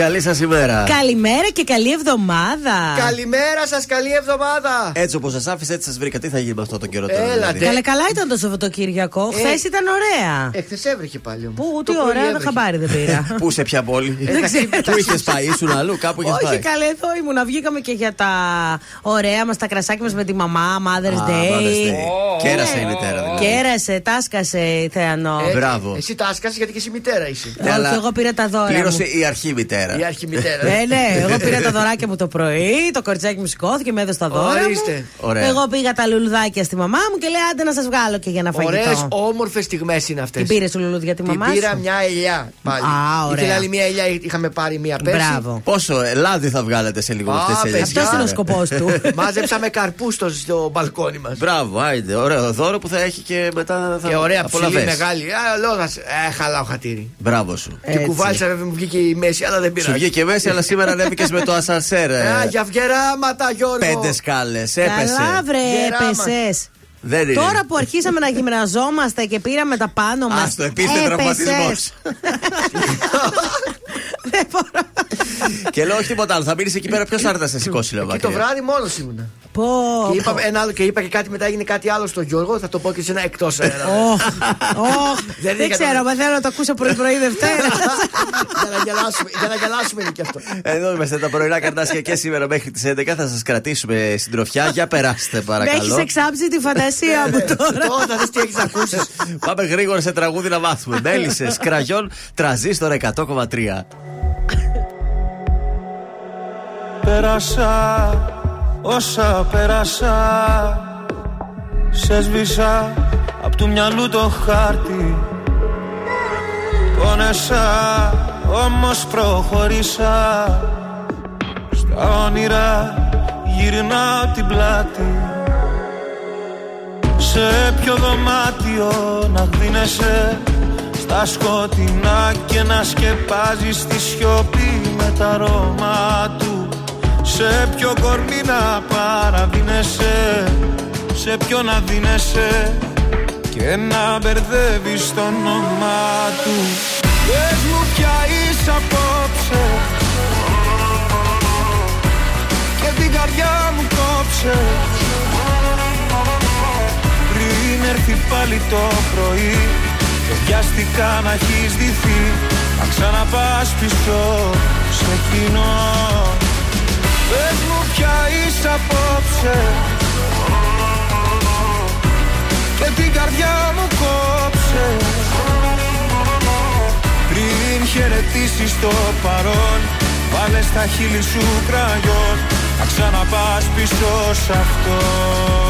Καλή σας ημέρα. Καλημέρα και καλή εβδομάδα. Καλημέρα σας, καλή εβδομάδα. Έτσι όπως σας άφησα, έτσι σας βρήκα. Τι θα γίνει με αυτό τον καιρό τώρα. Έλατε. Καλά, καλά ήταν το Σαββατοκύριακο. Ε, Χθες ήταν ωραία. Εχθέ έβρεχε πάλι όμως. Πού, τι ωραία, δεν χαμπάρι δεν πήρα. Πού σε ποια πόλη; Δεν ξέρω. Πού είχες πάει, ήσουν αλλού, κάπου είχες Όχι, πάει. καλέ, εδώ ήμουν. Βγήκαμε και για τα ωραία μας, τα κρασάκια μας με τη μαμά, Mother's Α, Day. Mother's Day. Κέρασε η μητέρα δηλαδή. Κέρασε, τάσκασε η Θεανό. Ε, Μπράβο. Εσύ τα άσκασε γιατί και εσύ μητέρα είσαι. Ναι, αλλά Όχι, εγώ πήρα τα δώρα. Πλήρωσε μου. η αρχή μητέρα. Η αρχή μητέρας. Ναι, ναι, εγώ πήρα τα δωράκια μου το πρωί, το κοριτσάκι μου σηκώθηκε, με έδωσε τα δώρα. Ορίστε. Μου. Ωραία. Εγώ πήγα τα λουλουδάκια στη μαμά μου και λέει άντε να σας βγάλω και για να φαγητό. Ωραίες, όμορφες στιγμές είναι αυτές. Την πήρε του λουλούδια τη Την μαμά πήρα σου; μια ελιά πάλι. Α, ωραία. Ήθελα άλλη μια ελιά, είχαμε πάρει μια πέρσι. Μπράβο. Πόσο ε, λάδι θα βγάλετε σε λίγο Α, αυτές τις ελιές; παιδιά. Αυτός είναι ο σκοπός του. Μάζεψαμε καρπούς στο, στο μπαλκόνι μας. Μπράβο, άιντε. Ωραίο δώρο που θα έχει και μετά θα Και ωραία ψηλή απολαβές. μεγάλη. Α, λόγας. Ε, χαλάω χατήρι. Μπράβο σου. Και κουβάλισα βέβαια μου βγήκε η μέση, αλλά δεν Σου πειράζει. βγήκε μέση, αλλά σήμερα ανέβηκες με το ασανσέρ. ε. Α, για βγεράματα, Γιώργο. Πέντε σκάλες. Έπεσε. Καλά, βρε, Γεράμα. έπεσες. Δεν είναι. Τώρα που αρχίσαμε να γυμναζόμαστε και πήραμε τα πάνω μας. Άστο, επίσης τραυματισμός. Δεν μπορώ. και λέω όχι τίποτα άλλο. Θα μείνεις εκεί πέρα. Ποιος θα έρθει να σε σηκώσει, λέω. Και το μακριά. βράδυ μόνος ήμουνα. Πω. Και είπα, ένα άλλο, και είπα και κάτι μετά έγινε κάτι άλλο στον Γιώργο. Θα το πω και σε ένα εκτός αέρα. Ωχ, ωχ, Δεν Δεν είχα ξέρω, το- μα θέλω να το ακούσω πρωί-πρωί Δευτέρα. για, να γελάσουμε, για να γελάσουμε είναι και αυτό. Εδώ είμαστε τα πρωινά καρτάσια και σήμερα μέχρι τις 11 θα σας κρατήσουμε συντροφιά. Για περάστε, Με παρακαλώ. έχεις εξάψει τη φαντασία μου τώρα. Τώρα δες τι έχεις να ακούσεις. Πάμε γρήγορα σε τραγούδι να μάθουμε. Μέλισσες, κραγιόν, τραζίστορ 100,3. Πέρασα όσα πέρασα Σε σβήσα απ' του μυαλού το χάρτη. Πόνεσα όμως προχωρήσα. Στα όνειρα γυρνάω την πλάτη. Σε ποιο δωμάτιο να γδίνεσαι Στα σκοτεινά και να σκεπάζεις τη σιωπή με τα αρώμα του. Σε ποιο κορμί να παραδίνεσαι Σε ποιο να δίνεσαι και να μπερδεύεις το όνομα του. Πες μου ποια είσαι απόψε Και την καρδιά μου κόψε. Πριν έρθει πάλι το πρωί Και βιάστηκα να έχεις ντυθεί. Να ξαναπάς πίσω σε κοινό Πες μου ποια είσαι απόψε. Και την καρδιά μου κόψε. Πριν χαιρετήσεις το παρόν Βάλες στα χείλη σου κραγιόν. Να ξαναπάς πίσω σ' αυτό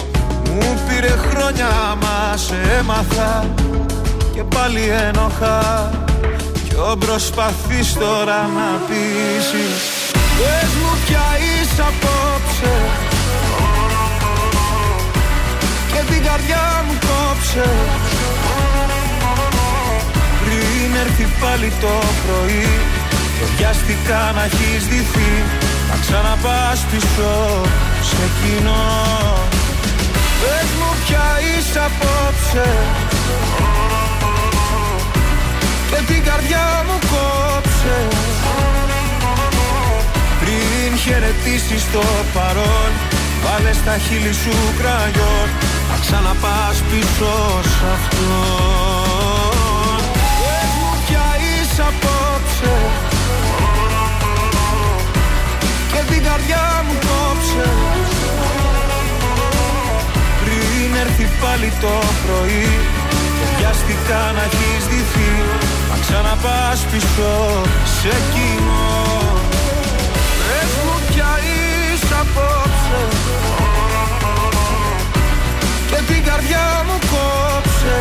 Μου πήρε χρόνια μα σε έμαθα. Και πάλι ένοχα. Κι ο προσπαθείς τώρα να πείσεις. Πες μου ποια είσαι απόψε. Και την καρδιά μου κόψε. Πριν έρθει πάλι το πρωί Και βιάστηκα να έχεις ντυθεί Να ξαναπάς πίσω σε κοινό Πες μου ποια είσαι απόψε. Και την καρδιά μου κόψε. Πριν χαιρετήσεις το παρόν Βάλε στα χείλη σου κραγιόν. Να ξαναπάς πίσω σ' αυτό Πες μου ποια είσαι απόψε. Και την καρδιά μου κόψε Πριν έρθει πάλι το πρωί. Και βιάστηκα να έχεις ντυθεί. Να ξαναπάς πίσω σε κοινό. Πες μου ποια είσαι απόψε. Την καρδιά μου κόψε.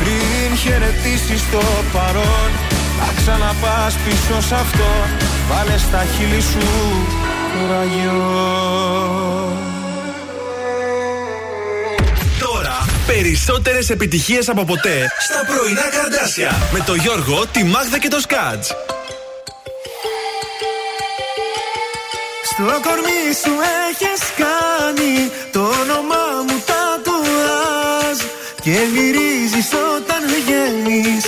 Πριν χαιρετήσεις το παρόν Να ξαναπάς πίσω σ' αυτό. Βάλε στα χείλη σου το ραγιό περισσότερες επιτυχίες από ποτέ. Στα πρωινά καρδάσια. Με το Γιώργο, τη Μάγδα και το Σκάτς. Στο κορμί σου έχεις κάνει το όνομά μου τατουάζ. Και μυρίζεις όταν βγαίνεις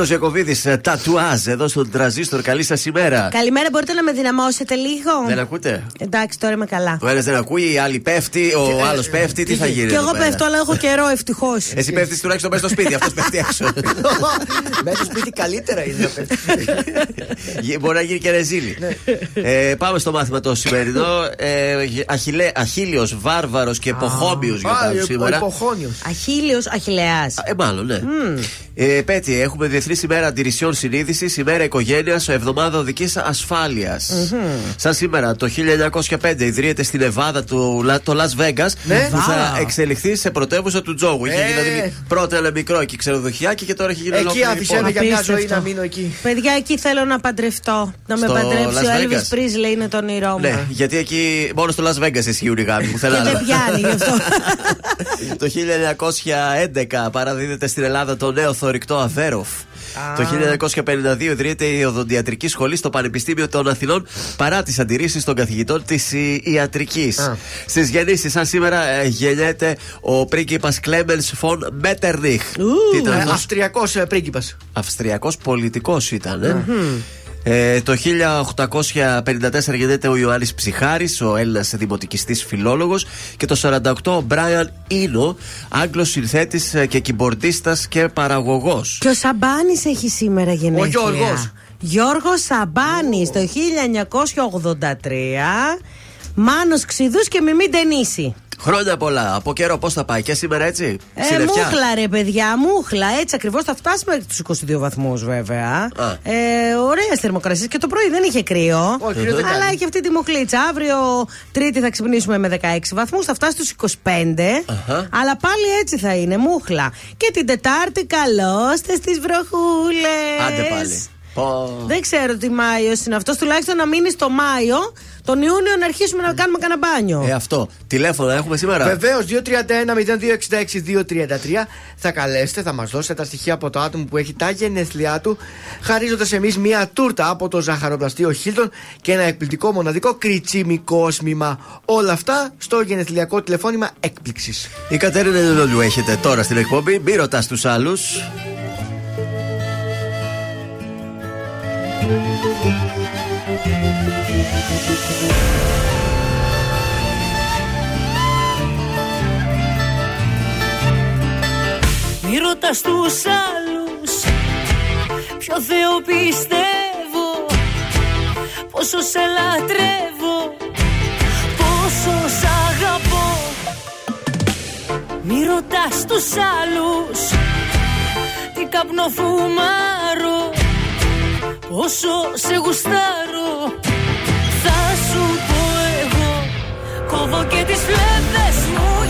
Πέτρο Ιακοβίδη, τατουάζ εδώ στον τραζίστορ. Καλή σας ημέρα. Καλημέρα, μπορείτε να με δυναμώσετε λίγο; Δεν ακούτε; Εντάξει, τώρα είμαι καλά. Ο ένας δεν ακούει, η άλλη πέφτει, ο άλλος πέφτει. Τι θα γίνει. Και εδώ εγώ πέρα; πέφτω, αλλά έχω καιρό, ευτυχώς. Εσύ πέφτεις τουλάχιστον μέσα στο σπίτι, αυτός πέφτει έξω. Μέσα στο σπίτι καλύτερα είναι να πέφτεις. Γι- Μπορεί να γίνει και ρεζίλι. ε, πάμε στο μάθημα το σημερινό. Ε, Αχίλιος, βάρβαρος και ποχόμπιο Α, γιορτάζουν ο σήμερα. υποχόνιος. Αχίλιος, αχηλεά. Ε, μάλλον, ναι. Ε, Πέτει, έχουμε Διεθνή ημέρα αντιρρησιών συνείδησης, ημέρα οικογένειας, εβδομάδα οδική ασφάλειας. Σαν σήμερα, το 1905 ιδρύεται στην Εβάδα του, Λα- το Las Vegas Ναι. που θα Βάου. εξελιχθεί σε πρωτεύουσα του τζόγου. Είχε Ε. γίνει δηλαδή πρώτα ένα μικρό εκεί ξενοδοχιάκι και τώρα έχει γίνει Εκεί ολόκληρη άφησε πόλη. για μια ζωή Απίστευτο. να μείνω εκεί. Παιδιά, εκεί θέλω να παντρευτώ. Να με Στο παντρέψει. Las Ο Vegas. Elvis Presley είναι το όνειρό μου. Ναι, γιατί εκεί μόνο στο Las Vegas ισχύουν οι γάμοι. Πουθενά Και δεν άλλο. πιάνει γι' αυτό. Το 1911 παραδίδεται στην Ελλάδα το νέο θορυκτό Αβέροφ. Το 1952 ιδρύεται η Οδοντιατρική Σχολή στο Πανεπιστήμιο των Αθηνών παρά τις αντιρρήσεις των καθηγητών της ιατρικής. Α. Στις γεννήσεις, σαν σήμερα, ε, γεννιέται ο πρίγκιπας Κλέμενς Φον Μέτερνιχ. Τι ήταν Ε, αυτό. Αυστριακό πρίγκιπας. Αυστριακός πολιτικός ήταν. Ε. Ε, το 1854 γεννιέται ο Ιωάννης Ψυχάρης, ο Έλληνας δημοτικιστής φιλόλογος. Και το 48 ο Μπράιαν Ίνο, Άγγλος συνθέτης και κυμπορδίστα και παραγωγός. Και ο Σαμπάνης έχει σήμερα γενέθλια. Ο Γιώργος. Γιώργος Σαμπάνης το 1983. Μάνος Ξηδούς και Μιμή Ντενίση. Χρόνια πολλά. Από καιρό πώς θα πάει και σήμερα έτσι; Ε, Συννεφιά. μούχλα ρε παιδιά, μούχλα. Έτσι ακριβώς θα φτάσουμε τους 22 βαθμούς βέβαια. Α. Ε, Ωραίες θερμοκρασίες και το πρωί δεν είχε κρύο. Όχι, κρύο δεν Αλλά κάνει. έχει αυτή τη μοχλίτσα. Αύριο Τρίτη θα ξυπνήσουμε με 16 βαθμούς, θα φτάσει στους 25. Αχα. Αλλά πάλι έτσι θα είναι, μούχλα. Και την Τετάρτη καλώστε στις βροχούλες. Άντε πάλι. Πω. Δεν ξέρω τι Μάιος είναι αυτός. Τουλάχιστον να μείνει στο Μάιο. Τον Ιούνιο να αρχίσουμε να κάνουμε κανένα μπάνιο. Ε, αυτό. Τηλέφωνα έχουμε σήμερα. Βεβαίως, 231-0266-233 θα καλέσετε, θα μας δώσετε τα στοιχεία από το άτομο που έχει τα γενέθλιά του, χαρίζοντας εμείς μία τούρτα από το ζαχαροπλαστείο Χίλτον και ένα εκπληκτικό μοναδικό κριτσίμι κόσμημα. Όλα αυτά στο γενεθλιακό τηλεφώνημα έκπληξης. Η Κατέρινα Λελόλου έχετε τώρα στην εκπομπή. Μην ρωτάς τους άλλους. Μη ρωτάς τους άλλους Ποιο Θεό πιστεύω Πόσο σε λατρεύω Πόσο σ' αγαπώ. Μη ρωτάς τους άλλους Τι καπνό φουμάρω Πόσο σε γουστάρω Θα σου πω εγώ Κόβω και τις φλέβες μου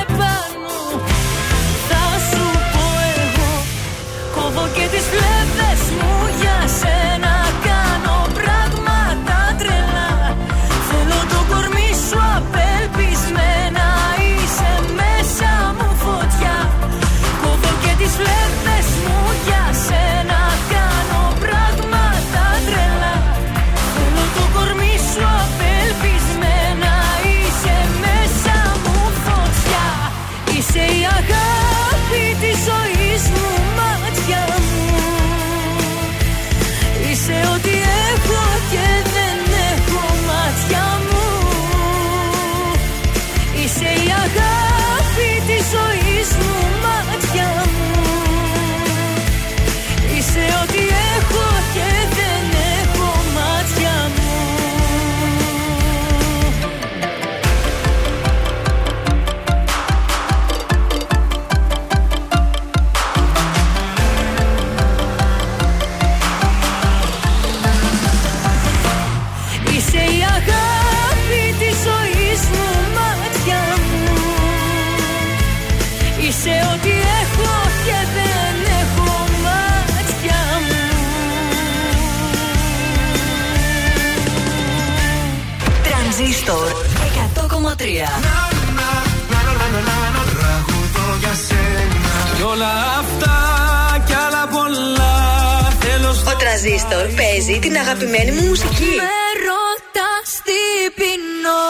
στο Ο Τρανζίστορ παίζει την αγαπημένη μου μουσική. Με ρωτάς τι πεινώ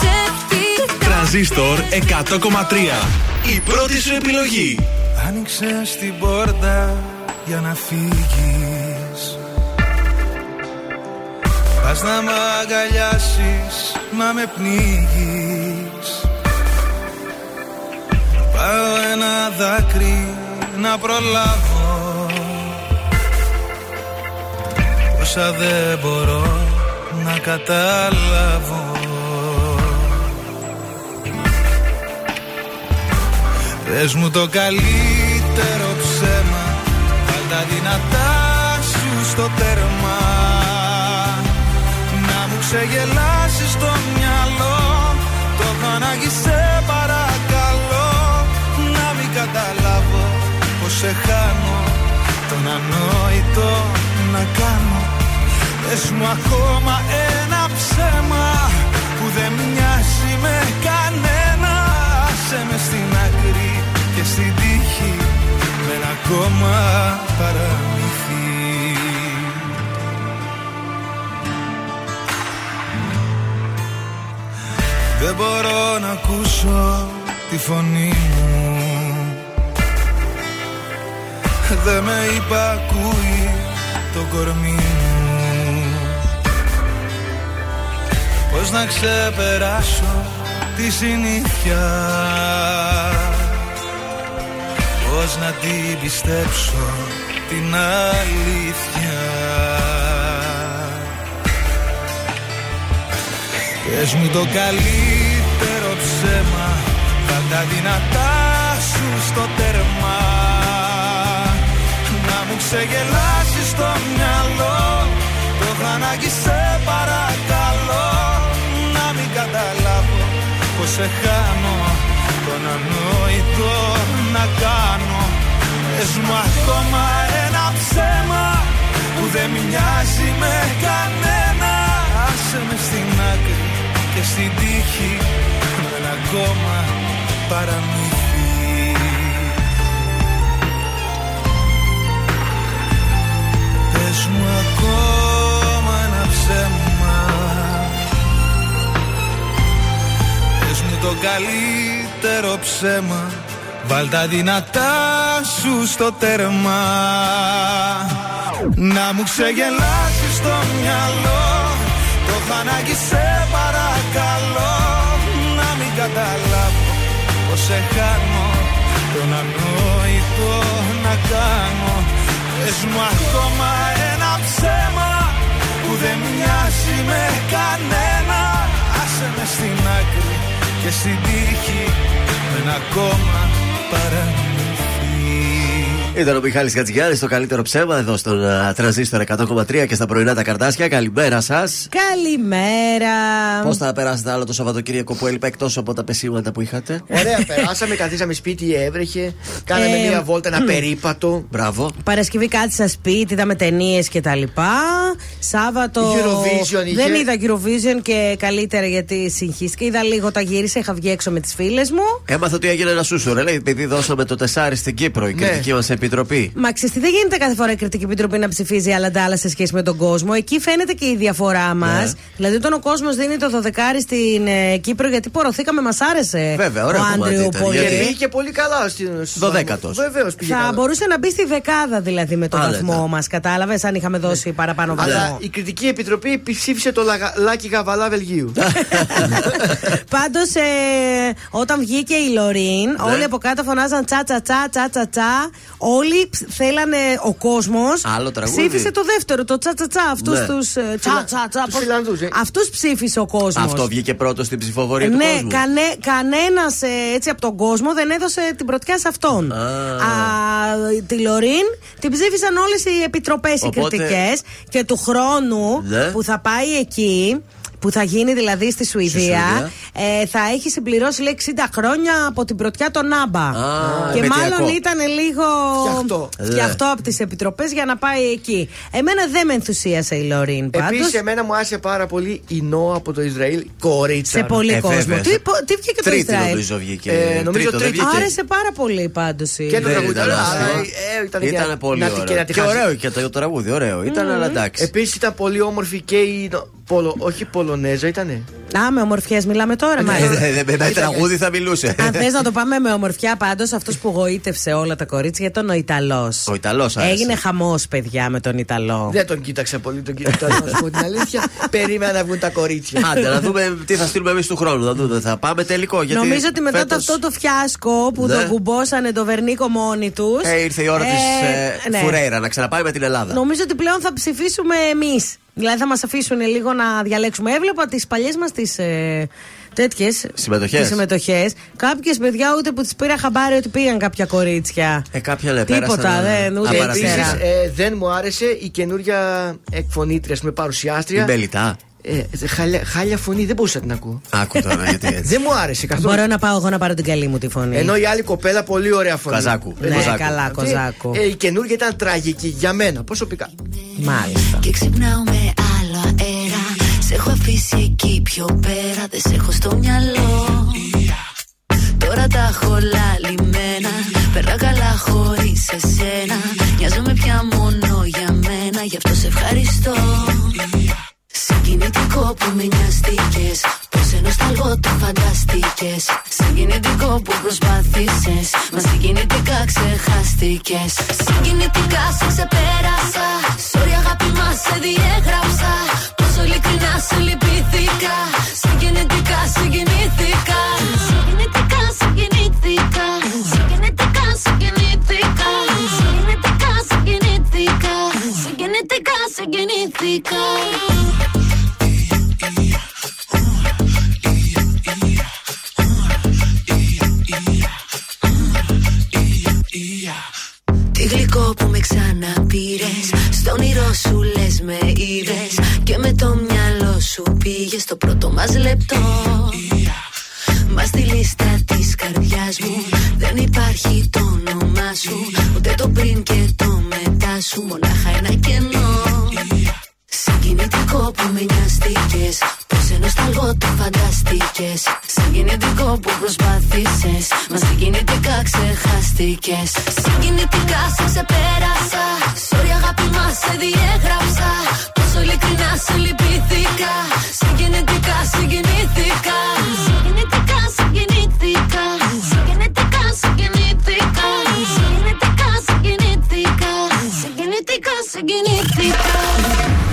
Σε Τρανζίστορ 100,3. Η πρώτη σου επιλογή. Άνοιξε την πόρτα για να φύγεις. Πας να μ' αγκαλιάσεις, μα με πνίγεις. Πάω ένα δάκρυ να προλάβω Όσα δεν μπορώ να καταλάβω. Πες μου το καλύτερο ψέμα Βάλ τα δυνατά σου στο τέρμα. Να μου ξεγελάσεις το μυαλό Το έχω ανάγκη σε παρακαλώ. Να μην καταλάβω πως σε χάνω Τον ανόητο να κάνω Πες μου ακόμα ένα ψέμα Που δεν μοιάζει με κανένα. Άσε με στην άκρη και στην τύχη Με ένα ακόμα παραμύθι. Δεν μπορώ να ακούσω τη φωνή μου. Δεν με υπακούει το κορμί μου Πώς να ξεπεράσω τη συνήθεια; Πώς να την πιστέψω την αλήθεια; Πες μου το καλύτερο ψέμα Βάλ τα δυνατά σου στο τέρμα. Να μου ξεγελάσεις το μυαλό Το έχω ανάγκη σε παρακαλώ πως σε χάνω Τον ανόητο να κάνω. Πες μου ακόμα ένα ψέμα Που δεν μοιάζει με κανένα. Άσε με στην άκρη και στην τύχη Με ένα ακόμα παραμύθι. Πες μου ακόμα ένα ψέμα το καλύτερο ψέμα. Βάλ τα δυνατά σου στο τέρμα. Να μου ξεγελάσεις το μυαλό. Το έχω ανάγκη σε παρακαλώ. Να μην καταλάβω πως σε χάνω. Τον ανόητο να κάνω. Πες μου ακόμα ένα ψέμα Που δεν μοιάζει με κανένα. Άσε με στην άκρη και στην τύχη Με ένα ακόμα παραμύθι Ήταν ο Μιχάλης Κατζηγιάννης το καλύτερο ψέμα εδώ στον uh, Τρανζίστορ 100,3 και στα πρωινά τα καρτάσια. Καλημέρα σας. Καλημέρα. Πώς θα περάσετε άλλο το Σαββατοκύριακο που έλειπα εκτός από τα πεσήματα που είχατε; Ωραία, περάσαμε, καθίσαμε σπίτι, έβρεχε. Κάναμε Ε, μία βόλτα, ένα περίπατο. Μπράβο. Παρασκευή κάτσα σπίτι, είδαμε ταινίες και τα λοιπά. Σάββατο. Eurovision είχε. Δεν είδα Eurovision και καλύτερα γιατί συγχύστηκα. Είδα λίγο τα γύρισα, είχα βγει έξω με τις φίλες μου. Έμαθα ότι έγινε ένα σούσο, ρε. Λέει, επειδή δώσαμε το τεσάρι στην Κύπρο, η Ναι. κριτική μας επιτροπή. Μα ξέρεις τι, δεν γίνεται κάθε φορά η κριτική επιτροπή να ψηφίζει άλλα ντάλα σε σχέση με τον κόσμο. Εκεί φαίνεται και η διαφορά μας. Ναι. Δηλαδή, όταν ο κόσμος δίνει το 12 στην ε, Κύπρο, γιατί πορωθήκαμε, μας άρεσε. Βέβαια, ωραίο ο κομμάτι Άντριου ήταν, πολύ. γιατί- Και πήγε πολύ καλά στην Δωδέκατος. Βεβαίως πήγε Θα καλά. μπορούσε να μπει στη δεκάδα δηλαδή με το Άνετα. βαθμό μας. Κατάλαβες, αν είχαμε δώσει παραπάνω βαθμό. Αλλά η κριτική επιτροπή ψήφισε το Λαγα- Λάκη Γαβαλά Βελγίου. Πάντως, ε, όταν βγήκε η Λωρίν, Ναι. όλοι από κάτω φωνάζαν τσα τσα τσα τσα τσα τσα. Όλοι ψ- θέλανε ο κόσμος. Άλλο τραγούδι. Ψήφισε το δεύτερο, το τσα τσα τσα. Αυτούς Ναι. τους. Τσα τσα τσα. τους Φιλανδούς, ε. Αυτούς ψήφισε ο κόσμος. Αυτό βγήκε πρώτος στην ψηφοφορία του Ναι, κόσμου. κανέ, κανένας έτσι από τον κόσμο δεν έδωσε την πρωτιά σε αυτόν. Α. Α, τη Λωρίν την ψήφισαν όλες οι επιτροπές οι Οπότε- κριτικές και του χρόνου Ναι. που θα πάει εκεί. Που θα γίνει δηλαδή στη Σουηδία, Σουηδία. ε, θα έχει συμπληρώσει λέει 60 χρόνια από την πρωτιά των Άμπα. Α, και επαιτειακό. μάλλον ήταν λίγο Φτιαχτό. φτιαχτό από τις επιτροπές για να πάει εκεί. Εμένα δεν με ενθουσίασε η Λωρίν πάντως. Επίσης, εμένα μου άρεσε πάρα πολύ η Νόα από το Ισραήλ. Κορίτσα. Σε πολύ Ε, κόσμο. βέβαια. Τι, πο- τι βγήκε το Τρίτη Ισραήλ; νομίζω βγήκε. Ε, νομίζω Τρίτο δεν τρίτη. βγήκε. Άρεσε πάρα πολύ πάντως. Και το Δεν τραγούδι. ήταν αλλά, άσχημο. ε, ήταν και Ήταν να- πολύ να τη- ωραίο. Και, να τη Και χάσει. ωραίο και το τραγούδι, ωραίο ήταν, αλλά εντάξει. Επίσης ήταν πολύ όμορφη και η. Νο- Πολο, όχι Πολωνέζα ήτανε. Α, με ομορφιές μιλάμε τώρα, Ε, μάλιστα. ε, ε, Με τραγούδι θα μιλούσε. Αν θες να το πάμε με ομορφιά, πάντως αυτός που γοήτευσε όλα τα κορίτσια ήταν ο Ιταλός. Ο Ιταλός άρεσε. Έγινε χαμός, παιδιά, με τον Ιταλό. Δεν τον κοίταξα πολύ τον κοίταξα. Να σου πω την αλήθεια. Περίμενα να βγουν τα κορίτσια. Άντε, να δούμε τι θα στείλουμε εμείς του χρόνου. Να δούμε. Θα πάμε τελικό. Γιατί Νομίζω ότι μετά το φέτος- αυτό το φιάσκο που Ναι. το κουμπώσανε το Βερνίκο μόνοι τους. Ε, ήρθε η ώρα της ναι. Φουρέιρα να ξαναπάει με την Ελλάδα. Νομίζω ότι πλέον θα ψηφίσουμε εμείς. Δηλαδή θα μας αφήσουν λίγο να διαλέξουμε. Έβλεπα τις παλιές μας τις. Ε, Τέτοιες Συμμετοχές. συμμετοχές. Κάποιες παιδιά ούτε που τις πήρα χαμπάρι ότι πήγαν κάποια κορίτσια. Ε, κάποια λέει Τίποτα, πέρασαν, δεν, ούτε α, Και παρατήρησα. ήξερα. επίσης δεν μου άρεσε η καινούρια εκφωνήτρια με Η παρουσιάστρια. Μπελιτά. Ε, χάλια, χάλια φωνή, δεν μπορούσα να την ακούω. Άκου τώρα, γιατί έτσι. Δεν μου άρεσε καθόλου. Μπορώ να πάω εγώ να πάρω την καλή μου τη φωνή. Ενώ η άλλη κοπέλα πολύ ωραία φωνή. Καζάκου. ναι, Κοζάκου. καλά, Αυτή, κοζάκου. ε, η καινούργια ήταν τραγική για μένα προσωπικά. Μάλιστα. Και ξυπνάω με άλλο αέρα. Σε έχω αφήσει εκεί πιο πέρα. Δεν σε έχω στο μυαλό. Τώρα τα έχω λαλημένα. Περνά καλά χωρίς εσένα. Νοιάζομαι πια μόνο για μένα. Γι' αυτό σε ευχαριστώ. Συγκινητικό που με νοιαστήκε. Πώ νοσταλγώ το φανταστήκε. Συγκινητικό που προσπάθησε. Μα συγκινητικά ξεχάστηκε. Συγκινητικά σε ξεπέρασα. Sorry αγάπη μα σε διέγραψα. Πόσο ειλικρινά σε λυπήθηκα. Συγκινητικά συγκινήθηκα. Συγκινητικά συγκινήθηκα. Συγκινητικά συγκινήθηκα. Συγκινητικά συγκινήθηκα. Συγκινητικά συγκινήθηκα. Γλυκό που με ξαναπήρες. Στο όνειρό σου λες με είδε. Και με το μυαλό σου πήγες στο πρώτο μας λεπτό. Μα στη λίστα της καρδιάς μου δεν υπάρχει το όνομά σου. Ούτε το πριν και το μετά σου. Μονάχα ένα κενό. Συγκινητικό που με νοιαστήκε. Πώ νοσταλγώ το φανταστήκε. Συγκινητικό που προσπάθησες. Μας συγκινητικά ξεχάστηκες. Συγκινητικά σε ξεπέρασα. Sorry αγάπη μας σε διέγραψα. Πόσο ειλικρινά σε λυπήθηκα. Συγκινητικά συγκινήθηκα. Συγκινητικά συγκινήθηκα. Συγκινητικά συγκινήθηκα. Συγκινητικά συγκινήθηκα. Συγκινητικά συγκινήθηκα.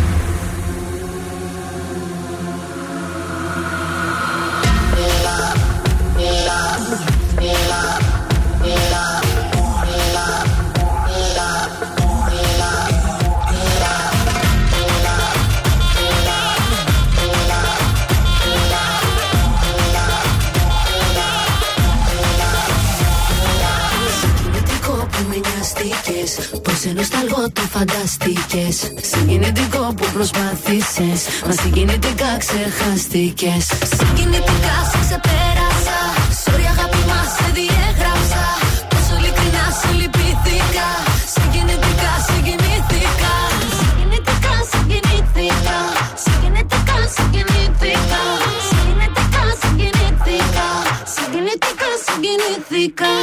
Πώ νοσταλγώ το φανταστήκες. Συγκινητικό που προσπάθησες. Μα συγκινητικά ξεχάστηκε. Συγκινητικά σε ξεπέρασα. Sorry αγάπη μας σε διέγραψα. Πόσο ειλικρινά σε λυπήθηκα. Συγκινητικά συγκινήθηκα. Συγκινητικά συγκινήθηκα. Συγκινητικά συγκινήθηκα. Συγκινητικά συγκινήθηκα. Συγκινητικά συγκινήθηκα.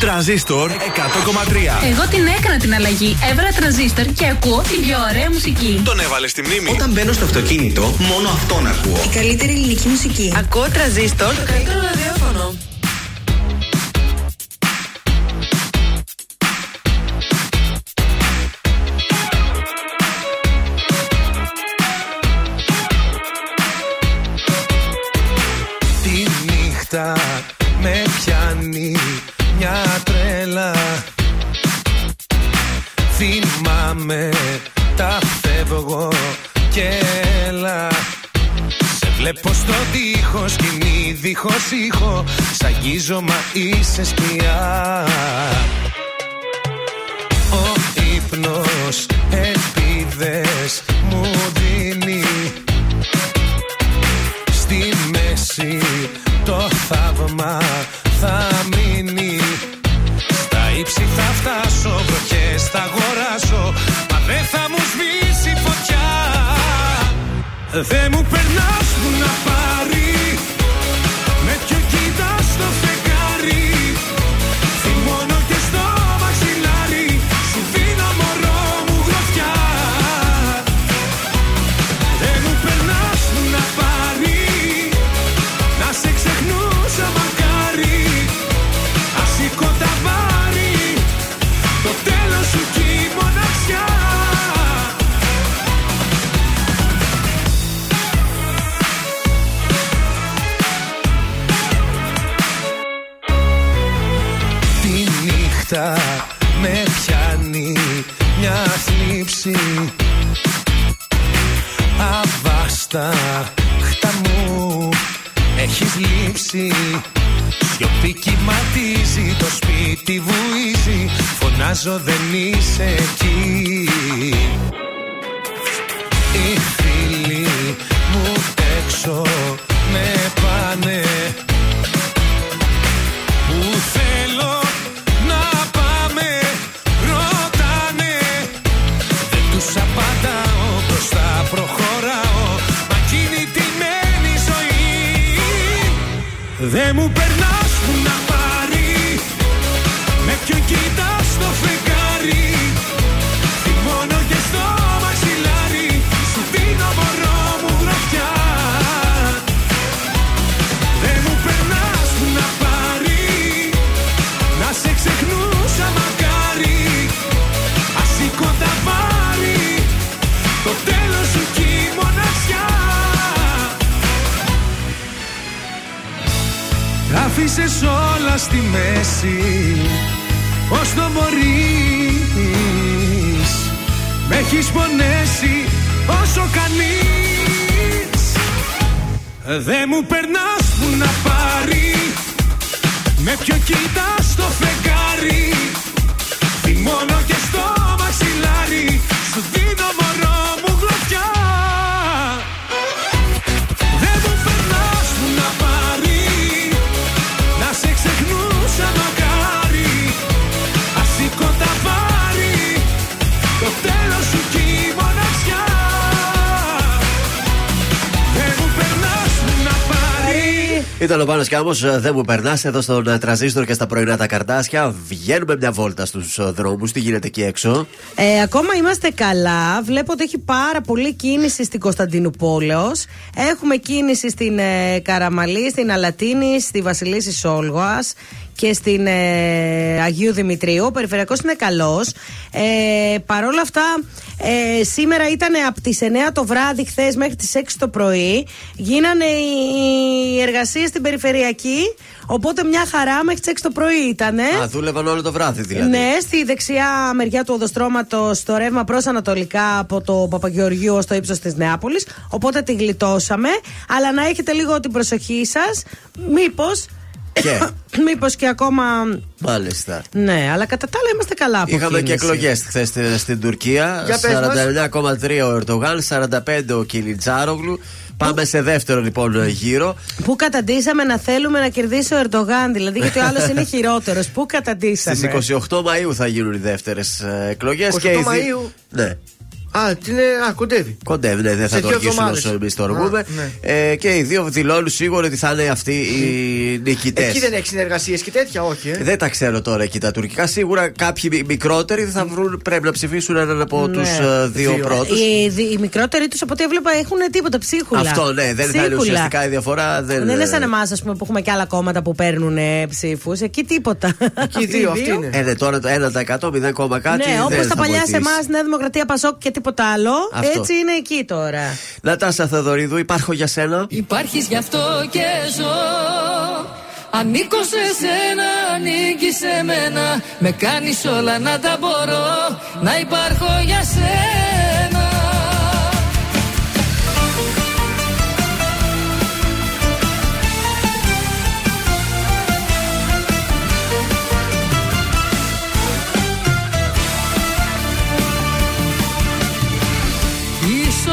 Τρανζίστορ 100,3. Εγώ την έκανα την αλλαγή. Έβαλα τρανζίστορ και ακούω την πιο ωραία μουσική. Τον έβαλες στη μνήμη. Όταν μπαίνω στο αυτοκίνητο, μόνο αυτόν ακούω. Η καλύτερη ελληνική μουσική. Ακούω τραζίστορ. Το καλύτερο ραδιόφωνο. Βλέπω στο τείχος σκηνή δίχως ήχο. Σ' αγγίζω μα είσαι σκιά. Ο ύπνος ελπίδες μου δίνει. Στη μέση το θαύμα θα μείνει. Στα ύψη θα φτάσω, Δεν μου περνάς που να πάρει Ήταν ο Πάνο Κάμο, δεν μου περνάς εδώ στον ε, τραζίστορ και στα πρωινά τα καρτάσια. Βγαίνουμε μια βόλτα στους δρόμους. Τι γίνεται εκεί έξω; Ε, ακόμα είμαστε καλά. Βλέπω ότι έχει πάρα πολύ κίνηση στην Κωνσταντινούπολεως. Έχουμε κίνηση στην ε, Καραμαλή, στην Αλατίνη, στη Βασιλίση Σόλγοας και στην ε, Αγίου Δημητρίου. Ο περιφερειακός είναι καλός. Ε, Παρ' όλα αυτά, ε, σήμερα ήταν από τις 9 το βράδυ, χθες μέχρι τις 6 το πρωί. Γίνανε οι εργασίες στην περιφερειακή. Οπότε μια χαρά μέχρι τις 6 το πρωί ήταν. Α, δούλευαν όλο το βράδυ δηλαδή. Ναι, στη δεξιά μεριά του οδοστρώματος, στο ρεύμα προς Ανατολικά από το Παπαγεωργίου ω το ύψος της Νεάπολης. Οπότε τη γλιτώσαμε. Αλλά να έχετε λίγο την προσοχή σας. Μήπως. Και; Μήπως και ακόμα. Μάλιστα. Ναι, αλλά κατά τα άλλα είμαστε καλά από Είχαμε και κίνηση. εκλογές χθες στην, στην Τουρκία. Για πες μας. 49,3 ο Ερντογάν, 45 ο Κιλιτζάρογλου. Πάμε σε δεύτερο λοιπόν γύρο. Πού καταντήσαμε να θέλουμε να κερδίσει ο Ερντογάν, δηλαδή γιατί ο άλλος είναι χειρότερος. Πού καταντήσαμε; Στις 28 Μαου θα γίνουν οι δεύτερες εκλογές. 28 Μαΐου. Ναι. Α, τι είναι, α, κοντεύει. Κοντεύει, ναι, δεν Σε θα το δύο αρχίσουμε εβδομάδες. όσο εμεί το οργούμε. Α, ναι. Ε, και οι δύο δηλώνουν σίγουρα ότι θα είναι αυτοί οι νικητές. Εκεί δεν έχει συνεργασίες και τέτοια, όχι. Ε. Δεν τα ξέρω τώρα εκεί τα τουρκικά. Σίγουρα κάποιοι μι- μικρότεροι θα βρουν, πρέπει να ψηφίσουν έναν από Ναι. τους δύο, Δύο. πρώτους. Οι, δι- οι μικρότεροι τους από ό,τι έβλεπα έχουν τίποτα ψίχουλα. Αυτό ναι, δεν θα είναι Ψίχουλα. ουσιαστικά η διαφορά. Δεν, Δεν είναι σαν εμάς, ας πούμε, που έχουμε και άλλα κόμματα που παίρνουν ψήφους. Εκεί τίποτα. Εκεί δύο, αυτοί είναι. Ε, ναι, τώρα το 1% 0, κάτι. ναι, δεν όπω θα τα παλιά σε βοηθήσει. εμάς, Νέα Δημοκρατία, Πασόκ και τίποτα άλλο. Αυτό. Έτσι είναι εκεί τώρα. Νατάσα Θεοδωρίδου, υπάρχω για σένα. Υπάρχεις γι' αυτό και ζω Ανήκω σε σένα, ανήκει σε μένα Με κάνεις όλα να τα μπορώ Να υπάρχω για σένα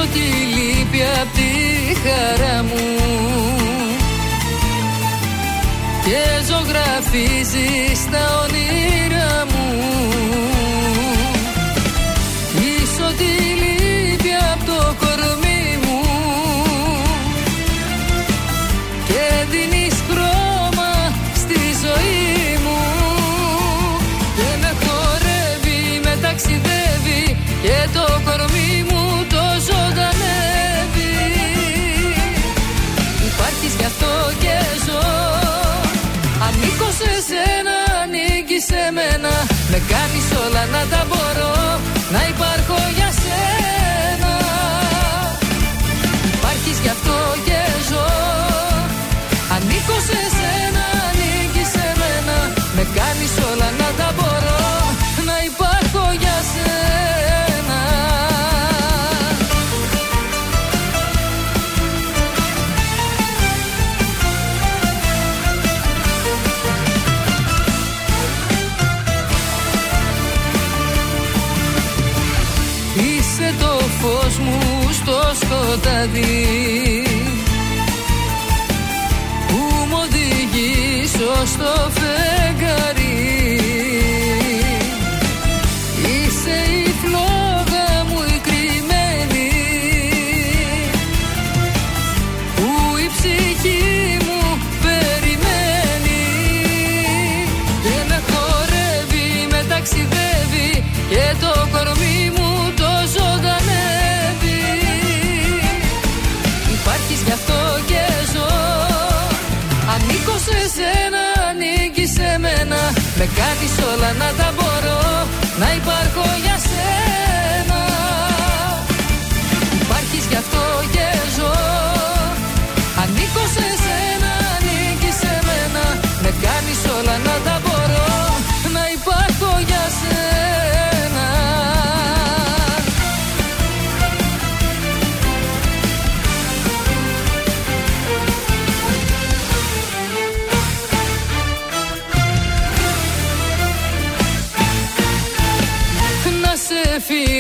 Πίσω τη λύπη απ' τη χαρά μου. Και ζωγραφίζεις τα όνειρά όλα να τα μπορώ. Να υπάρχω βράδυ που μου οδηγήσω στο φεγγαρί μένα Με κάνεις όλα να τα μπορώ Να υπάρχω για σένα. Υπάρχεις γι' αυτό και ζω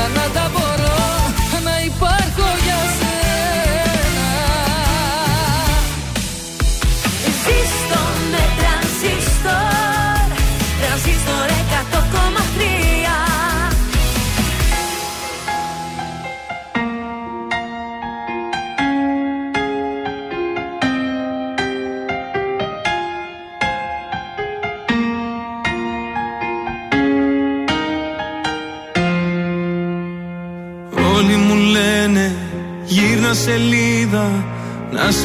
κάνεις όλα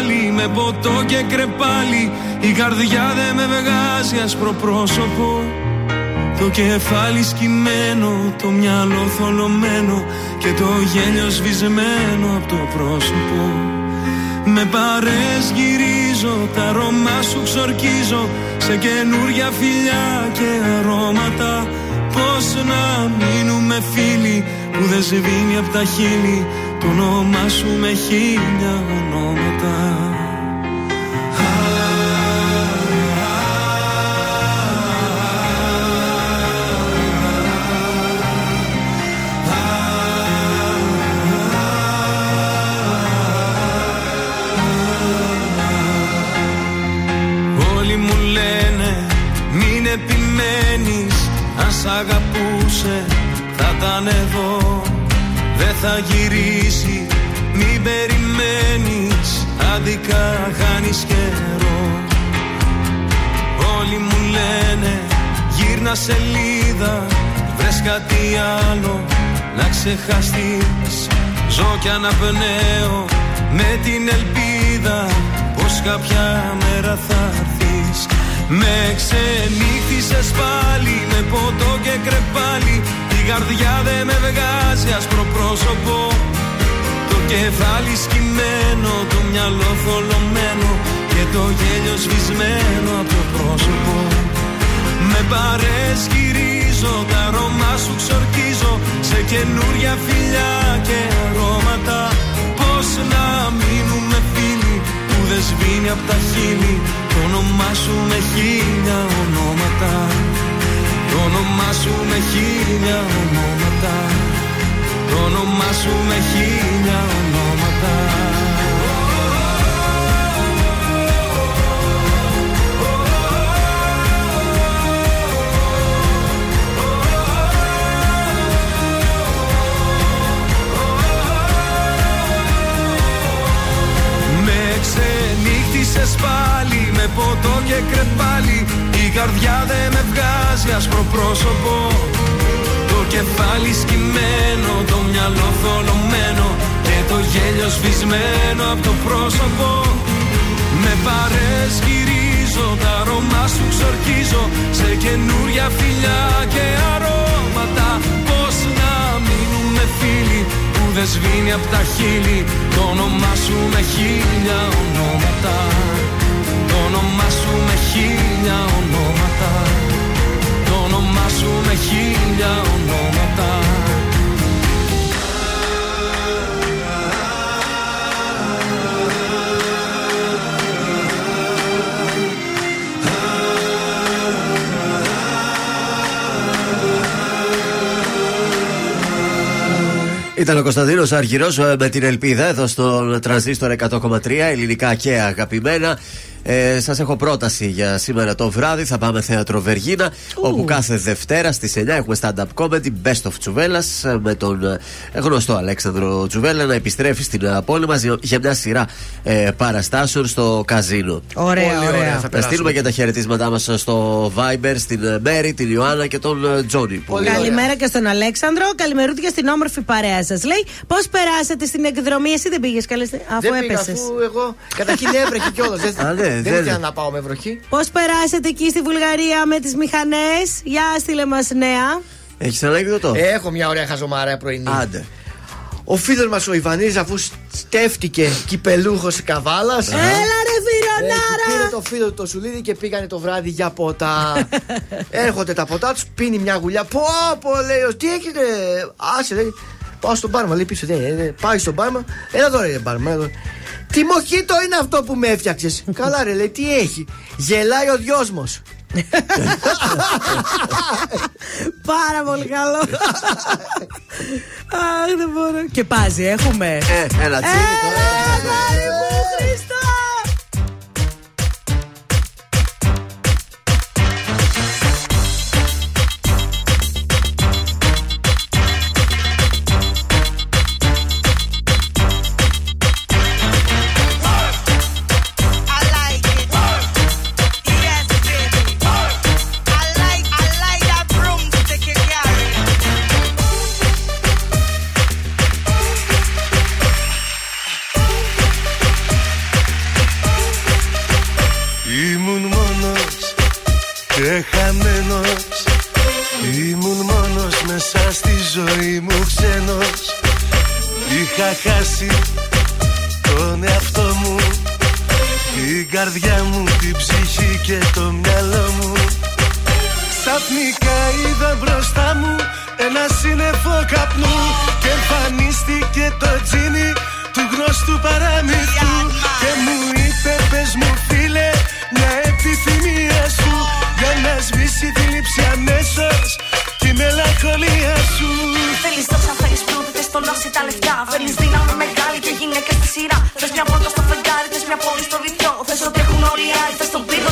πάλι με ποτό και κρεπάλι. Η καρδιά δεν με βγάζει άσπρο πρόσωπο. Το κεφάλι σκυμμένο, το μυαλό θολωμένο Και το γέλιο σβησμένο από το πρόσωπο. Με παρές γυρίζω, τα αρώμα σου ξορκίζω Σε καινούρια φιλιά και αρώματα. Πώς να μείνουμε φίλοι που δεν σβήνει από τα χείλη. Το όνομά σου με χίλια ονόματα Όλοι μου λένε μην επιμένεις Αν σ' αγαπούσε θα ήταν εδώ Δεν θα γυρίσει μην περιμένεις Άδικα χάνεις καιρό. Όλοι μου λένε γύρνα σελίδα Βρες κάτι άλλο να ξεχαστείς. Ζω κι αναπνέω με την ελπίδα Πως κάποια μέρα θα έρθεις. Με ξενύχτησες πάλι με ποτό και κρεπάλι. Η καρδιά δεν με βγάζει άσπρο πρόσωπο. Το κεφάλι σκυμμένο, το μυαλό θολωμένο Και το γέλιο σβησμένο από το πρόσωπο. Με παρές γυρίζω, τα αρώμα σου ξορκίζω Σε καινούρια φιλιά και αρώματα. Πώς να μείνουμε φίλοι που δεν σβήνει από τα χείλη Το όνομά σου με χίλια ονόματα. Το όνομά σου με χίλια ονόματα το όνομά σου με χίλια ονόματα. Ξενύχτησες πάλι με ποτό και κρεπάλι. Η καρδιά δεν με βγάζει άσπρο πρόσωπο κεφάλι σκυμμένο, το μυαλό θολωμένο Και το γέλιο σβησμένο από το πρόσωπο. Με παρέσκυρίζω, τα αρώμα σου ξορκίζω Σε καινούρια φιλιά και αρώματα. Πώς να μείνουμε φίλοι που δεν σβήνει από τα χείλη Το όνομά σου με χίλια ονόματα. Το όνομά σου με χίλια ονόματα. Το όνομά σου με χίλια ονόματα Ήταν ο Κωνσταντίνος Αργυρός με την ελπίδα εδώ στον τρανζίστορ 100,3 ελληνικά και αγαπημένα. Ε, Σας έχω πρόταση για σήμερα το βράδυ. Θα πάμε θέατρο Βεργίνα, όπου κάθε Δευτέρα στις 9 έχουμε stand-up comedy Best of Τσουβέλλας με τον ε, γνωστό Αλέξανδρο Τσουβέλλα να επιστρέφει στην ε, πόλη μας για μια σειρά ε, παραστάσεων στο καζίνο. Ωραία, Πολύ ωραία. ωραία. Θα Να περάσουμε. στείλουμε και τα χαιρετίσματά μας στο Viber, στην ε, Μέρη, την Ιωάννα και τον ε, Τζόνι. που- Πολύ ωραία. Καλημέρα και στον Αλέξανδρο. Καλημερούδια στην όμορφη παρέα σας. Λέει, πώς περάσατε στην εκδρομή, εσύ δεν πήγες καλέ, αφού Δεν πήγα, έπεσες. αφού εγώ καταρχήν έβρεχε κιόλας. Δεν, Α, ναι, δεν δεν- ήθελα να πάω με βροχή. Πώς περάσατε εκεί στη Βουλγαρία με τις μηχανές; Για στείλε μας νέα. Έχεις ανέκδοτο. Έχω μια ωραία χαζομάρα πρωινή. Άντε. Ο φίλος μας ο Ιβανίδη, αφού στέφτηκε κυπελούχος καβάλας. Έλα ρε Πήρε Βιρονάρα! το φίλο του το σουλίδι και πήγανε το βράδυ για ποτά. Έρχονται τα ποτά τους, πίνει μια γουλιά. Πω, πω, λέει, «Ο, τι έχετε; Άσε, λέει. Πάω στον μπάρμα, λέει πίσω. «Ναι, ναι». Πάει στον μπάρμα. Έλα εδώ, ρε μπάρμα. εδώ. Τι μοχίτο είναι αυτό που με έφτιαξες. Καλά, ρε, λέει, τι έχει. Γελάει ο δυόσμος. Πάρα πολύ καλό. Αχ, δεν μπορώ. Και πάζει, έχουμε. Ε, ένα τσίλι τώρα. Έλα, αγόρι μου, Χριστό! Είχα χάσει τον εαυτό μου Την καρδιά μου, την ψυχή και το μυαλό μου. Ξαφνικά είδα μπροστά μου ένα σύννεφο καπνού Και εμφανίστηκε το τζίνι του γνωστού παραμύθου. Και μου είπε πες μου φίλε μια επιθυμία σου Για να σβήσει τη λήψη αμέσως τη μελαγχολία σου. Θέλεις δόξα, θέλεις πλούτη, θες τον νόση τα λεφτά. Θέλεις δύναμη μεγάλη και γυναίκες στη σειρά. Θες μια πόρτα στο φεγγάρι, θες μια πόλη στο βυθιό. Θες ότι έχουν όλοι οι άλλοι, θες τον πύργο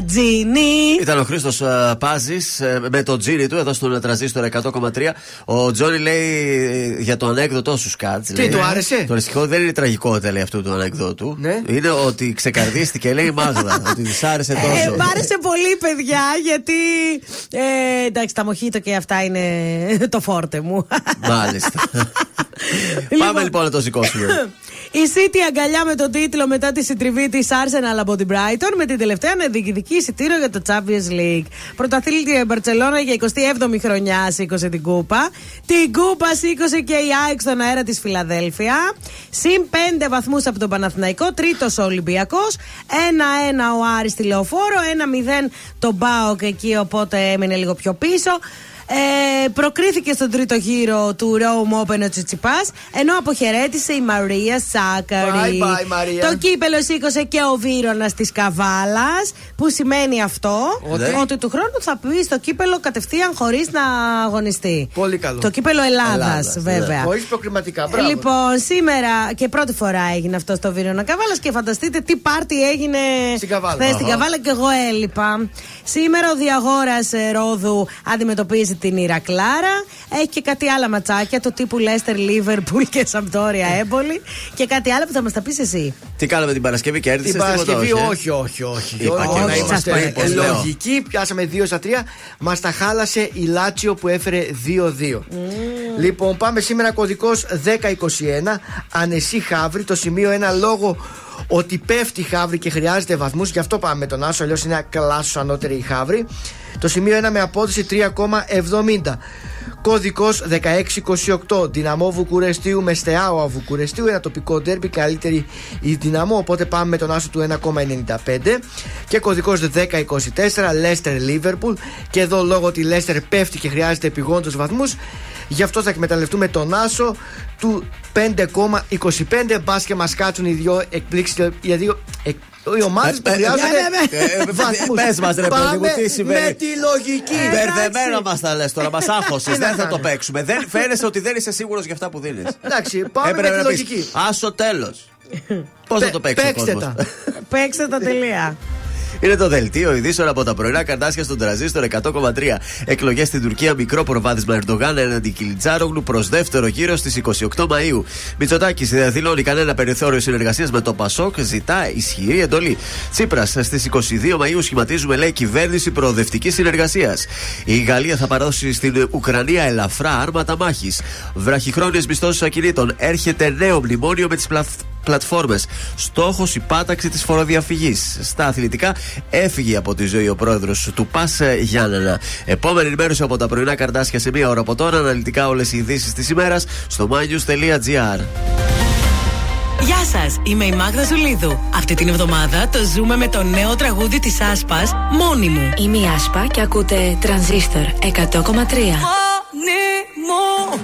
θαυματζίνι. Ήταν ο Χρήστος Πάζης με το τζίνι του εδώ στον τραζίστρο 100,3. Ο Τζόνι λέει ε, για το ανέκδοτό σου, Σκάτς. Τι, του άρεσε; Το ρεστικό δεν είναι τραγικότητα, λέει αυτού του ανεκδότου. Ναι. Είναι ότι ξεκαρδίστηκε, λέει η Μάγδα. ότι της άρεσε τόσο. Ε, μ' άρεσε πολύ, παιδιά, γιατί. Ε, εντάξει, τα μοχίτο και αυτά είναι το φόρτε μου. Μάλιστα. Πάμε λοιπόν να το σηκώσουμε. Η City αγκαλιά με τον τίτλο μετά τη συντριβή της Arsenal από την Brighton με την τελευταία να διεκδικεί εισιτήριο για το Champions League. Πρωταθλήτρια η Μπαρσελόνα για 27η χρονιά σήκωσε την κούπα. Την κούπα σήκωσε και η ΑΕΚ στον αέρα της Φιλαδέλφια. Συν 5 βαθμούς από τον Παναθηναϊκό. Τρίτος ο Ολυμπιακός. 1-1 ο Άρης στη Λεωφόρο. 1-0 το Μπάοκ εκεί οπότε έμεινε λίγο πιο πίσω. Ε, προκρίθηκε στον τρίτο γύρο του Rome Open ο Τσιτσιπάς, ενώ αποχαιρέτησε η Μαρία Σάκαρη. Bye bye, Μαρία. Το κύπελο σήκωσε και ο Βίρονας της Καβάλας, που σημαίνει αυτό Ότι; ότι του χρόνου θα πει στο κύπελο κατευθείαν χωρίς να αγωνιστεί. Πολύ καλό. Το κύπελο Ελλάδας, Ελλάδας, ναι. βέβαια. Χωρίς προκριματικά. Μπράβο. Λοιπόν, σήμερα και πρώτη φορά έγινε αυτό στο Βίρονα Καβάλας και φανταστείτε τι πάρτι έγινε Στην Καβάλα. χθες στην Αχα. Καβάλα και εγώ έλειπα. Σήμερα ο Διαγόρας Ρόδου αντιμετωπίζει την Ηρακλάρα. Έχει και κάτι άλλα ματσάκια του τύπου Λέστερ, Λίβερπουλ και Σαμπτόρια Έμπολη. Και κάτι άλλο που θα μας τα πεις εσύ. Τι κάναμε την Παρασκευή και έρθει Την Παρασκευή, όχι, όχι, όχι. Είπα Γιώργο, και να εγώ. είμαστε Σας πω, λέω. λογικοί. Πιάσαμε 2 στα 3. Μας τα χάλασε η Λάτσιο που έφερε 2-2. Λοιπόν, πάμε σήμερα κωδικός 1021. Ανεσί Χαύρη. Το σημείο 1 λόγο ότι πέφτει η Χαύρη και χρειάζεται βαθμούς. Γι' αυτό πάμε με τον Άσο. Αλλιώς είναι κλάσος ανώτερη η Χαύρη. Το σημείο 1 με απόδοση 3,70. Κωδικό 1628. Δυναμό Βουκουρεστίου με Στεάωα Βουκουρεστίου. Ένα τοπικό ντέρμπι. Καλύτερη η δυναμό. Οπότε πάμε με τον άσο του 1,95. Και κωδικό 1024. Λέστερ Λίβερπουλ. Και εδώ λόγω ότι η Λέστερ πέφτει και χρειάζεται επιγόντως βαθμούς. Γι' αυτό θα εκμεταλλευτούμε τον άσο του 5,25. Μπα και μα κάτσουν οι δύο εκπλήξει. Οι δύο. εκ- οι ομάδε που Ε, ε, χρειάζονται ναι, ναι, ναι. Ε, βαθμούς. πες μας, ρε παιδί μου, Πάμε τι συμβαίνει. Με τη λογική. Μπερδεμένα μα τα λε τώρα, μα άγχωσε. Τι να Δεν θα το κάνω. παίξουμε. Δεν φαίνεσαι ότι δεν είσαι σίγουρο για αυτά που δίνει. Εντάξει, πάμε με τη λογική. Άσο τέλο. Πώ θα Πε- το παίξει ο παίξτε κόσμος? τα. Παίξτε τα τελεία. Είναι το δελτίο ειδήσεων από τα πρωινά καρτάσια στον τραζίστορ 100,3. Εκλογές στην Τουρκία, μικρό προβάδισμα Ερντογάν έναντι Κιλιτζάρογλου προς δεύτερο γύρο στις 28 Μαου. Μητσοτάκης δεν δηλώνει κανένα περιθώριο συνεργασίας με το Πασόκ, ζητά ισχυρή εντολή. Τσίπρας στις 22 Μαου σχηματίζουμε, λέει, κυβέρνηση προοδευτικής συνεργασίας. Η Γαλλία θα παραδώσει στην Ουκρανία ελαφρά άρματα μάχης. Βραχυχρόνιες μισθώσεις ακινήτων. Έρχεται νέο μνημόνιο με τις πλατφόρμε. Στόχος η πάταξη της φοροδιαφυγής. Στα αθλητικά, έφυγε από τη ζωή ο πρόεδρος του ΠΑΣ Γιάννενα. Επόμενη ενημέρωση από τα πρωινά καρτάσια σε μία ώρα από τώρα. Αναλυτικά όλες οι ειδήσεις της ημέρας στο mynews.gr. Γεια σας, είμαι η Μάγδα Ζουλίδου. Αυτή την εβδομάδα το ζούμε με το νέο τραγούδι της Άσπας, Μόνη μου. Είμαι η Άσπα και ακούτε Τρανζίστορ 100,3. Μόνη μου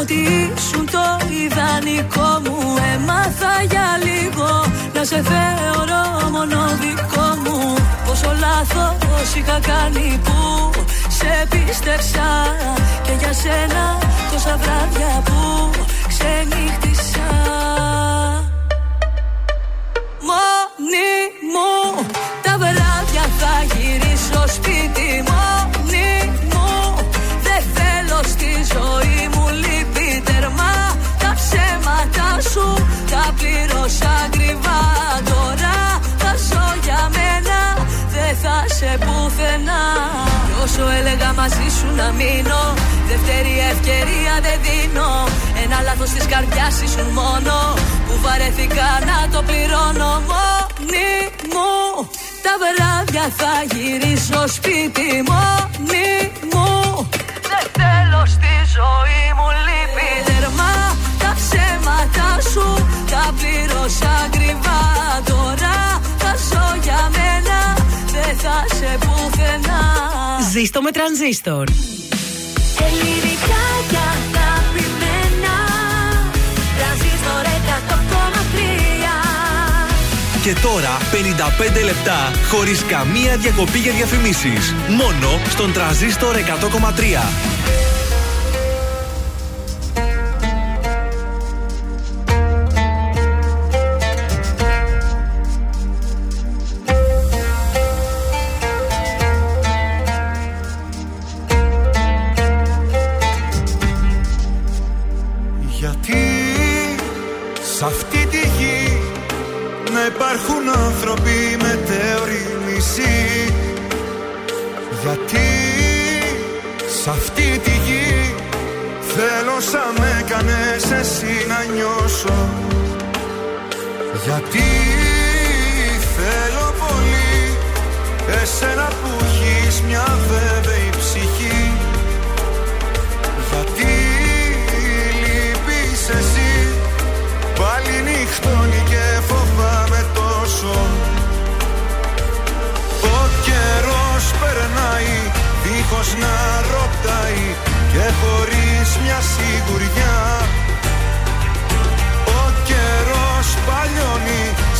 ότι ήσουν το ιδανικό μου Έμαθα για λίγο. Να σε θεωρώ μόνο δικό μου. Πόσο λάθος είχα κάνει που σε πίστεψα. Και για σένα τόσα βράδια που ξενύχτησα. Μόνη μου τα βράδια θα γυρίσω σπίτι. Μόνη μου δεν θέλω στη ζωή σου. Τα πλήρωσα ακριβά Τώρα θα ζω για μένα. Δεν θα σε πουθενά. Κι όσο έλεγα μαζί σου να μείνω Δεύτερη ευκαιρία δεν δίνω. Ένα λάθος της καρδιάς μόνο. Που βαρέθηκα να το πληρώνω Μόνη μου. Τα βράδια θα γυρίσω σπίτι Μόνη μου. Δεν θέλω στη ζωή μου λύπη Τερμά χρήματά σου τα πλήρωσα ακριβά. Τώρα θα για μένα, δεν θα σε πουθενά. Ζήστο με τρανζίστορ. Ελληνικά και. Τρανζίστορ 100,3. Και τώρα 55 λεπτά χωρίς καμία διακοπή για διαφημίσεις. Μόνο στον τρανζίστορ 100,3. Να νιώσω Γιατί θέλω πολύ εσένα που έχεις μια βέβαιη ψυχή. Γιατί λείπεις εσύ Πάλι νυχτώνει και φοβάμαι τόσο. Ο καιρός περνάει δίχως να ρωτάει Και χωρίς μια σιγουριά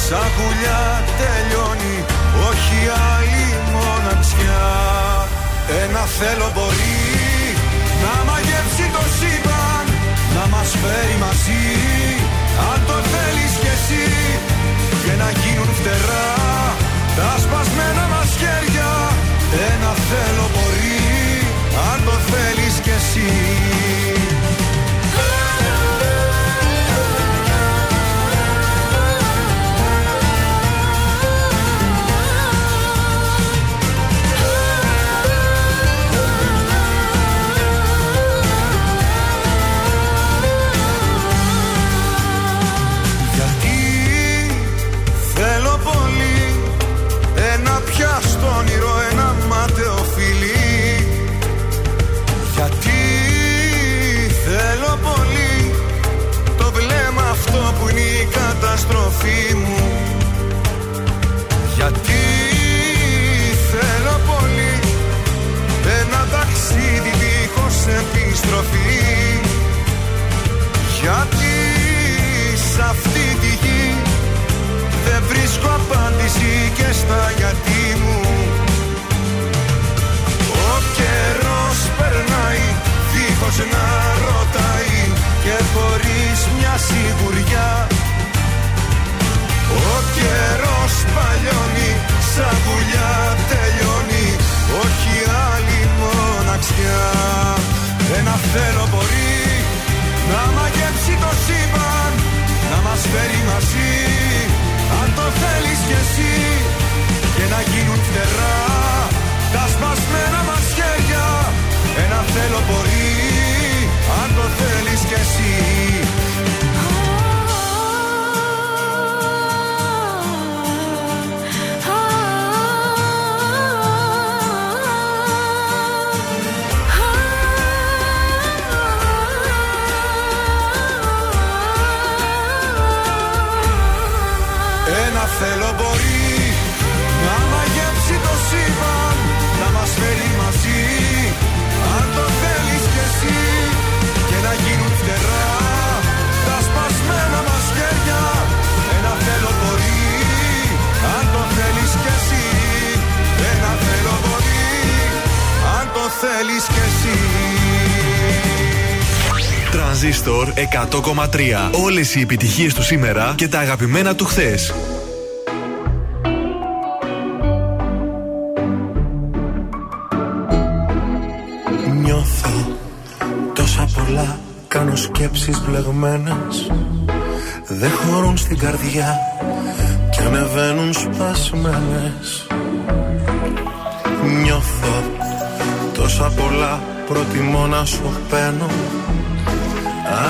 σαν γουλιά τελειώνει Όχι άλλη μοναξιά. Ένα θέλω μπορεί να μαγεύσει το σύμπαν Να μας φέρει μαζί Αν το θέλεις κι εσύ. Και να γίνουν φτερά Τα σπασμένα μας χέρια. Ένα θέλω μπορεί Αν το θέλεις κι εσύ Γιατί θέλω πολύ ένα ταξίδι δίχως επιστροφή. Γιατί σ' αυτή τη γη δεν βρίσκω απάντηση και στα γιατί μου. Ο καιρός περνάει δίχως να ρωτάει και χωρίς μια σιγουριά θέλω μπορεί να μαγεύσει το σύμπαν Να μας φέρει μαζί. Αν το θέλεις κι εσύ Και να γίνουν φτερά Τα σπασμένα μας χέρια Ένα θέλω μπορεί. Αν το θέλεις κι εσύ θέλεις κι εσύ Τρανζίστορ 100,3. Όλες οι επιτυχίες του σήμερα και τα αγαπημένα του χθες. Νιώθω τόσα πολλά Κάνω σκέψεις μπλεγμένες Δεν χωρούν στην καρδιά Και ανεβαίνουν σπασμένες Προτιμώ να σου παίρνω.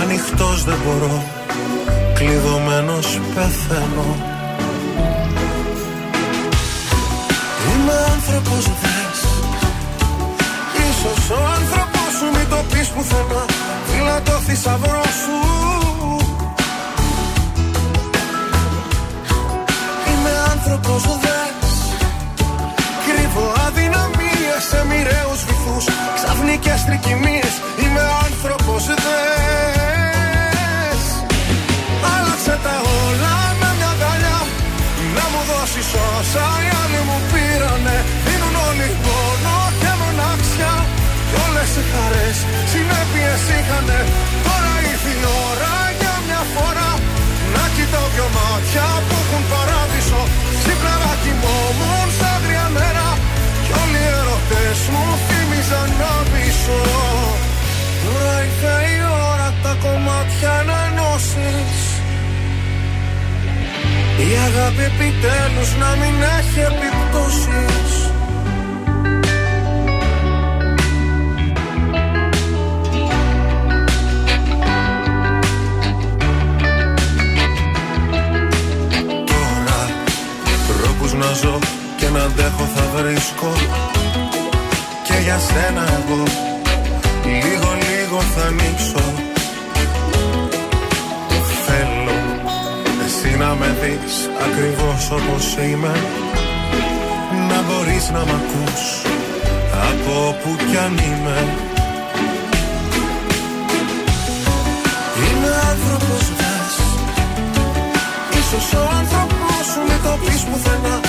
Ανοιχτός δεν μπορώ Κλειδωμένος πεθαίνω. Είμαι άνθρωπος δες Ίσως ο άνθρωπος σου μην το πεις πουθενά. Φίλα το θησαυρό Strictly η αγάπη επιτέλους να μην έχει επιπτώσεις. Τώρα τρόπους να ζω και να αντέχω θα βρίσκω. Και για σένα εγώ λίγο λίγο θα ανοίξω να με δεις ακριβώς όπως είμαι. Να μπορείς να μ' ακούς από όπου κι αν είμαι. Είμαι άνθρωπος δες. Ίσως ο άνθρωπος σου μην το πεις πουθενά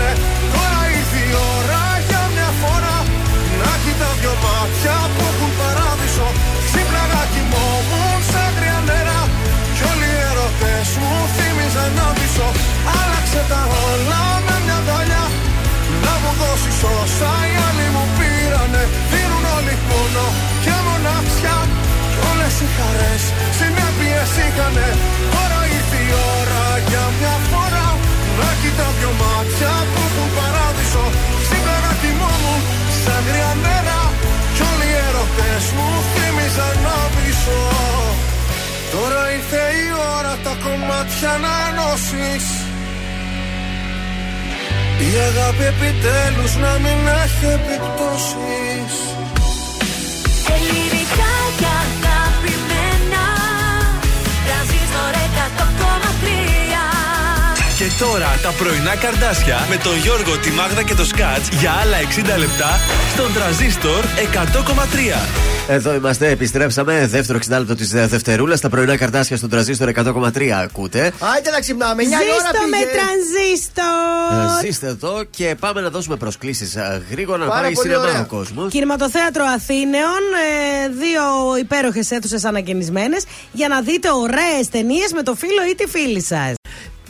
corner τα κομμάτια να ενώσεις. Η αγάπη επιτέλους να μην έχει επιπτώσεις τώρα τα πρωινά καρδάσια με τον Γιώργο, τη Μάγδα και το Σκάτς για άλλα 60 λεπτά στον τραζίστορ 100,3. Εδώ είμαστε, επιστρέψαμε. Δεύτερο 60 λεπτό της Δευτερούλας. Τα πρωινά καρτάσια στον τραζίστορ 100,3 ακούτε. Άιτε να ξυπνάμε, 9 η ώρα Ζήστο με πήγε. τρανζίστορ! Ε, Ζήστε εδώ και πάμε να δώσουμε προσκλήσεις γρήγορα να Πάρα πάει πολύ σινεμά ωραία. ο κόσμος. Κινηματοθέατρο Αθήνεων, ε, δύο υπέροχες αίθουσες ανακαινισμένες για να δείτε ωραίες ταινίες με το φίλο ή τη φίλη σας.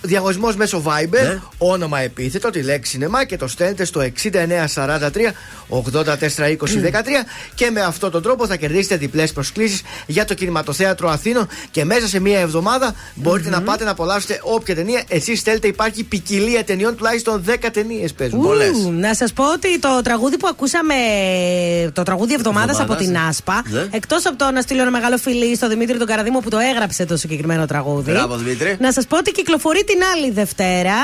Διαγωνισμός μέσω Viber, Ναι. όνομα επίθετο, τη λέξη σινεμά και το στέλνετε στο 6943 84 20 13 και με αυτόν τον τρόπο θα κερδίσετε διπλές προσκλήσεις για το κινηματοθέατρο Αθήνων και μέσα σε μία εβδομάδα μπορείτε να πάτε να απολαύσετε όποια ταινία εσείς θέλετε. Υπάρχει ποικιλία ταινιών, τουλάχιστον 10 ταινίες παίζουν. Πολλές. Ου, Να σας πω ότι το τραγούδι που ακούσαμε, το τραγούδι εβδομάδας από Εβδομάδας, την ε. Άσπα, Ναι. εκτός από το να στείλω ένα μεγάλο φιλί στο Δημήτρη τον Καραδίμο που το έγραψε το συγκεκριμένο τραγούδι. Μπράβο, Δημήτρη. Να σας πω ότι κυκλοφορεί την άλλη Δευτέρα.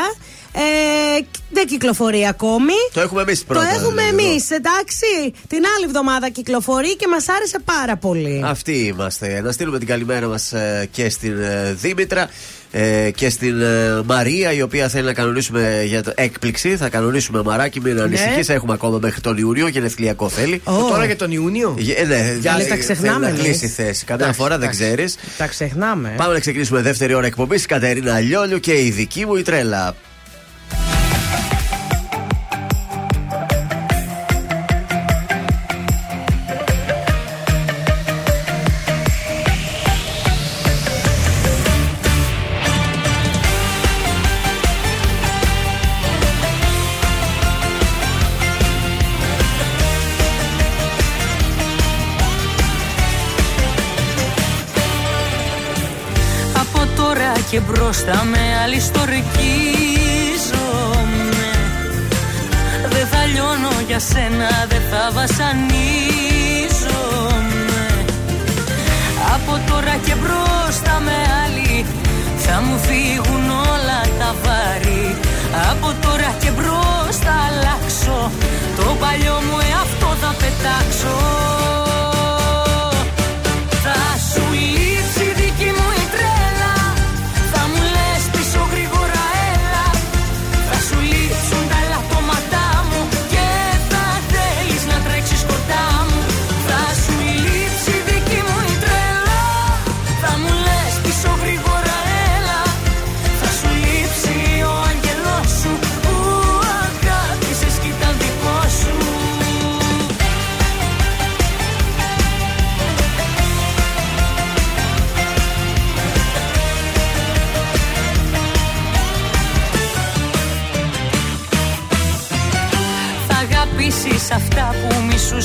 Ε, δεν κυκλοφορεί ακόμη. Το έχουμε εμείς Το πρώτα. έχουμε δηλαδή, εδώ. εμείς, εντάξει. Την άλλη εβδομάδα κυκλοφορεί και μας άρεσε πάρα πολύ. Αυτοί είμαστε. Να στείλουμε την καλημέρα μας και στην ε, Δήμητρα ε, και στην ε, Μαρία, η οποία θέλει να κανονίσουμε για το έκπληξη. Θα κανονίσουμε μαράκι, μην ανησυχείς. Έχουμε ακόμα μέχρι τον Ιούνιο, γενεθλιακό θέλει. Ναι. Ω. Τώρα για τον Ιούνιο; Ε, ναι, Για θέλει- τα ξεχνάμε, θέλει να λες. κλείσει θέση. Καμιά Εντάξει, φορά δεν εντάξει. ξέρεις. Τα ξεχνάμε. Πάμε να ξεκινήσουμε δεύτερη ώρα εκπομπής. Κατερίνα Λιόλιου και η δική μου η τρέλα. Μπροστά με άλλη στορκίζομαι Δεν θα λιώνω για σένα, δεν θα βασανίζομαι. Από τώρα και μπροστά με άλλη Θα μου φύγουν όλα τα βάρη. Από τώρα και μπροστά αλλάξω Το παλιό μου εαυτό θα πετάξω.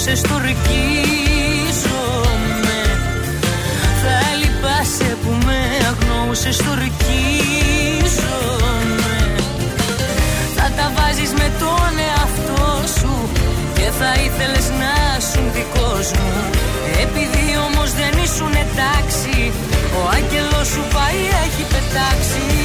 σε στορκίζομαι Θα λυπάσαι που με αγνώουσες στορκίζομαι Θα τα βάζεις με τον εαυτό σου Και θα ήθελες να σου δικός μου Επειδή όμως δεν ήσουν εντάξει Ο άγγελος σου πάει έχει πετάξει.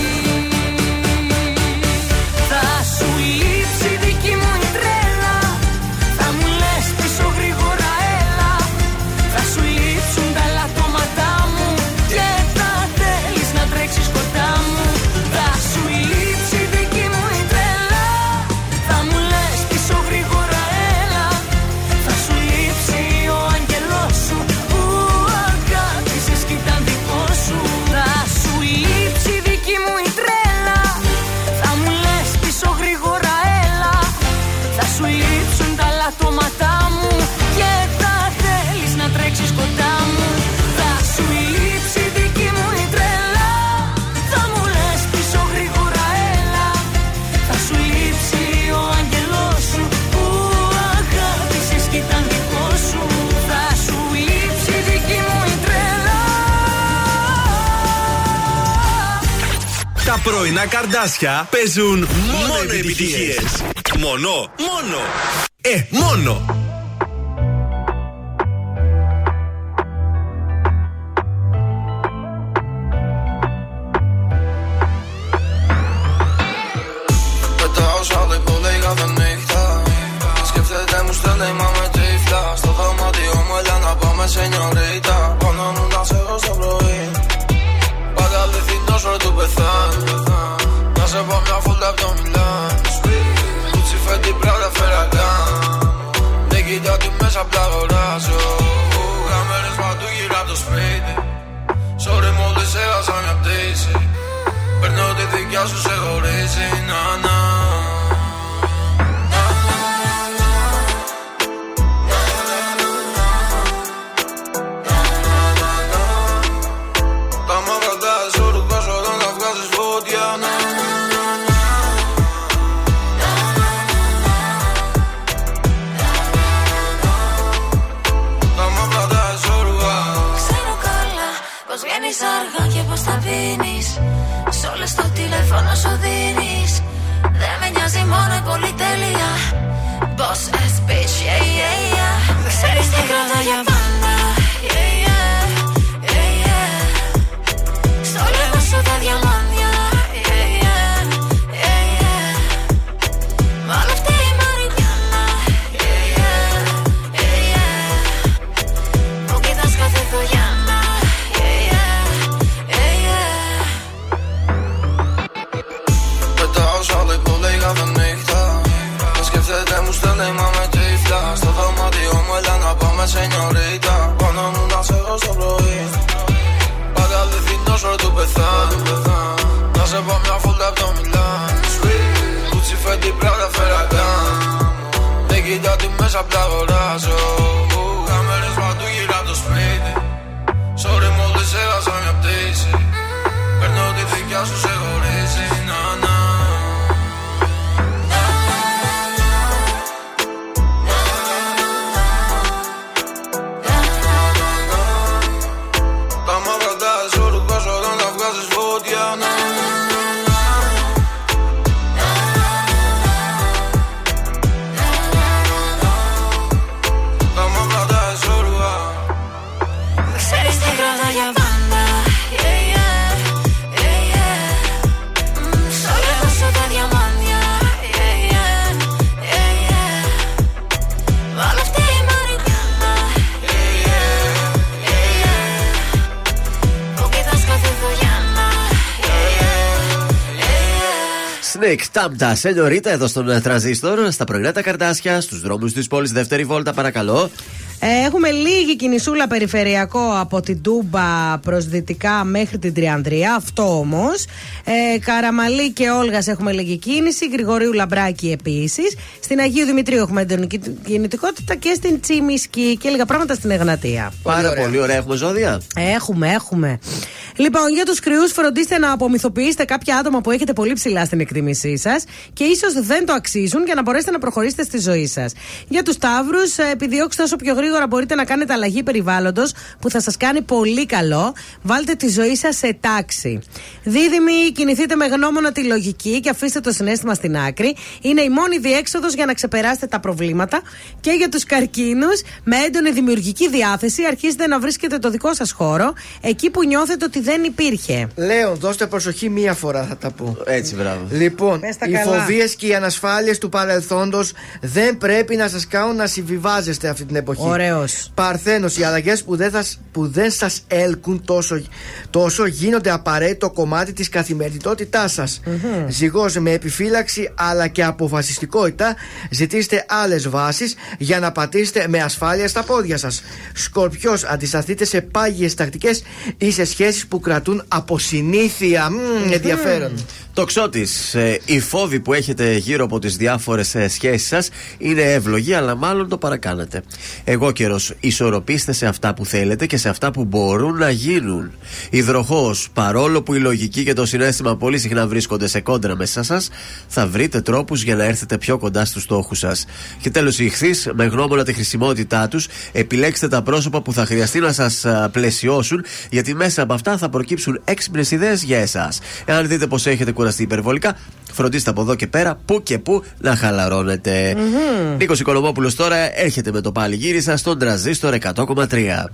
Τα πρώην καρδάκια μόνο επιτυχίες. Μόνο, μόνο, ε μόνο! Φετάω σαν την πολύ κατεμίχτα. Σκεφτείτε μου στερήμα με τρίφλα. Στο δωμάτιο όμω να πάμε σε νιονρίτα. απ' τα γοράζω Κάμερες παντού γύρω από το σπίτι. Sorry μόλις έχασα μια πτήση. Παίρνω τη δικιά σου σε χωρίζει. Να, να. απλαγοράζω Sonic, τάμπτα, σενιωρίτα εδώ στον ε, τραζίστορ, στα πρωινά τα καρτάσια, στους δρόμους της πόλης, δεύτερη βόλτα, παρακαλώ. Ε, Έχουμε λίγη κινησούλα περιφερειακό από την Τούμπα προς δυτικά μέχρι την Τριανδρία. Αυτό όμως. Ε, Καραμαλή και Όλγας έχουμε λίγη κίνηση. Γρηγορίου Λαμπράκη επίσης. Στην Αγίου Δημητρίου έχουμε έντονη κι- κινητικότητα και στην Τσίμισκη και λίγα πράγματα στην Εγνατία. Πάρα πολύ ωραία, έχουμε ζώδια; Έχουμε, έχουμε. Λοιπόν, για τους κρυούς, φροντίστε να απομυθοποιήσετε κάποια άτομα που έχετε πολύ ψηλά στην εκτίμησή σας και ίσως δεν το αξίζουν για να μπορέσετε να προχωρήσετε στη ζωή σας. Για τους Ταύρου, επιδιώξτε όσο πιο γρήγορα μπορείτε να κάνετε αλλαγή περιβάλλοντος που θα σας κάνει πολύ καλό. Βάλτε τη ζωή σας σε τάξη. Δίδυμοι, κινηθείτε με γνώμονα τη λογική και αφήστε το συνέστημα στην άκρη. Είναι η μόνη διέξοδος για να ξεπεράσετε τα προβλήματα. Και για τους καρκίνους, με έντονη δημιουργική διάθεση, αρχίζετε να βρίσκετε το δικό σας χώρο εκεί που νιώθετε ότι δεν υπήρχε. Λέων, δώστε προσοχή μία φορά θα τα πω. Έτσι, μπράβο. Λοιπόν, Πες τα οι καλά. φοβίες και οι ανασφάλειες του παρελθόντος δεν πρέπει να σας κάνουν να συμβιβάζεστε αυτή την εποχή. Ωραίος. Παρθένος, οι αλλαγές που δεν, θα- που δεν σας έλκουν τόσο, τόσο γίνονται απαραίτητο κομμάτι της καθημερινότητά σας. Ζυγός, με επιφύλαξη αλλά και αποφασιστικότητα, ζητήστε άλλες βάσεις για να πατήσετε με ασφάλεια στα πόδια σας. Σκορπιός, αντισταθείτε σε πάγιες τακτικές ή σε σχέσεις που κρατούν από συνήθεια. Μμμ, ενδιαφέρον. Τοξότη, ε, οι φόβοι που έχετε γύρω από τις διάφορες σχέσεις σας είναι εύλογοι, αλλά μάλλον το παρακάνετε. Εγώ καιρός, ισορροπήστε σε αυτά που θέλετε και σε αυτά που μπορούν να γίνουν. Υδροχός, παρόλο που η λογική και το συνέστημα πολύ συχνά βρίσκονται σε κόντρα μέσα σας, θα βρείτε τρόπους για να έρθετε πιο κοντά στους στόχους σας. Και τέλος, οι ηχθείς, με γνώμονα τη χρησιμότητά τους, επιλέξτε τα πρόσωπα που θα χρειαστεί να σας πλαισιώσουν, γιατί μέσα από αυτά θα προκύψουν έξυπνες ιδέες για εσάς. Εάν δείτε πως έχετε κουραστεί υπερβολικά, φροντίστε από εδώ και πέρα που και που να χαλαρώνετε. Μμμ. Νίκος Οικονομόπουλος τώρα έρχεται με το πάλι γύρισα στον τραζίστορ 100,3.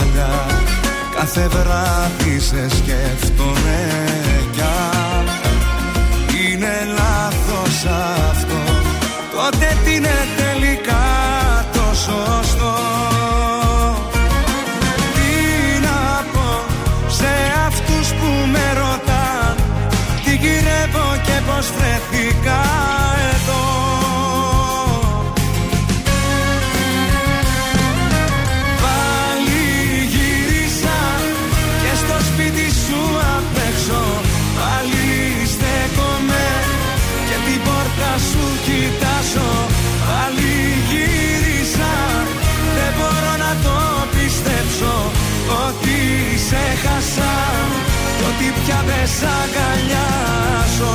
Αγκαλιά Κάθε βράδυ σε σκέφτομαι σ' αγκαλιάζω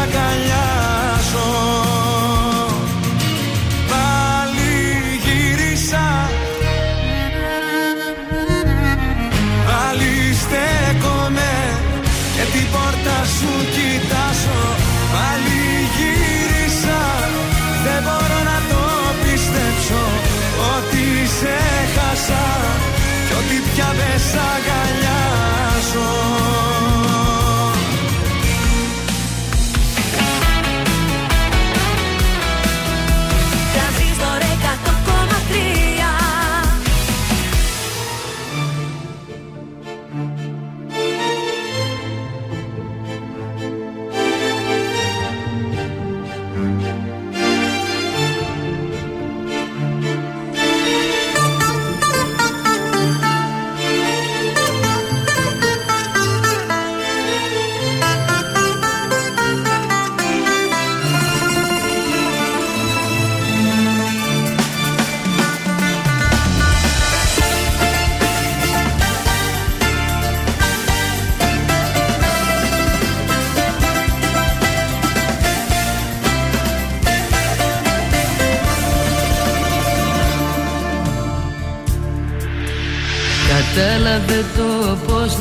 αγκαλιάσω. Πάλι γύρισα. Πάλι στέκομαι Και την πόρτα σου κοιτάσω Πάλι γύρισα. Δεν μπορώ να το πιστέψω Ότι σε χάσα Κι ότι πια δεν σ'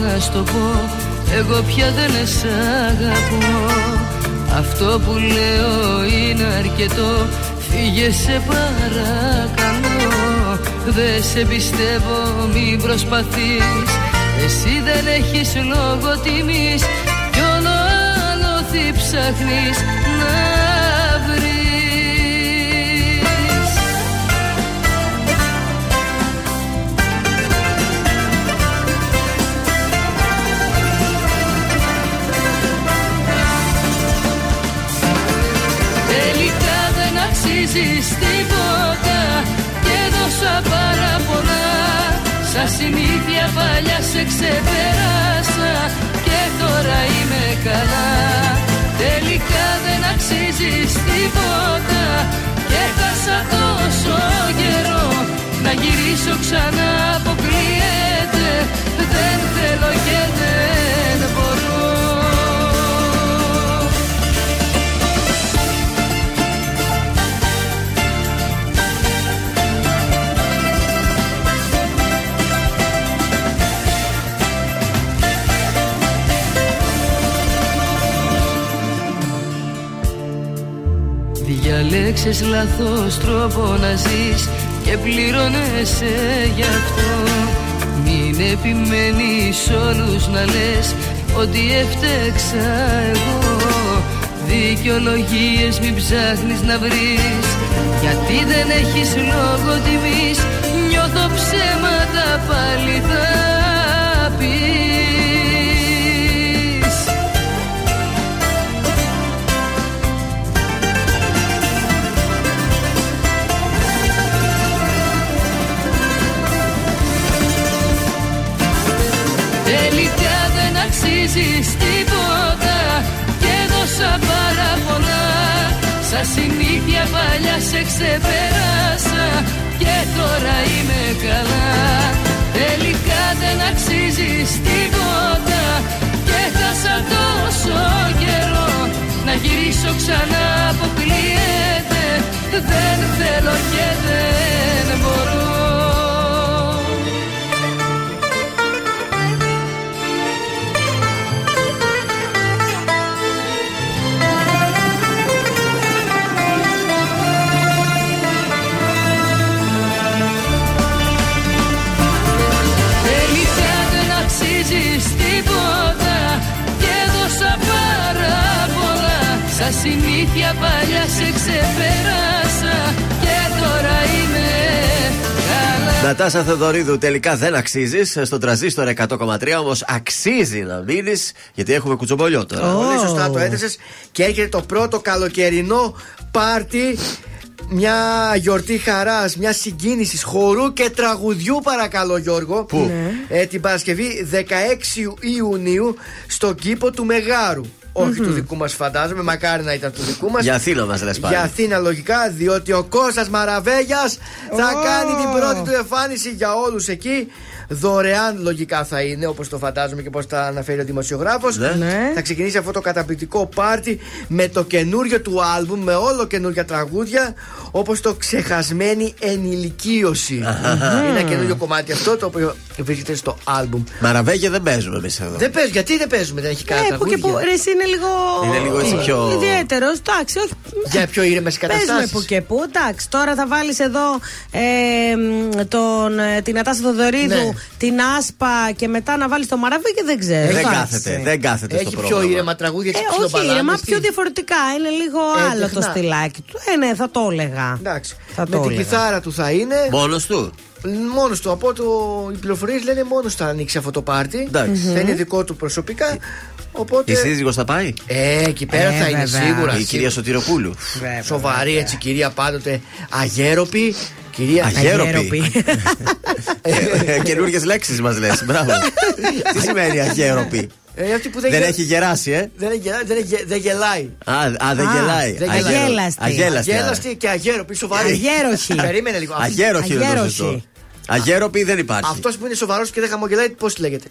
να στο πω. Εγώ πια δεν σ' αγαπώ. Αυτό που λέω είναι αρκετό. Φύγε σε παρακαλώ. Δεν σε πιστεύω μην προσπαθείς. Εσύ δεν έχεις λόγο τιμής. Κι όλο άλλο τι ψάχνεις αξίζεις τίποτα Και δώσα πάρα πολλά Σαν συνήθεια παλιά σε ξεπεράσα Και τώρα είμαι καλά. Τελικά δεν αξίζεις τίποτα Και χάσα τόσο καιρό Να γυρίσω ξανά αποκλείεται. Δεν θέλω και Διαλέξες λάθος τρόπο να ζεις και πληρώνεσαι γι' αυτό. Μην επιμένεις όλους να λες ότι έφτεξα εγώ. Δικαιολογίες μην ψάχνεις να βρεις Γιατί δεν έχεις λόγο τιμής. Νιώθω ψέματα πάλι θα πεις αξίζεις τίποτα Και δώσα πάρα πολλά Σαν συνήθεια παλιά σε ξεπεράσα Και τώρα είμαι καλά. Τελικά δεν αξίζεις τίποτα Και χάσα τόσο καιρό Να γυρίσω ξανά αποκλείεται. Δεν θέλω και δεν μπορώ πολλά Σαν συνήθεια παλιά σε ξεπεράσα Και τώρα είμαι καλά Νατάσα Θεοδωρίδου, τελικά δεν αξίζεις. Στον τραζίστορ 100,3 όμως αξίζει να μείνεις γιατί έχουμε κουτσομπολιό τώρα. Πολύ σωστά το έθεσες και έρχεται το πρώτο καλοκαιρινό πάρτι. Μια γιορτή χαράς, μια συγκίνηση χορού και τραγουδιού, παρακαλώ, Γιώργο. Πού; Ε, την Παρασκευή 16 Ιουνίου στον κήπο του Μεγάρου. Όχι του δικού μας, φαντάζομαι, μακάρι να ήταν του δικού μας. Για Αθήνα μας λες πάλι. Για Αθήνα λογικά, διότι ο Κώστας Μαραβέγιας θα Ω. κάνει την πρώτη του εμφάνιση για όλους εκεί. Δωρεάν λογικά θα είναι, όπως το φαντάζομαι και πώς τα αναφέρει ο δημοσιογράφος. Ναι. Ναι. Θα ξεκινήσει αυτό το καταπληκτικό πάρτι με το καινούριο του άλμπουμ, με όλο καινούργια τραγούδια, όπως το ξεχασμένη ενηλικίωση. είναι ένα καινούριο κομμάτι αυτό το οποίο βρίσκεται στο άλμπουμ. Μαραβέγια δεν παίζουμε εμείς εδώ. Δεν παίζει, γιατί δεν παίζουμε, δεν έχει κανένα Ε, που και τραγούδια. που. Ρε, εσύ είναι λίγο. Είναι λίγο έτσι πιο- Ιδιαίτερος. Εντάξει, όχι. Για πιο ήρεμες Παίζουμε καταστάσεις. που και που. Εντάξει, τώρα θα βάλεις εδώ ε, μ, τον, ε, την Ατάσα Θοδωρίδου, Ναι. Την Άσπα και μετά να βάλεις το Μαραβέ και δεν ξέρω. Δεν Εντάξει. κάθεται, δεν κάθεται Έχει στο πιο πρόγραμμα. ήρεμα τραγούδια, έχει Ε, πιο όχι μπαλάντες, ήρεμα, τι; πιο διαφορετικά. Είναι λίγο Ε, άλλο το τεχνά. στυλάκι του. Ε, ναι, θα το έλεγα. Εντάξει. Θα με το την έλεγα. κιθάρα του θα είναι. Μόνος του; Μόνος του. Από το, οι πληροφορίες λένε μόνος θα ανοίξει αυτό το πάρτι. Εντάξει. Θα είναι δικό του προσωπικά. Οπότε. Η σύζυγος θα πάει; Ε, εκεί πέρα Ε, θα είναι βέβαια. σίγουρα. Η κυρία σίγουρα. Σωτηροπούλου. Βέβαια, Σοβαρή έτσι, κυρία πάντοτε αγέροπη. Κυρία Αγέροπη. Καινούργιες λέξεις μας λες. Μπράβο. Τι σημαίνει αγέροπη; Ε, αυτή που δεν, Δεν γε- έχει γεράσει, ε; Δεν, έχει γελάει, δεν, έχει- δεν γελάει. Α, α, δεν Α, γελάει. δεν Αγέρο- γελάει. Αγέλαστη. Αγέλαστη. Αγέλαστη και αγέροπη, σοβαρή. Αγέροχη. Περίμενε λίγο. Αγέροχη είναι το Αγέροχη. σωστό. Αγέροπη δεν υπάρχει. Αυτός που είναι σοβαρός και δεν χαμογελάει, πώς λέγεται;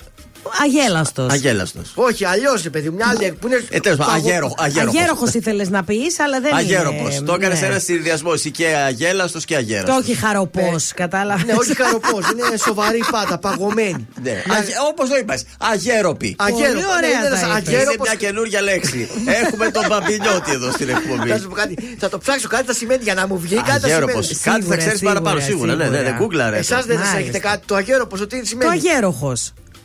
Αγέλαστο. Αγέλαστο. Όχι, αλλιώ, παιδί μου, μια άλλη που είναι. Ε, τέλο πάντων, παγω- αγέρο, αγέροχος. Αγέροχο ήθελε να πει, αλλά δεν Αγέροπος. είναι. Το έκανε ναι. ένα συνδυασμό. Είσαι και αγέλαστο και Και αγέραστο. όχι χαροπό, κατάλαβε. Ναι, όχι χαροπό, είναι σοβαρή πάτα, παγωμένη. Ναι. Όπω το είπα. Αγέροπη. Αγέρο, Πολύ ωραία ναι, είναι τα ένας είπες. Είναι αγέροπος. μια καινούργια λέξη. Έχουμε τον Μπαμπινιώτη εδώ στην εκπομπή. Να σου πω κάτι, θα το ψάξω κάτι θα σημαίνει για να μου βγει κάτι θα Αγέροπο. σημαίνει. Κάτι θα Σίγουρα, ξέρει σίγουρα, παραπάνω σίγουρα. Ναι, ναι, ναι, σίγουρα. Google ρε. Εσά δεν σα Μάλιστα. έχετε κάτι το αγέροπο, ότι Το σημαίνει. αγέροχο.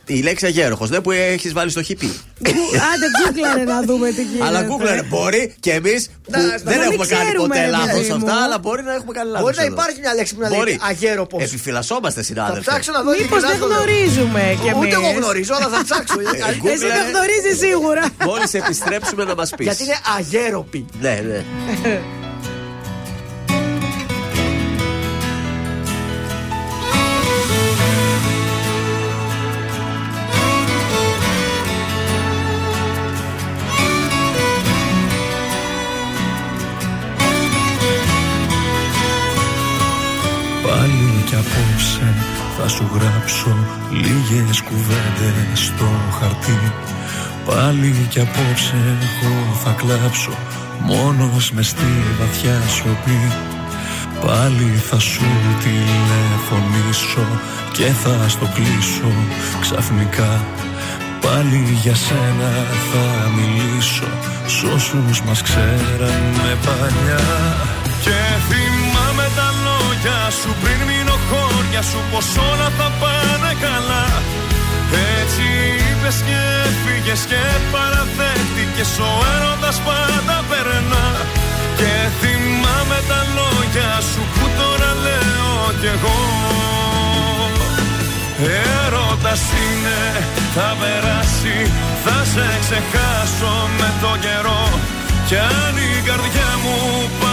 Η λέξη αγέροχος, ναι, που έχεις βάλει στο χιπί. Άντε, γκούγκλαρε να δούμε τι γίνεται. Αλλά Google μπορεί και εμείς που Να, δεν να έχουμε μην κάνει ξέρουμε, ποτέ ρε λάθος παιδί μου. αυτά, αλλά μπορεί να έχουμε κάνει λάθος. Μπορεί να υπάρχει μια λέξη που να λέει αγέροπος. Επιφυλασσόμαστε, Θα συνάδελφοι. ψάξω να δω τι Μήπως δεν γυρνάω. γνωρίζουμε κι εμεί. Ούτε εγώ γνωρίζω, αλλά θα ψάξω. Ε, Εσύ δεν γνωρίζεις σίγουρα. Μόλις επιστρέψουμε να μας πεις. Γιατί είναι αγέροπη. Ναι, ναι. γράψω λίγες κουβέντες στο χαρτί. Πάλι κι απόψε εγώ θα κλάψω μόνος μες στη βαθιά σιωπή. Πάλι θα σου τηλεφωνήσω και θα στο κλείσω ξαφνικά. Πάλι για σένα θα μιλήσω σ' όσους μας ξέρανε παλιά. Και θυμάμαι τα λόγια σου πριν μείνω χώρια σου πως όλα θα πάνε καλά. Έτσι είπες και έφυγες και παραδέχτηκες ο έρωτας πάντα περνά. Και θυμάμαι τα λόγια σου που τώρα λέω κι εγώ. Έρωτας είναι, θα περάσει, θα σε ξεχάσω με το καιρό. Κι αν η καρδιά μου πάει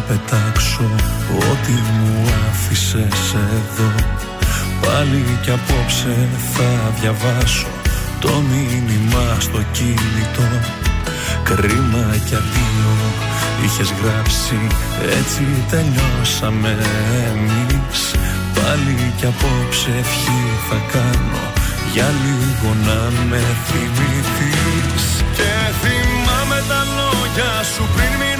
θα πετάξω. Ό,τι μου άφησες εδώ Πάλι κι απόψε θα διαβάσω το μήνυμα στο κινητό. Κρίμα κι αδείο είχες γράψει έτσι τελειώσαμε εμείς. Πάλι κι απόψε ευχή θα κάνω για λίγο να με θυμηθείς. Και θυμάμαι τα λόγια σου πριν μείνω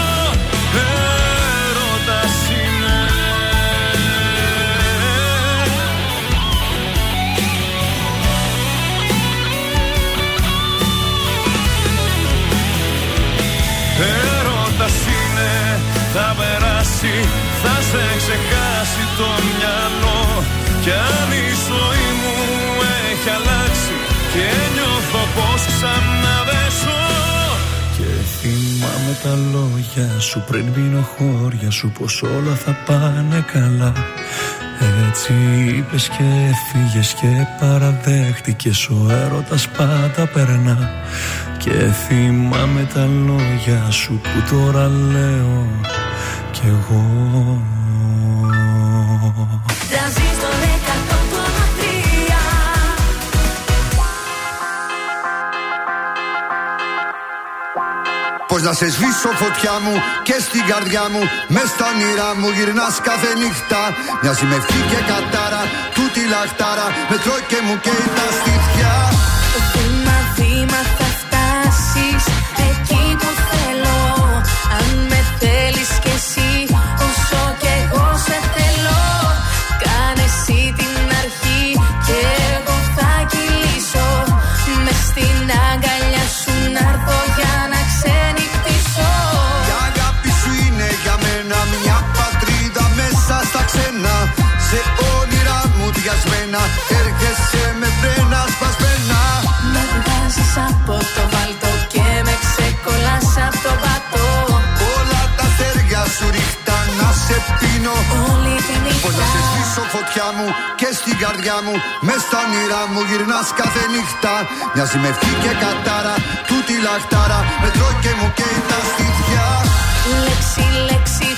σε ξεχάσει το μυαλό. Κι αν η ζωή μου έχει αλλάξει και νιώθω πως ξανά δεν ζω Και θυμάμαι τα λόγια σου πριν μείνω χώρια σου πως όλα θα πάνε καλά. Έτσι είπες και έφυγες και παραδέχτηκες Ο έρωτας πάντα περνά. Και θυμάμαι τα λόγια σου που τώρα λέω κι εγώ πως να σε σβήσω φωτιά μου και στην καρδιά μου Μες στα όνειρά μου γυρνάς κάθε νύχτα. Μια με και κατάρα, τούτη λαχτάρα Με τρώει και μου καίει τα στήθια. Βήμα, βήμα, θα όνειρά μου διασμένα έρχεσαι με βρένα σπασμένα. Με βγάζεις από το βάλτο και με ξεκολλάς από το βατό Όλα τα αστέρια σου ρίχτα να σε πίνω. Όλη τη νύχτα Πώς να σε σβήσω φωτιά μου και στην καρδιά μου. Μες στα όνειρά μου γυρνάς κάθε νύχτα. Μοιάζει με ευχή και κατάρα, τούτη λαχτάρα. Με τρώει και μου καίει τα στήθια. Λέξη, λέξη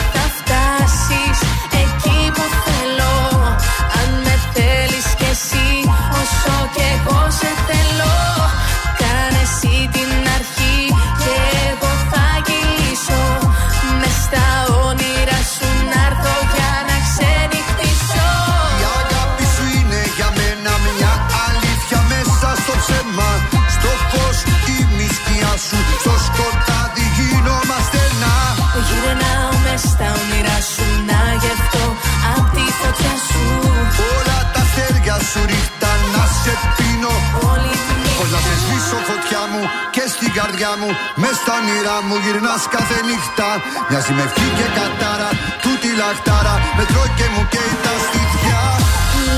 μου και στην καρδιά μου. Μες στα όνειρά μου γυρνάς κάθε νύχτα. Μοιάζει με ευχή και κατάρα, τούτη λαχτάρα. Με τρώει και μου καίει τα στήθια.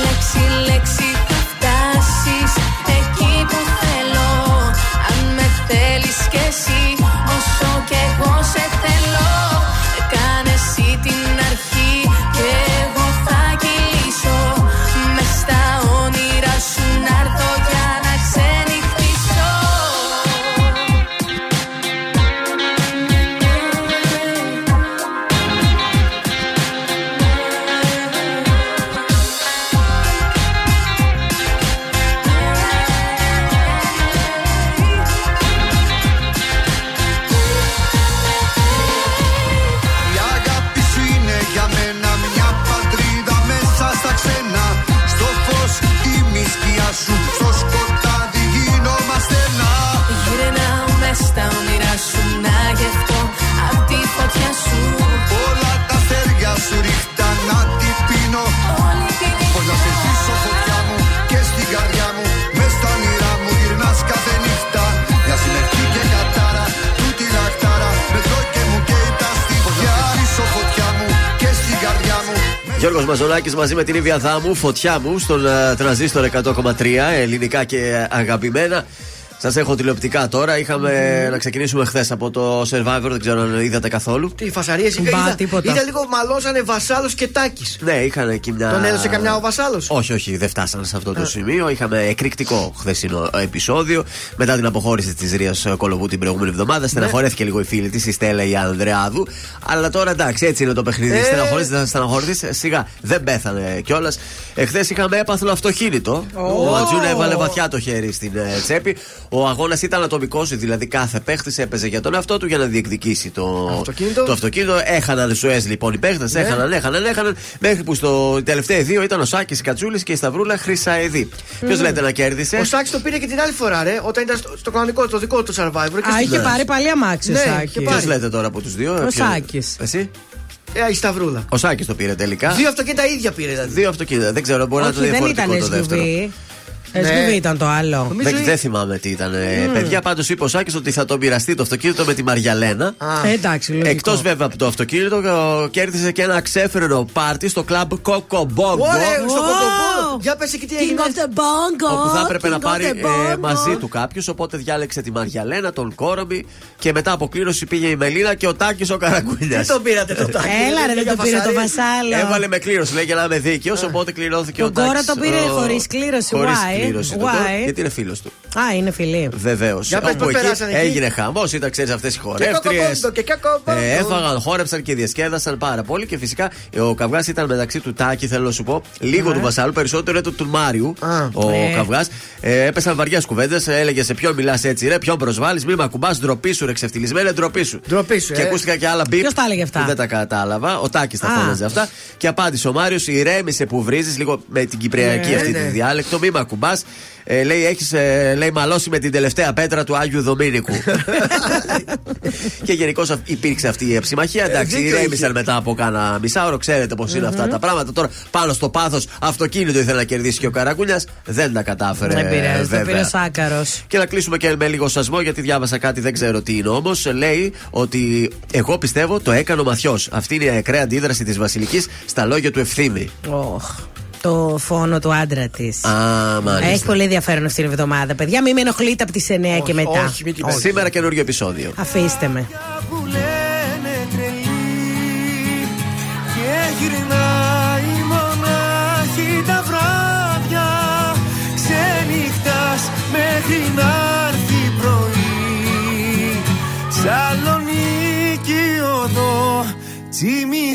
Λέξη, λέξη θα φτάσεις εκεί που θέλω Αν με θέλεις κι εσύ Γιώργο Μαζονάκη μαζί με την ίδια δάμου, φωτιά μου στον uh, τρανζίστορ 100,3 ελληνικά και αγαπημένα. Σας έχω τηλεοπτικά τώρα. Είχαμε να ξεκινήσουμε χθες από το Survivor, δεν ξέρω αν είδατε καθόλου. Τι φασαρίες Μπα, είδα, τίποτα. είδα λίγο μαλώσανε βασάλος και τάκης. Ναι, είχαν εκεί μια. Τον έδωσε καμιά ο βασάλος; Όχι, όχι, δεν φτάσανε σε αυτό το σημείο. Είχαμε εκρηκτικό χθεσινό επεισόδιο. Μετά την αποχώρηση της Ρίας Κολοβού την προηγούμενη εβδομάδα, στεναχωρέθηκε λίγο η φίλη της, η Στέλλα η Ανδρεάδου. Αλλά τώρα εντάξει, έτσι είναι το παιχνίδι. Ε. Στεναχωρήσει, δεν θα στεναχωρηθεί. Σιγά, δεν πέθανε κιόλας. Εχθές είχαμε έπαθλο αυτοκίνητο. Ο Ατζούνα έβαλε βαθιά το χέρι στην ε, τσέπη. Ο αγώνας ήταν ατομικό, δηλαδή κάθε παίχτης έπαιζε για τον εαυτό του για να διεκδικήσει το Αυτοκίνητο. το αυτοκίνητο. Έχαναν σουέζ λοιπόν οι παίχτες, Ναι. έχαναν, έχαναν, έχαναν. Μέχρι που στο τελευταίο δύο ήταν ο Σάκης Κατσούλης και η Σταυρούλα Χρυσαεδή. Ποιος λέτε να κέρδισε; Ο Σάκης το πήρε και την άλλη φορά, ρε, όταν ήταν στο, στο κανονικό, το δικό του survivor. Και Α, στην- είχε πάρει πάλι αμάξι ο Ναι, Σάκης. είχε Ποιος πάρει. λέτε τώρα από τους δύο. Ο ποιο- Σάκης. Εσύ; Ε, η Σταυρούλα. Ο Σάκης το πήρε τελικά. Δύο αυτοκίνητα ίδια πήρε, δηλαδή. Δύο αυτοκίνητα. Δεν ξέρω, μπορεί να Όχι, είναι δεν ήταν διαφορετικό το δεύτερο. SUV. Ναι. SUV ήταν το άλλο. Νομίζω Δεν, η- δεν θυμάμαι τι ήταν. ε, Παιδιά, πάντως είπε ο Σάκης ότι θα το μοιραστεί το αυτοκίνητο με τη Μαριαλένα. Α, Ε, εντάξει, λογικό. Εκτός βέβαια από το αυτοκίνητο, ε, κέρδισε και ένα ξέφρενο πάρτι στο κλαμπ Κοκομπόγκο. Ωραία, στο Wow. κοντοπόλο. Για πες εκεί τι King έγινε. of the Bongo. Όπου θα έπρεπε να King of πάρει the ε, Bongo. μαζί του κάποιος. Οπότε διάλεξε τη Μαριαλένα, τον Κόρομπι και μετά από κλήρωση πήγε η Μελίνα και ο Τάκης ο Καραγκούνιας. Τι τον πήρατε το τάκι. Έλα ρε, δεν Για το πήρε το φασαρίες. βασάλο. Έβαλε με κλήρωση, λέει για να είμαι δίκαιος. Οπότε κληρώθηκε ο Τον Τάκης. Κόρα το πήρε ο- χωρίς κλήρωση, χωρίς why? ολοκλήρωση του. Why? Γιατί είναι φίλος του. Α, είναι φιλή. Βεβαίως. Για πες πώς περάσαν εκεί. έγινε χαμός, ήταν ξέρεις αυτές οι Και χορεύτριες. κακοπόντο και κακοπόντο. Ε, έφαγαν, χόρεψαν και διασκέδασαν πάρα πολύ και φυσικά ε, ο καυγάς ήταν μεταξύ του Τάκη, θέλω να σου πω, λίγο του Βασάλου, περισσότερο ήταν του Μάριου. Ο Ε. καυγάς. Ε, έπεσαν βαριές κουβέντες, έλεγε σε ποιον μιλάς έτσι, ρε, ποιον προσβάλλεις, μη με ακουμπάς, ντροπή σου, ρε, ξεφτυλισμένε, ντροπή σου. Ντροπή σου, Και ε. ακούστηκαν και άλλα μπίπ. Ποιος τα έλεγε αυτά; που Δεν τα κατάλαβα. Ο Τάκης τα Α. φώναζε αυτά. Και απάντησε ο Μάριος, ηρέμησε που βρίζεις λίγο με την κυπριακή Ναι, αυτή ναι. τη διάλεκτο, μη με ακουμπά. Ε, λέει, έχεις λέει, μαλώσει με την τελευταία πέτρα του Άγιου Δομήνικου. και γενικώς υπήρξε αυτή η εψημαχία. Εντάξει, δίκιο ηρέμησαν είχε. μετά από κάνα μισάωρο. Ξέρετε πώς είναι αυτά τα πράγματα. Τώρα πάνω στο πάθος αυτοκίνητο ήθελε να κερδίσει και ο Καραγκούνια. Δεν τα κατάφερε. Δεν πειράζει, το βέβαια. πήρε ο Σάκαρος. Και να κλείσουμε και με λίγο σασμό, γιατί διάβασα κάτι, δεν ξέρω τι είναι όμως. Λέει ότι εγώ πιστεύω το έκανε ο Μαθιός. Αυτή είναι η ακραία αντίδραση της Βασιλικής στα λόγια του ευθύμη. Οχ, το φόνο του άντρα της. Α, μάλιστα. Έχει πολύ ενδιαφέρον αυτήν την εβδομάδα, παιδιά. Μην με ενοχλείτε από τις 9 και μετά. όχι, μην την Σήμερα καινούριο επεισόδιο. Αφήστε με. που λένε τρελή και γυρνάει μονάχη τα βράδια ξενυχτάς μέχρι να έρθει πρωί Σαλονίκη οδό τσιμισκή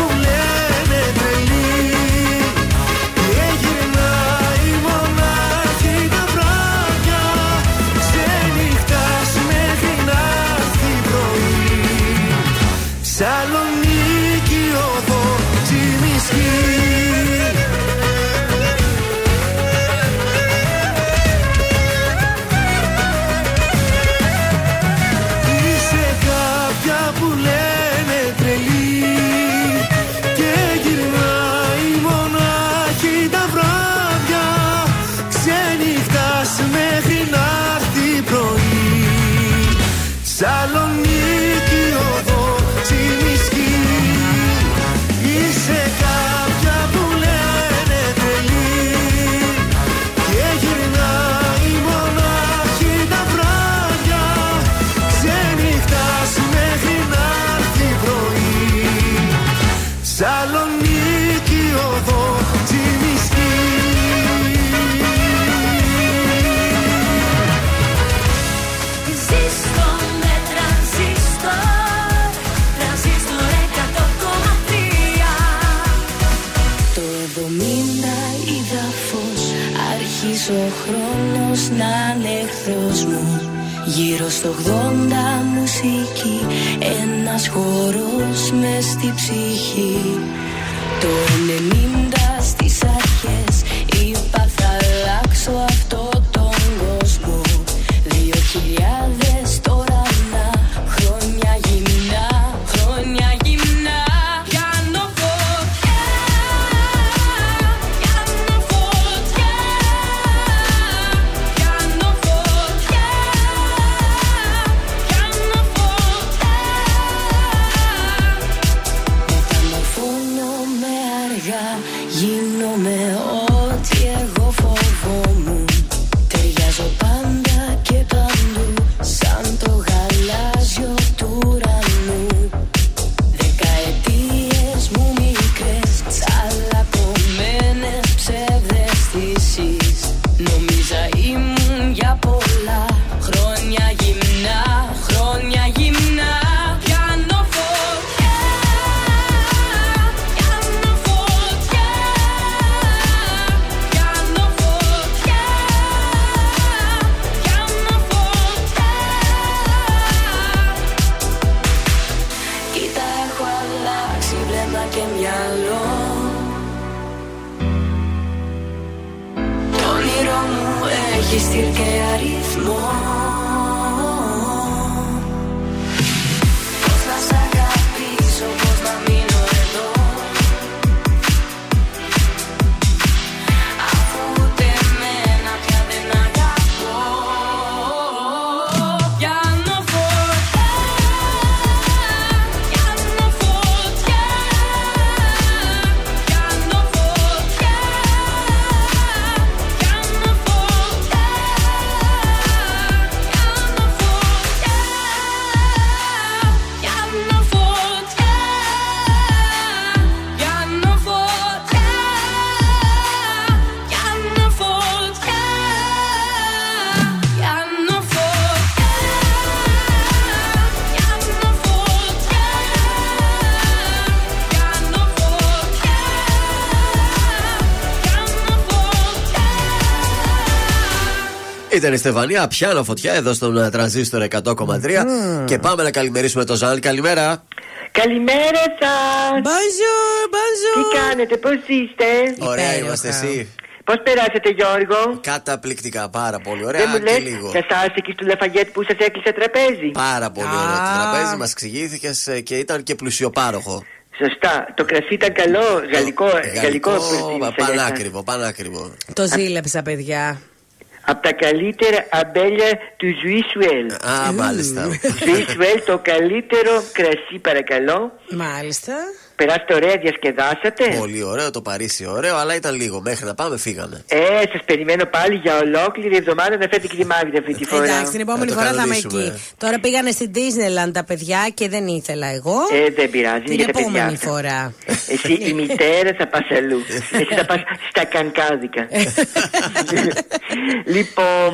στο 80 μουσική, ένας χορός μες στη ψυχή. Το 90 ήταν η Στεφανία. Πιάνω φωτιά εδώ στον ε, τρανζίστορ 100,3 και πάμε να καλημερίσουμε τον Ζαν. Καλημέρα. Καλημέρα σας! Bonjour, bonjour! Τι κάνετε, πώς είστε, Ωραία είμαστε εσύ. Πώς περάσατε, Γιώργο; Καταπληκτικά, πάρα πολύ Δεν ωραία. μου Και λες, λίγο. σα άρεσε εκεί στο Λεφαγέτ που σας έκλεισε τραπέζι; Πάρα πολύ ωραίο το τραπέζι, μας εξηγήθηκε και ήταν και πλουσιοπάροχο. Σωστά. Το κρασί ήταν καλό, γαλλικό. γαλλικό, πανάκριβο, πανάκριβο. Το ζήλεψα, παιδιά. Από τα καλύτερα αμπέλια του Ζουίσουελ. Α, μάλιστα. Ζουίσουελ, το καλύτερο κρασί, παρακαλώ. Μάλιστα. Περάσετε ωραία, διασκεδάσατε. Πολύ ωραίο το Παρίσι, ωραίο, αλλά ήταν λίγο. Μέχρι να πάμε, φύγαμε. Ε, σας περιμένω πάλι για ολόκληρη εβδομάδα να φέρετε χρήμα αυτή τη φορά. Εντάξει, την επόμενη φορά θα είμαι εκεί. Τώρα πήγανε στην Disneyland τα παιδιά και δεν ήθελα εγώ. Ε, δεν πειράζει, Την είναι για τα επόμενη παιδιά. φορά. Εσύ η μητέρα θα πας αλλού. Εσύ θα πας στα κανκάδικα. λοιπόν,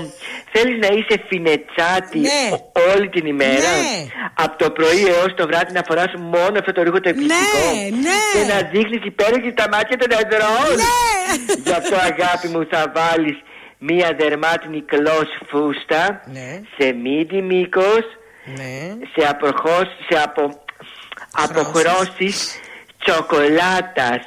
θέλεις να είσαι φινετσάτη ο- όλη την ημέρα; Ναι. Από το πρωί έως το βράδυ να φοράς μόνο αυτό το ρούχο το εκπληκτικό; ναι. Και να δείχνεις υπέροχη στα μάτια των ανδρών. Γι' αυτό αγάπη μου θα βάλεις μία δερμάτινη κλός φούστα σε μύτη μήκος σε, αποχώς, σε απο, αποχρώσεις τσοκολάτας.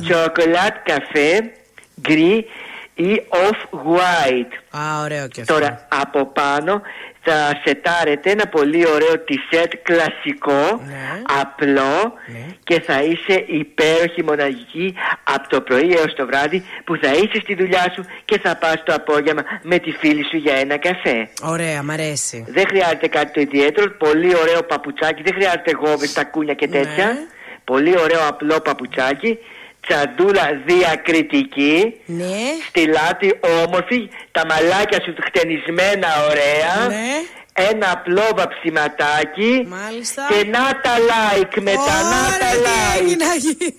Τσοκολάτ καφέ γκρι ή off-white. Α, ωραίο και αυτό. Τώρα από πάνω θα σετάρετε ένα πολύ ωραίο t-shirt κλασικό, απλό και θα είσαι υπέροχη μοναδική από το πρωί έως το βράδυ που θα είσαι στη δουλειά σου και θα πας το απόγευμα με τη φίλη σου για ένα καφέ. Ωραία, μ' αρέσει. Δεν χρειάζεται κάτι το ιδιαίτερο, πολύ ωραίο παπουτσάκι, δεν χρειάζεται γόβες, τακούνια και τέτοια. Ναι. Πολύ ωραίο απλό παπουτσάκι, τσαντούλα διακριτική, Ναι. στη λάτη όμορφη, τα μαλάκια σου χτενισμένα ωραία. Ναι. Ένα απλό βαψιματάκι Μάλιστα. και να τα like μετά, να τα like. να γίνει.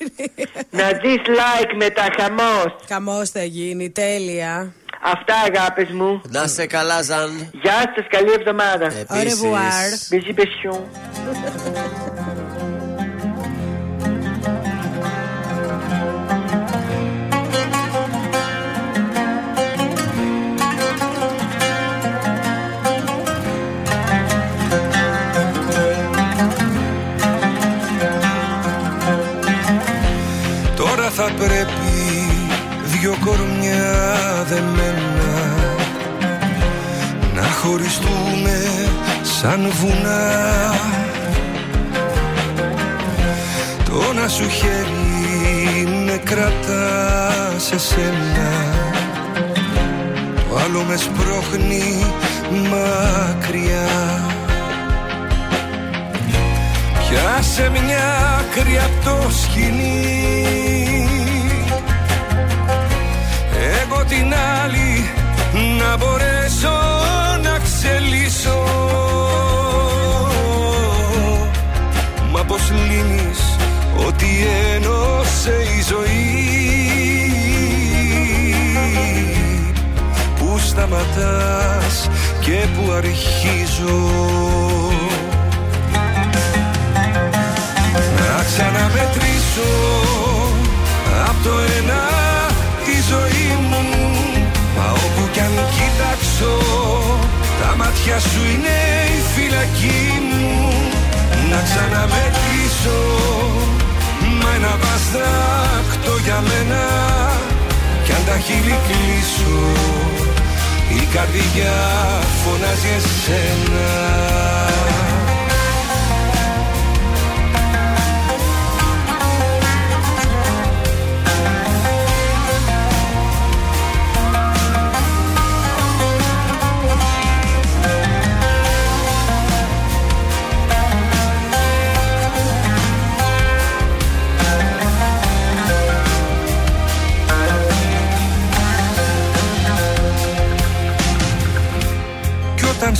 Να δεις like μετά χαμός. Χαμός θα γίνει, τέλεια. Αυτά αγάπες μου. Να σε καλά, Ζαν. Γεια σας, καλή εβδομάδα. Au revoir. Πρέπει δυο κορμιά δεμένα να χωριστούμε σαν βουνά. Το να σου χέρι με κρατά σε σένα. Το άλλο με σπρώχνει μακριά. Πιάσε μια άκρη απ' το σκηνή την άλλη να μπορέσω να ξελίσω. Μα πως λύνεις ότι ένωσε η ζωή; Πού σταματάς και που αρχίζω; Να ξαναμετρήσω από το ένα κοιτάξω τα μάτια σου είναι η φυλακή μου. Να ξαναμετρήσω. Μα ένα βαστάκτο για μένα. Κι αν τα χείλη κλείσω η καρδιά φωνάζει εσένα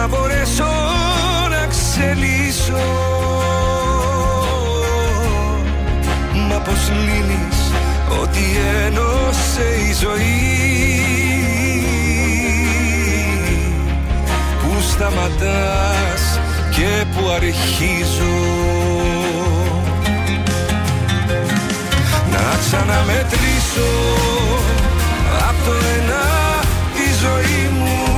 να μπορέσω να ξελίσω. Μα πως λύνεις ότι ένωσε η ζωή Πού σταματάς και που αρχίζω. Να ξαναμετρήσω Απ' το ένα τη ζωή μου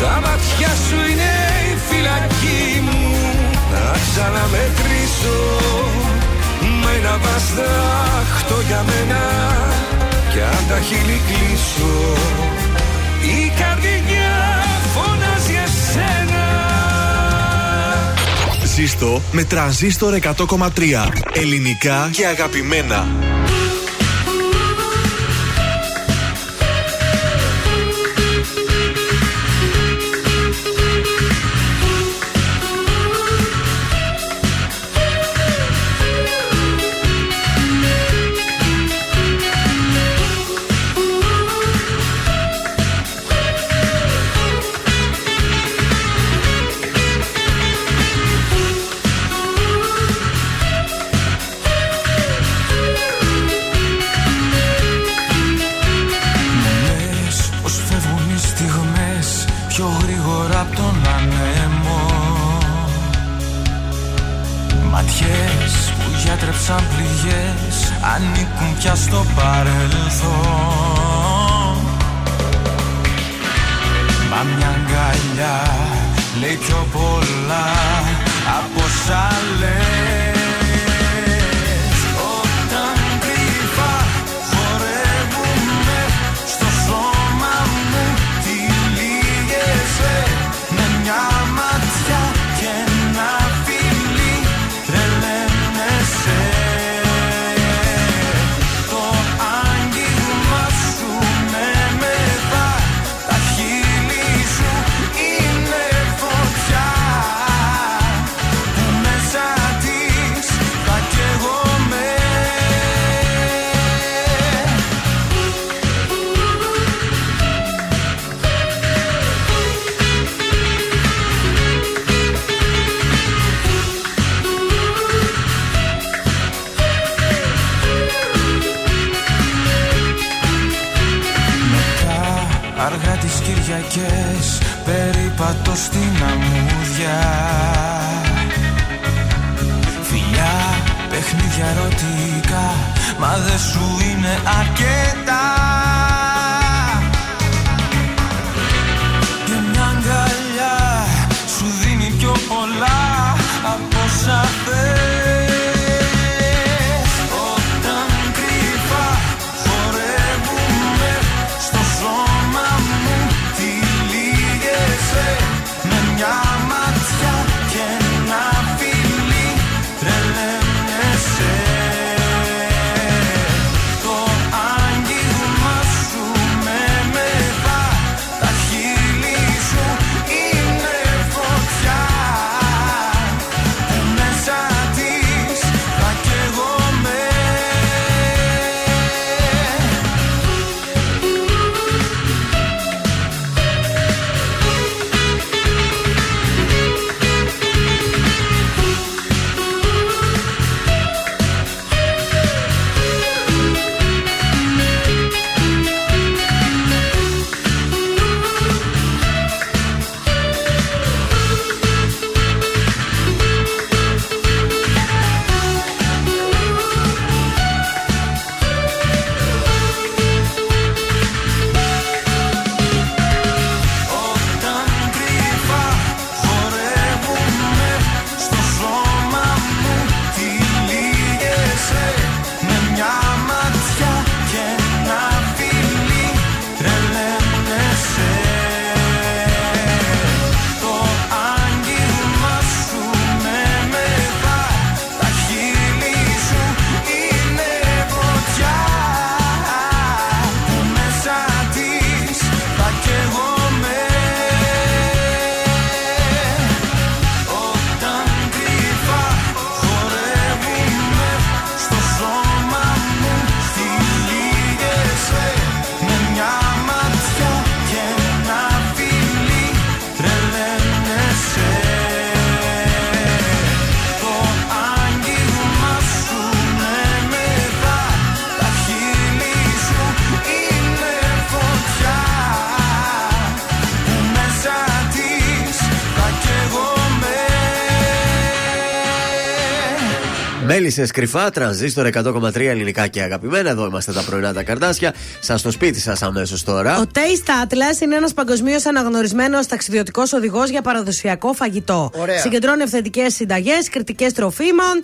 Τα μάτια σου είναι η φυλακή μου Να ξαναμετρήσω Με ένα βαστάχτο για μένα Κι αν τα χείλη κλείσω Η καρδιά φωνάζει εσένα Ζήστο με τρανζίστορ 100,3. Ελληνικά και αγαπημένα. Μέλισσε κρυφά, τρανζίστορ 100,3 ελληνικά και αγαπημένα. Εδώ είμαστε τα πρωινά τα καρδάσια. Σας στο σπίτι σας αμέσως τώρα. Ο Taste Atlas είναι ένας παγκοσμίως αναγνωρισμένος ταξιδιωτικός οδηγός για παραδοσιακό φαγητό. Ωραία. Συγκεντρώνει αυθεντικές συνταγές, κριτικές τροφίμων.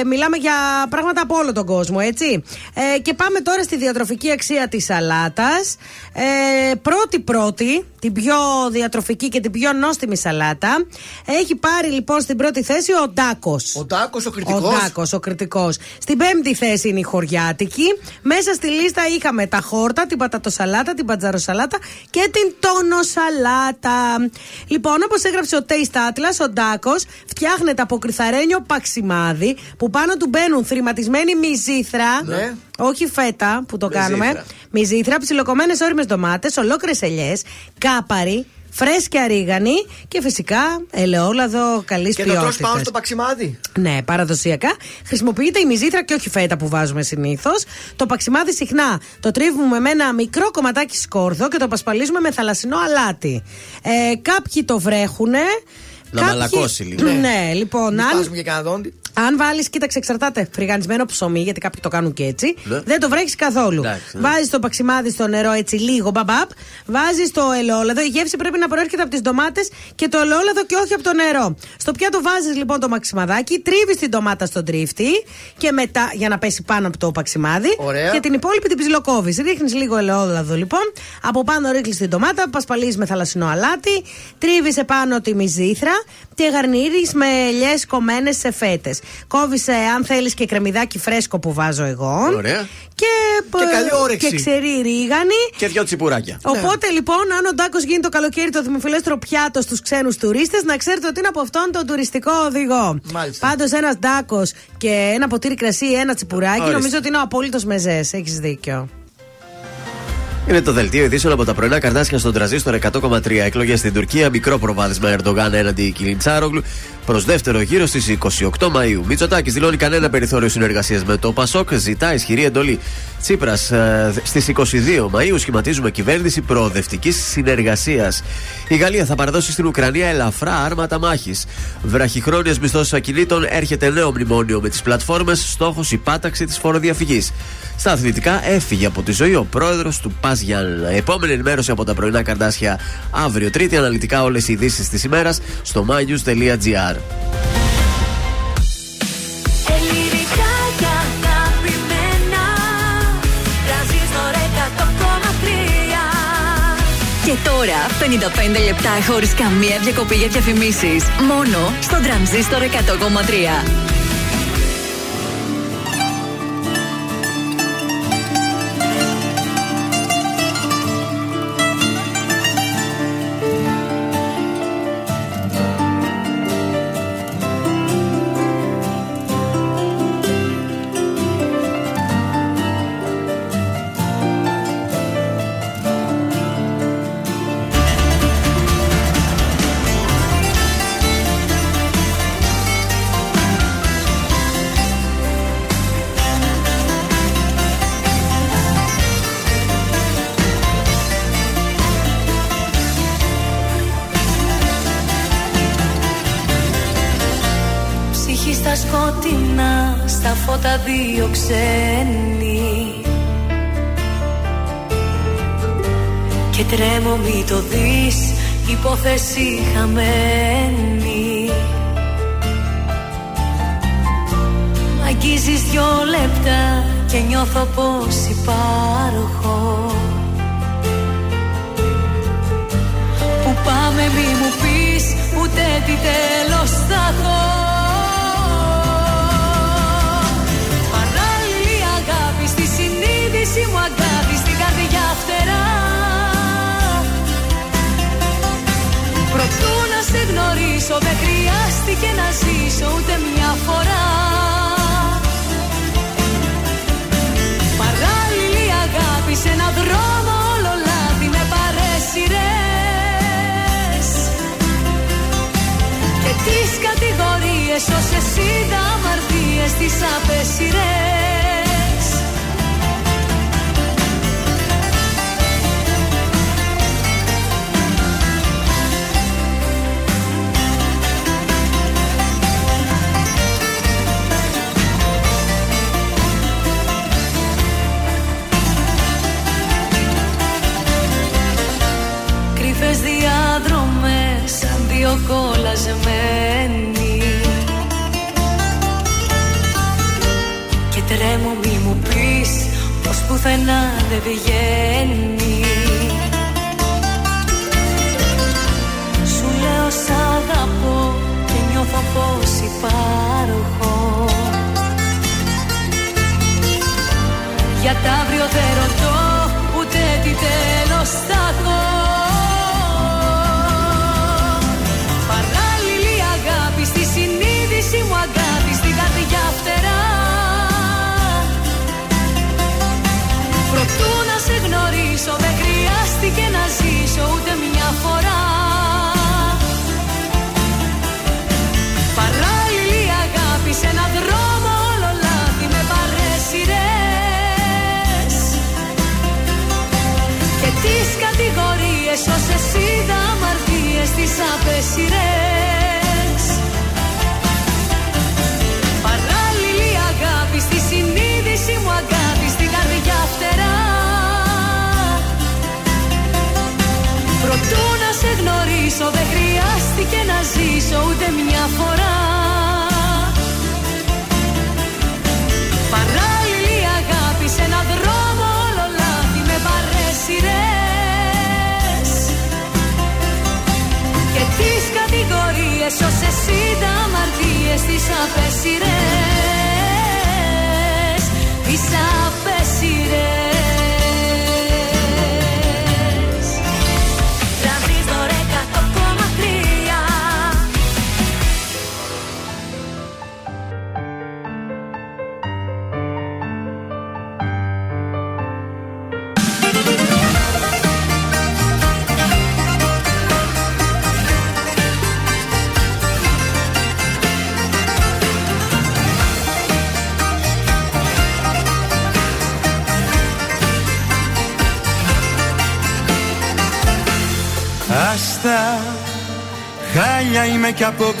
Ε, μιλάμε για πράγματα από όλο τον κόσμο, έτσι. Ε, και πάμε τώρα στη διατροφική αξία της σαλάτας. Ε, πρώτη-πρώτη, την πιο διατροφική και την πιο νόστιμη σαλάτα. Έχει πάρει λοιπόν στην πρώτη θέση ο Ντάκος. Ο Ντάκος, ο κριτικός. Ο Ντάκο, ο κριτικός. Στην πέμπτη θέση είναι η χωριάτικη. Μέσα στη λίστα είχαμε τα χόρτα, την πατατοσαλάτα, την πατζαροσαλάτα και την τόνοσαλάτα. Λοιπόν, όπως έγραψε ο Taste Atlas, ο Ντάκος φτιάχνεται από κρυθαρένιο παξιμάδι που πάνω του μπαίνουν θρηματισμένη μυζήθρα. Ναι. Όχι φέτα που το Μυζήθρα. κάνουμε. Μυζήθρα, ψιλοκομμένες όριμες ντομάτες, ολόκληρες ελιές, κάπαρη, φρέσκια ρίγανη και φυσικά ελαιόλαδο καλής Και το τρως ποιότητας. πάνω στο παξιμάδι. Ναι, παραδοσιακά. Χρησιμοποιείται η μυζήθρα και όχι φέτα που βάζουμε συνήθως. Το παξιμάδι συχνά το τρίβουμε με ένα μικρό κομματάκι σκόρδο και το πασπαλίζουμε με θαλασσινό αλάτι. Ε, κάποιοι το βρέχουνε. Να μαλακώσει λίγο. Ναι, λοιπόν, Μην αν, σπάσουμε και κανένα δόντι. Αν βάλεις, κοίταξε, εξαρτάται. Φρυγανισμένο ψωμί, γιατί κάποιοι το κάνουν και έτσι. Ναι. Δεν το βρέχεις καθόλου. Εντάξει, ναι. Βάζεις το παξιμάδι στο νερό έτσι λίγο, μπαμπαπ. Βάζεις το ελαιόλαδο. Η γεύση πρέπει να προέρχεται από τις ντομάτες και το ελαιόλαδο και όχι από το νερό. Στο πιάτο βάζεις λοιπόν το παξιμαδάκι, τρίβεις την ντομάτα στον τρίφτη και μετά για να πέσει πάνω από το παξιμάδι. Ωραία. Και την υπόλοιπη την ψιλοκόβεις. Ρίχνεις λίγο ελαιόλαδο λοιπόν. Από πάνω ρίχνεις την ντομάτα, πασπαλίζεις με θαλασσινό αλάτι. Τρίβεις επάνω τη μυζήθρα και γαρνίρει με ελιέ κομμένες σε φέτες. Κόβει, αν θέλεις, και κρεμμυδάκι φρέσκο που βάζω εγώ. Ωραία. Και, Και καλή όρεξη. Και ξερή ρίγανη. Και δυο τσιπουράκια. Οπότε λοιπόν, αν ο Ντάκος γίνει το καλοκαίρι το δημοφιλέστερο πιάτος στους ξένους τουρίστες, να ξέρετε ότι είναι από αυτόν τον τουριστικό οδηγό. Μάλιστα. Πάντως, ένας Ντάκος και ένα ποτήρι κρασί ή ένα τσιπουράκι, Ορίστε. νομίζω ότι είναι ο απόλυτος μεζές. Έχεις δίκιο. Είναι το δελτίο ειδήσεων από τα πρωινά καρδάσια στον τραζίστορ 100,3 εκλογές στην Τουρκία. Μικρό προβάδισμα Ερντογάν έναντι Κιλιντσάρογλου προς δεύτερο γύρο στις 28 Μαου. Μητσοτάκης δηλώνει κανένα περιθώριο συνεργασίας με το Πασόκ. Ζητά ισχυρή εντολή. Τσίπρας στις 22 Μαου σχηματίζουμε κυβέρνηση προοδευτικής συνεργασίας. Η Γαλλία θα παραδώσει στην Ουκρανία ελαφρά άρματα μάχης. Βραχυχρόνιε μισθώσεις ακινήτων έρχεται νέο μνημόνιο με τις πλατφόρμες. Στόχος η πάταξη της φοροδιαφυγής. Στα αθλητικά έφυγε από τη ζωή ο πρόεδρος του Πας Γιάννα. Επόμενη ενημέρωση από τα πρωινά καρδάσια αύριο Τρίτη. Αναλυτικά όλες οι ειδήσεις της ημέρας στο mynews.gr. Ελληνικά και αγαπημένα Τρανζίστορ 100,3 Και τώρα 55 λεπτά χωρίς καμία διακοπή για διαφημίσεις. Μόνο στο τρανζίστορ 100,3.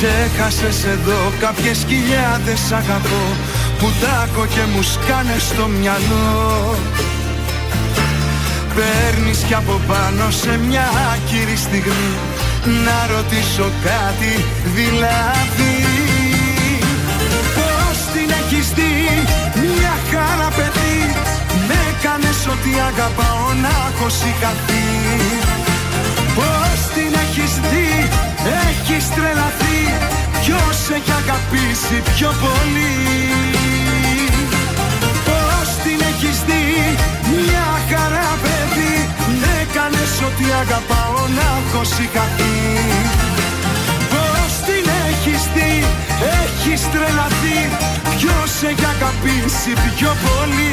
Ξέχασες εδώ κάποιες χιλιάδες αγαπώ Που τάκω και μου σκάνε στο μυαλό. Παίρνεις κι από πάνω σε μια άκυρη στιγμή Να ρωτήσω κάτι δηλαδή. Πώς την έχεις δει μια χαρά παιδί Με έκανες ότι αγαπάω να έχω συγχαθεί. Πώς την έχεις δει, έχεις τρελαθεί Ποιος έχει αγαπήσει πιο πολύ; Πώς την έχεις δει, μια χαρά παιδί. Με έκανες ότι αγαπάω να έχω συγχαθεί. Πώς την έχεις δει, έχεις τρελαθεί. Ποιος έχει αγαπήσει πιο πολύ;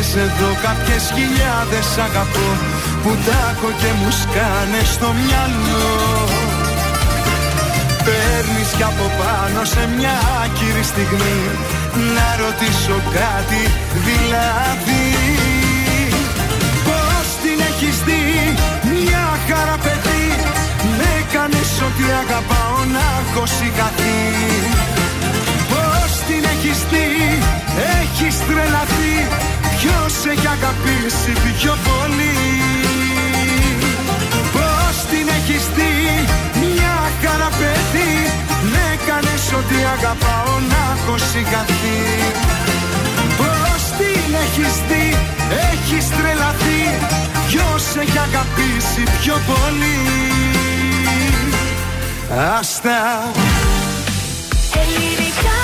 Σε εδώ κάποιες χιλιάδες αγαπώ Που τάκω και μου σκάνε στο μυαλό. Παίρνεις κι από πάνω σε μια άκυρη στιγμή Να ρωτήσω κάτι δηλαδή. Πώς την έχεις δει μια χαρά παιδί Με έκανες ότι αγαπάω να έχω συγχαθεί. Πώς την έχεις δει, έχεις τρελαθεί αγαπήσει πιο πολύ Πώς την έχεις δει; Μια καραπέτη Με κάνεις ότι αγαπάω να έχω σιγαθεί Πώς την έχεις δει; Έχεις τρελαθεί. Ποιος έχει αγαπήσει πιο πολύ Άστα. Ελληνικά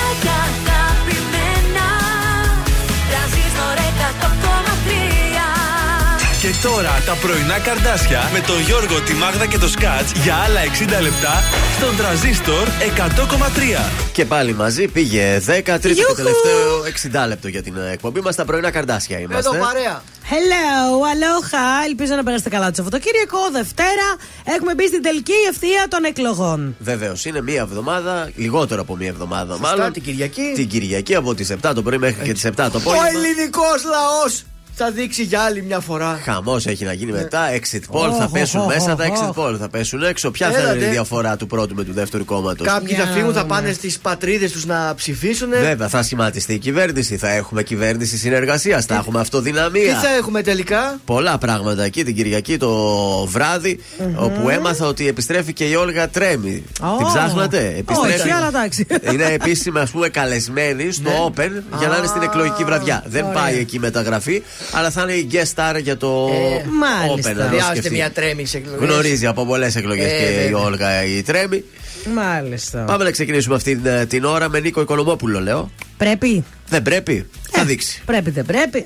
100,3 Και τώρα τα πρωινά καρδάσια με τον Γιώργο, τη Μάγδα και το Σκάτς για άλλα 60 λεπτά στον τραζίστορ 100,3. Και πάλι μαζί πήγε 10, τρίτο και Γιούχου! τελευταίο 60 λεπτό για την εκπομπή μας. Τα πρωινά καρδάσια είμαστε. Εδώ παρέα. Hello, aloha. Ελπίζω να περάσετε καλά το Σαββατοκύριακο. Δευτέρα έχουμε μπει στην τελική ευθεία των εκλογών. Βεβαίως, είναι μία εβδομάδα, λιγότερο από μία εβδομάδα Σωστά, μάλλον. την Κυριακή. Την Κυριακή από τις 7 το πρωί μέχρι και τις 7 το Ο απόγευμα. ελληνικός λαός θα δείξει για άλλη μια φορά. Χαμός έχει να γίνει μετά. Exit poll θα Οχ, πέσουν οχ, μέσα, οχ, τα exit οχ. poll θα πέσουν έξω. Ποια θα Έλατε. είναι η διαφορά του πρώτου με του δεύτερου κόμματος; Κάποιοι θα Για φύγουν, θα δούμε. πάνε στις πατρίδες τους να ψηφίσουν. Βέβαια, θα σχηματιστεί η κυβέρνηση, θα έχουμε κυβέρνηση συνεργασίας, θα έχουμε Τι αυτοδυναμία. θα έχουμε τελικά; Πολλά πράγματα εκεί την Κυριακή το βραδυ όπου έμαθα ότι επιστρέφει και η Όλγα Τρέμι. Ω. Την ψάχνατε, επιστρέφει; Όχι, αλλά εντάξει. Είναι επίσημα ας πούμε καλεσμένη στο Open για να είναι στην εκλογική βραδιά. Δεν ωραία. πάει εκεί μεταγραφή, αλλά θα είναι η guest star για το μάλιστα. Open. να το Χρειάζεται σκεφτεί. μια τρέμη σε εκλογές. Γνωρίζει από πολλές εκλογές Ε, και η βέβαια. Όλγα η Τρέμι. Μάλιστα. Πάμε να ξεκινήσουμε αυτή την, ε, την ώρα με Νίκο Οικονομόπουλο, λέω. Πρέπει. Δεν πρέπει. Ε. Θα δείξει. Πρέπει, δεν πρέπει.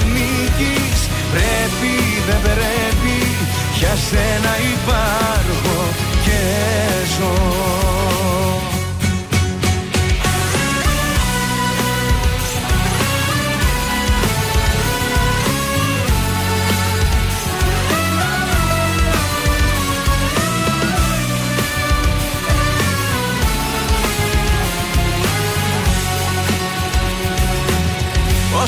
ανήκεις Πρέπει, δεν πρέπει, για σένα υπάρχω και ζω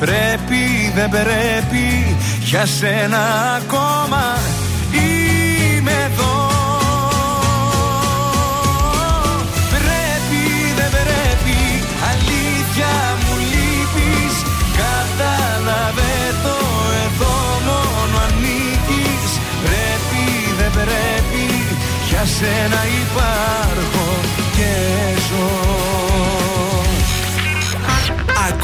Πρέπει δεν πρέπει για σένα ακόμα Είμαι εδώ. Πρέπει δεν πρέπει αλήθεια μου λείπεις. Κατάλαβε το εδώ μόνο ανήκεις. Πρέπει δεν πρέπει για σένα υπάρχω και ζω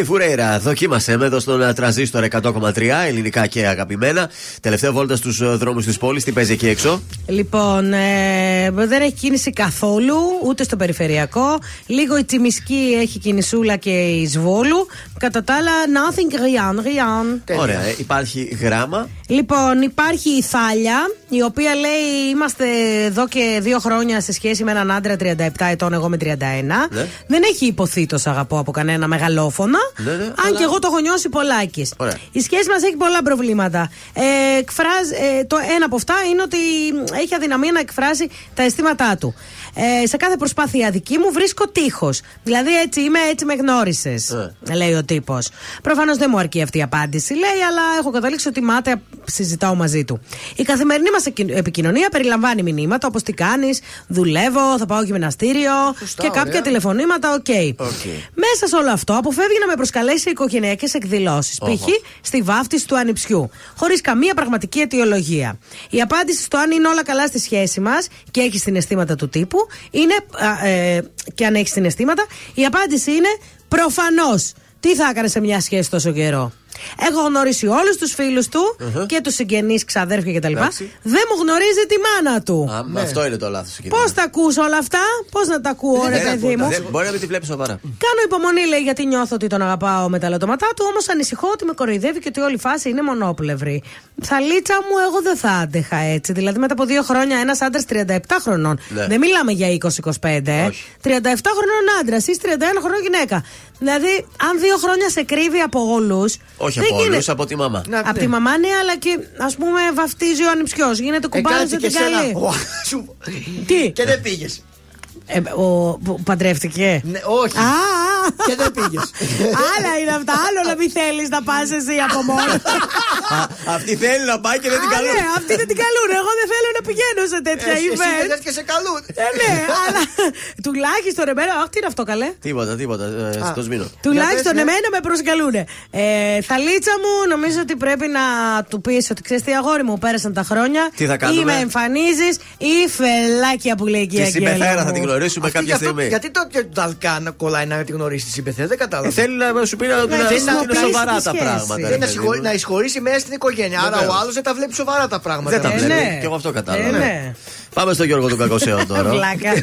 Ελένη Φουρέιρα, δοκίμασε με εδώ στον ε, τραζίστορ 100,3 ελληνικά και αγαπημένα. Τελευταία βόλτα στους δρόμους της πόλης, τι παίζει εκεί έξω; Λοιπόν, ε, δεν έχει κίνηση καθόλου, ούτε στο περιφερειακό. Λίγο η Τσιμισκή έχει κινησούλα και η Σβόλου. Κατά τα άλλα, nothing, rien, rien. Ωραία, ε, υπάρχει γράμμα. Λοιπόν, υπάρχει η Θάλια, η οποία λέει είμαστε εδώ και δύο χρόνια σε σχέση με έναν άντρα 37 ετών, εγώ με 31. Ναι. Δεν έχει υποθεί το σ' αγαπώ από κανένα μεγαλόφωνα. Ναι, ναι, αν αλλά- και εγώ το έχω νιώσει πολλάκις. Ωραία. Η σχέση μας έχει πολλά προβλήματα. Ε, εκφράζει- ε, το ένα από αυτά είναι ότι έχει αδυναμία να εκφράσει τα αισθήματά του. Ε, σε κάθε προσπάθεια δική μου βρίσκω τείχος. Δηλαδή έτσι είμαι, έτσι με γνώρισες. Ε. Λέει ο τύπος. Προφανώς δεν μου αρκεί αυτή η απάντηση, λέει, αλλά έχω καταλήξει ότι μάταια συζητάω μαζί του. Η καθημερινή μας επικοινωνία περιλαμβάνει μηνύματα όπως τι κάνεις, δουλεύω, θα πάω γυμναστήριο και κάποια ωραία. τηλεφωνήματα, οκ. Μέσα σε όλο αυτό αποφεύγει να με προσκαλέσει σε οικογενειακές εκδηλώσεις. Οχο. Π.χ. στη βάφτιση του ανιψιού. Χωρίς καμία πραγματική αιτιολογία. Η απάντηση στο αν είναι όλα καλά στη σχέση μας και έχει συναισθήματα του τύπου είναι. α, ε, και αν έχεις συναισθήματα, η απάντηση είναι προφανώς. Τι θα έκανε σε μια σχέση τόσο καιρό; Έχω γνωρίσει όλους τους φίλους του Αχα. και τους συγγενείς, ξαδέρφια κτλ. Εντάξει. Δεν μου γνωρίζει τη μάνα του. Α, Ναι. Αυτό είναι το λάθος. Πώς τα ακούς όλα αυτά, Πώς να τα ακούω, ρε παιδί μου; Μπορεί να μην τη βλέπεις σοβαρά. Κάνω υπομονή, λέει, γιατί νιώθω ότι τον αγαπάω με τα λατώματά του, όμως ανησυχώ ότι με κοροϊδεύει και ότι όλη η φάση είναι μονόπλευρη. Θαλίτσα μου, εγώ δεν θα άντεχα έτσι. Δηλαδή, μετά από δύο χρόνια ένας άντρας 37 χρονών. Ναι. Δεν μιλάμε για 20-25, ε. 37 χρονών άντρας ή 31 χρονών γυναίκα. Δηλαδή, αν δύο χρόνια σε κρύβει από όλους. Όχι από όλους, από τη μαμά. Από τη μαμά, ναι, αλλά και ας πούμε βαφτίζει ο ανιψιός. Γίνεται κουμπάρο κάτσε δεν και την σένα. καλή. Ω, σου- Τι; Και δεν πήγες. Ε, ο, που παντρεύτηκε; Ναι, όχι. Α, Και δεν πήγες. Άλλα είναι αυτά. Άλλο να μην θέλεις να πας εσύ από μόνος. Αυτή θέλει να πάει και δεν την Α, καλούν. ναι, αυτοί δεν την καλούν. Εγώ δεν θέλω να πηγαίνω σε τέτοια Εσύ- εσύ event. δεν λες και σε καλούν. Ε, ναι, αλλά τουλάχιστον εμένα. Αχ, τι είναι αυτό καλέ; Τίποτα, τίποτα. ε, Στο σμήνο. Τουλάχιστον ναι. εμένα με προσκαλούν. Ε, θαλίτσα μου, νομίζω ότι πρέπει να του πεις ότι ξέρεις τι αγόρι μου, πέρασαν τα χρόνια. Τι θα κάνουμε; Ή με εμφανίζεις ή φελάκια που λέει και η Τη Αγγέλα συμπεθέρα μου. θα την γνωρίσουμε Αυτή κάποια γι' αυτό- στιγμή. Γιατί το και το Ταλκάν κολλάει να τη γνωρίσει τη συμπεθέρα, δεν κατάλαβα. Ε, Θέλει να σου πει να Ναι, να- θέλει να να είναι πεις σοβαρά τη τα σχέση. πράγματα. ρε Θέλει να, παιδί συγχωρεί- μου. να εισχωρήσει μέσα στην οικογένεια. Άρα Βεβαίως. ο άλλος δεν τα βλέπει σοβαρά τα πράγματα. Δεν τα Ε, βλέπει. ναι. Και εγώ αυτό κατάλαβα. Ε, ναι. ναι. Πάμε στον Γιώργο του Κακοσέω τώρα. Βλάκα.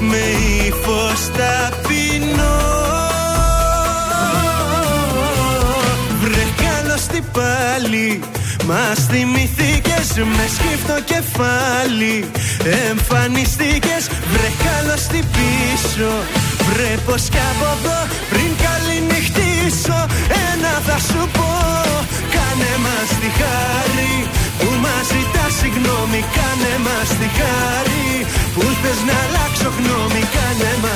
με ύφος ταπεινό Βρε καλώς τι πάλι Μας θυμηθήκες με σκύφτο κεφάλι. Εμφανιστήκες βρε καλώς τι πίσω. Βρε πως κι από εδώ πριν καληνυχτήσω Ένα θα σου πω. Κάνε μας τη χάρη που μας ζητάς συγγνώμη Κάνε μας τη χάρη που θες να αλλάξω γνώμη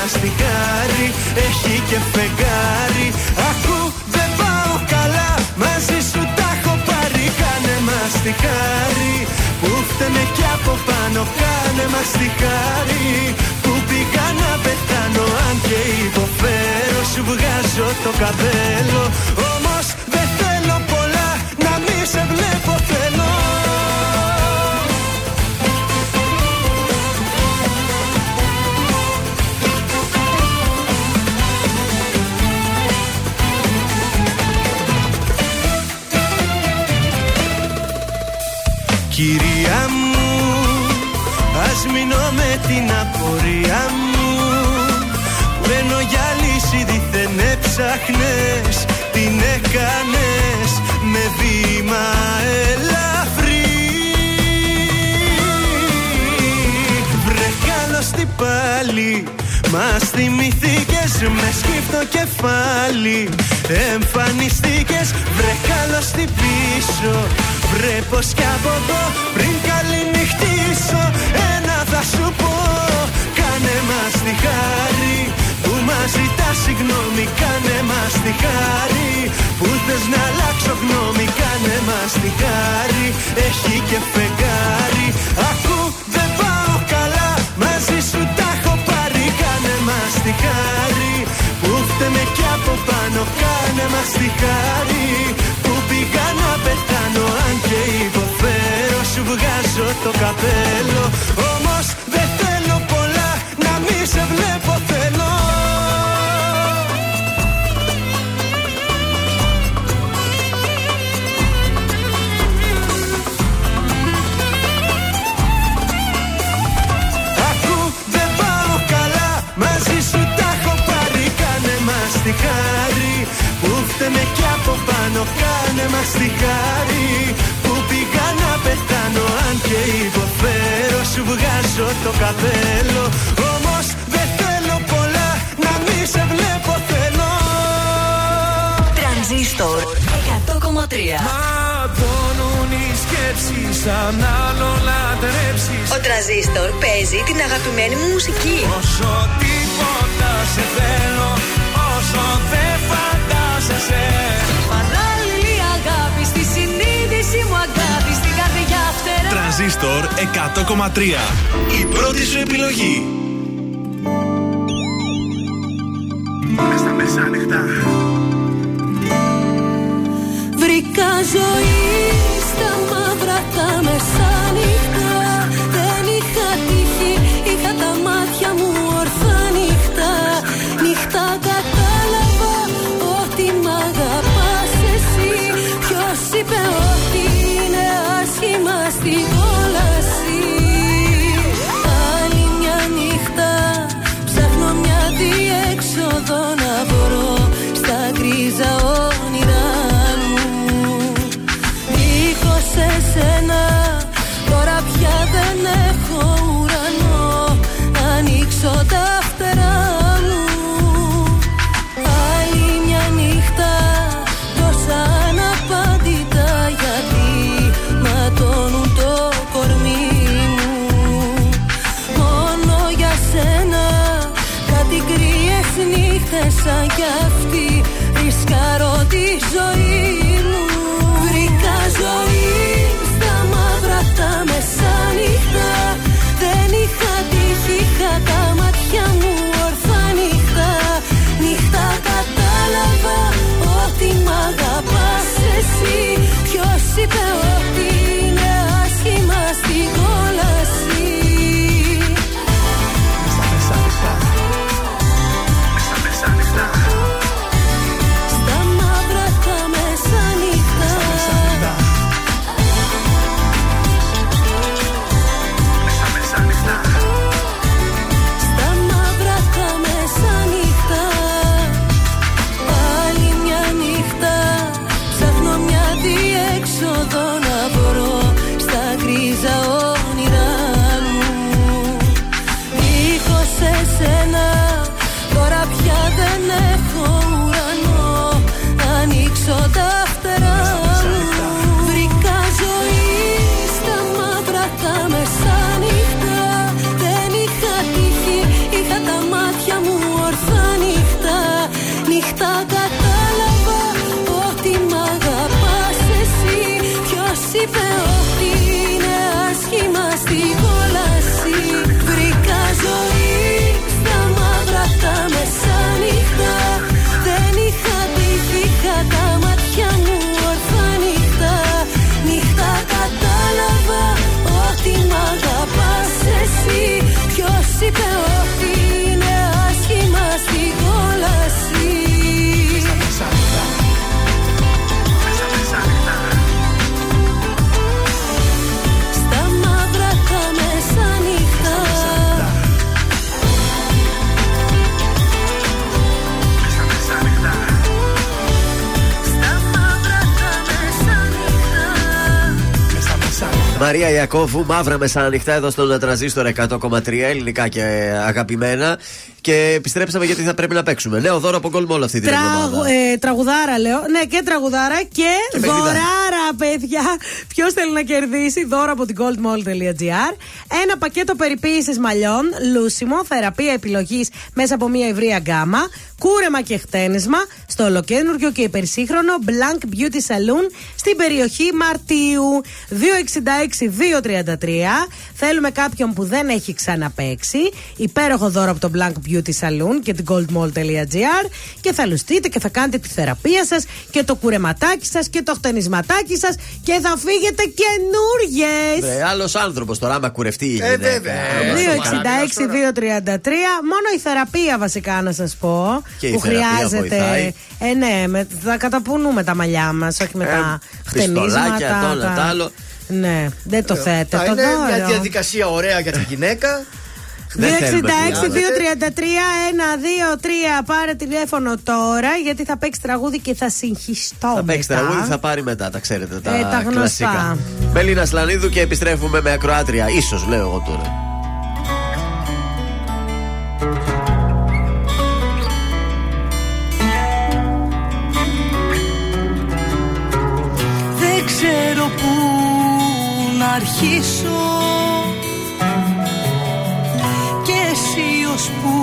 Κάνε μας τη χάρη έχει και φεγγάρι. Ακού δεν πάω καλά μαζί σου τα έχω πάρει. Κάνε μας τη χάρη που φταίνε κι από πάνω. Κάνε μας τη χάρη που πήγα να πεθάνω. Αν και υποφέρω σου βγάζω το καπέλο μείνω με την απορία μου. Που ενώ για λύση δίθεν έψαχνες Την έκανες με βήμα ελαφρύ. Βρε καλώς τι πάλι Μας θυμηθήκες με σκύφτο κεφάλι. Εμφανιστήκες βρε καλώς τι πίσω. Βρε πως κι από εδώ πριν καληνυχτήσω τη χάρη που μας ζητά συγγνώμη Κάνε μας τη χάρη που θες να αλλάξω γνώμη Κάνε μας τη χάρη έχει και φεγγάρι. Ακού δεν πάω καλά μαζί σου τα έχω πάρει. Κάνε μας τη χάρη που φταίμε κι από πάνω Κάνε μας τη χάρη που πήγα να πεθάνω Αν και υποφέρω σου βγάζω το καπέλο μη σε βλέπω θέλω. Ακού δεν πάω καλά Μαζί σου τα έχω πάρει. Κάνε μας τη χάρη. Που φταίμε κι από πάνω Κάνε μας Που πήγα να πεθάνω Αν και υποφέρω σου βγάζω το καπέλο να μη σε βλέπω θέλω Τρανζίστορ 100,3 Μα πονούν οι σκέψεις αν άλλο λατρέψεις Ο Τρανζίστορ παίζει την αγαπημένη μου μουσική. Όσο τίποτα σε θέλω Όσο δεν φαντάζεσαι Παράλληλη αγάπη στη συνείδηση μου αγάπη στην καρδιά φτερά. Τρανζίστορ 100,3. Η πρώτη σου επιλογή. Μεσάνυχτα Βρήκα ζωή στα μαύρα τα μεσάνυχτα Ανοίξω τα φτερά Μαρία Ιακώβου, μαύρα μεσάνυχτα εδώ στον τραζίστορ 100,3 ελληνικά και αγαπημένα. Και επιστρέψαμε γιατί θα πρέπει να παίξουμε. Νέο δώρο από Gold Mall αυτή την Τραγου, εβδομάδα. ε, τραγουδάρα λέω. Ναι, και τραγουδάρα και, Και παιχνιδάρα. Δωράρα, παιδιά. Ποιος θέλει να κερδίσει; Δώρο από την goldmall.gr. Ένα πακέτο περιποίησης μαλλιών, λούσιμο, θεραπεία επιλογής μέσα από μια ευρεία γκάμα. Κούρεμα και χτένισμα στο ολοκένουργιο και υπερσύγχρονο Blank Beauty Saloon στην περιοχή Μαρτίου. 266-233. Θέλουμε κάποιον που δεν έχει ξαναπέξει. Υπέροχο δώρο από το Blank Beauty Saloon και την goldmall.gr και θα λουστείτε και θα κάνετε τη θεραπεία σας και το κουρεματάκι σας και το χτενισματάκι σας και θα φύγετε καινούριε. Ε, Άλλος άνθρωπος τώρα, άμα κουρευτεί η γυναίκα. Ε, βέβαια. άμα στο μάτι. 266-233. Μόνο η θεραπεία βασικά να σας πω. Και η που θεραπεία χρειάζεται. βοηθάει. Ε, ναι, με, θα καταπούνουμε τα μαλλιά μας, όχι με Ε, τα πιστολάκια, χτενίσματα. το ένα, τα- το άλλο. Ναι, δεν το θέτε. Θα Το είναι μια δώρο. διαδικασία ωραία για τη γυναίκα. Δεν θέλουμε 266-233-1-2-3 πάρε τηλέφωνο τώρα γιατί θα παίξει τραγούδι και θα συγχυστώ. Θα παίξει μετά. τραγούδι, θα πάρει μετά, τα ξέρετε. Τα, Ε, τα γνωστά. κλασικά. Μελίνα Σλανίδου και επιστρέφουμε με ακροάτρια. σω λέω εγώ τώρα. Δεν ξέρω πού να αρχίσω εσύ ως πού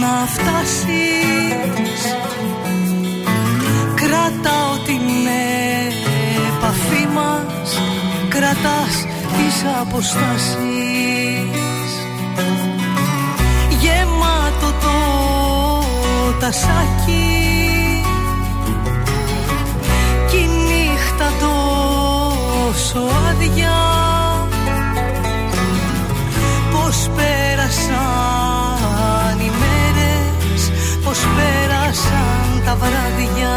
να φτάσεις. Κρατάω την επαφή μας Κρατάς τις αποστάσεις. Γεμάτο το τασάκι κι η νύχτα τόσο άδεια Πώς πέρασαν οι μέρες Πώς πέρασαν τα βράδια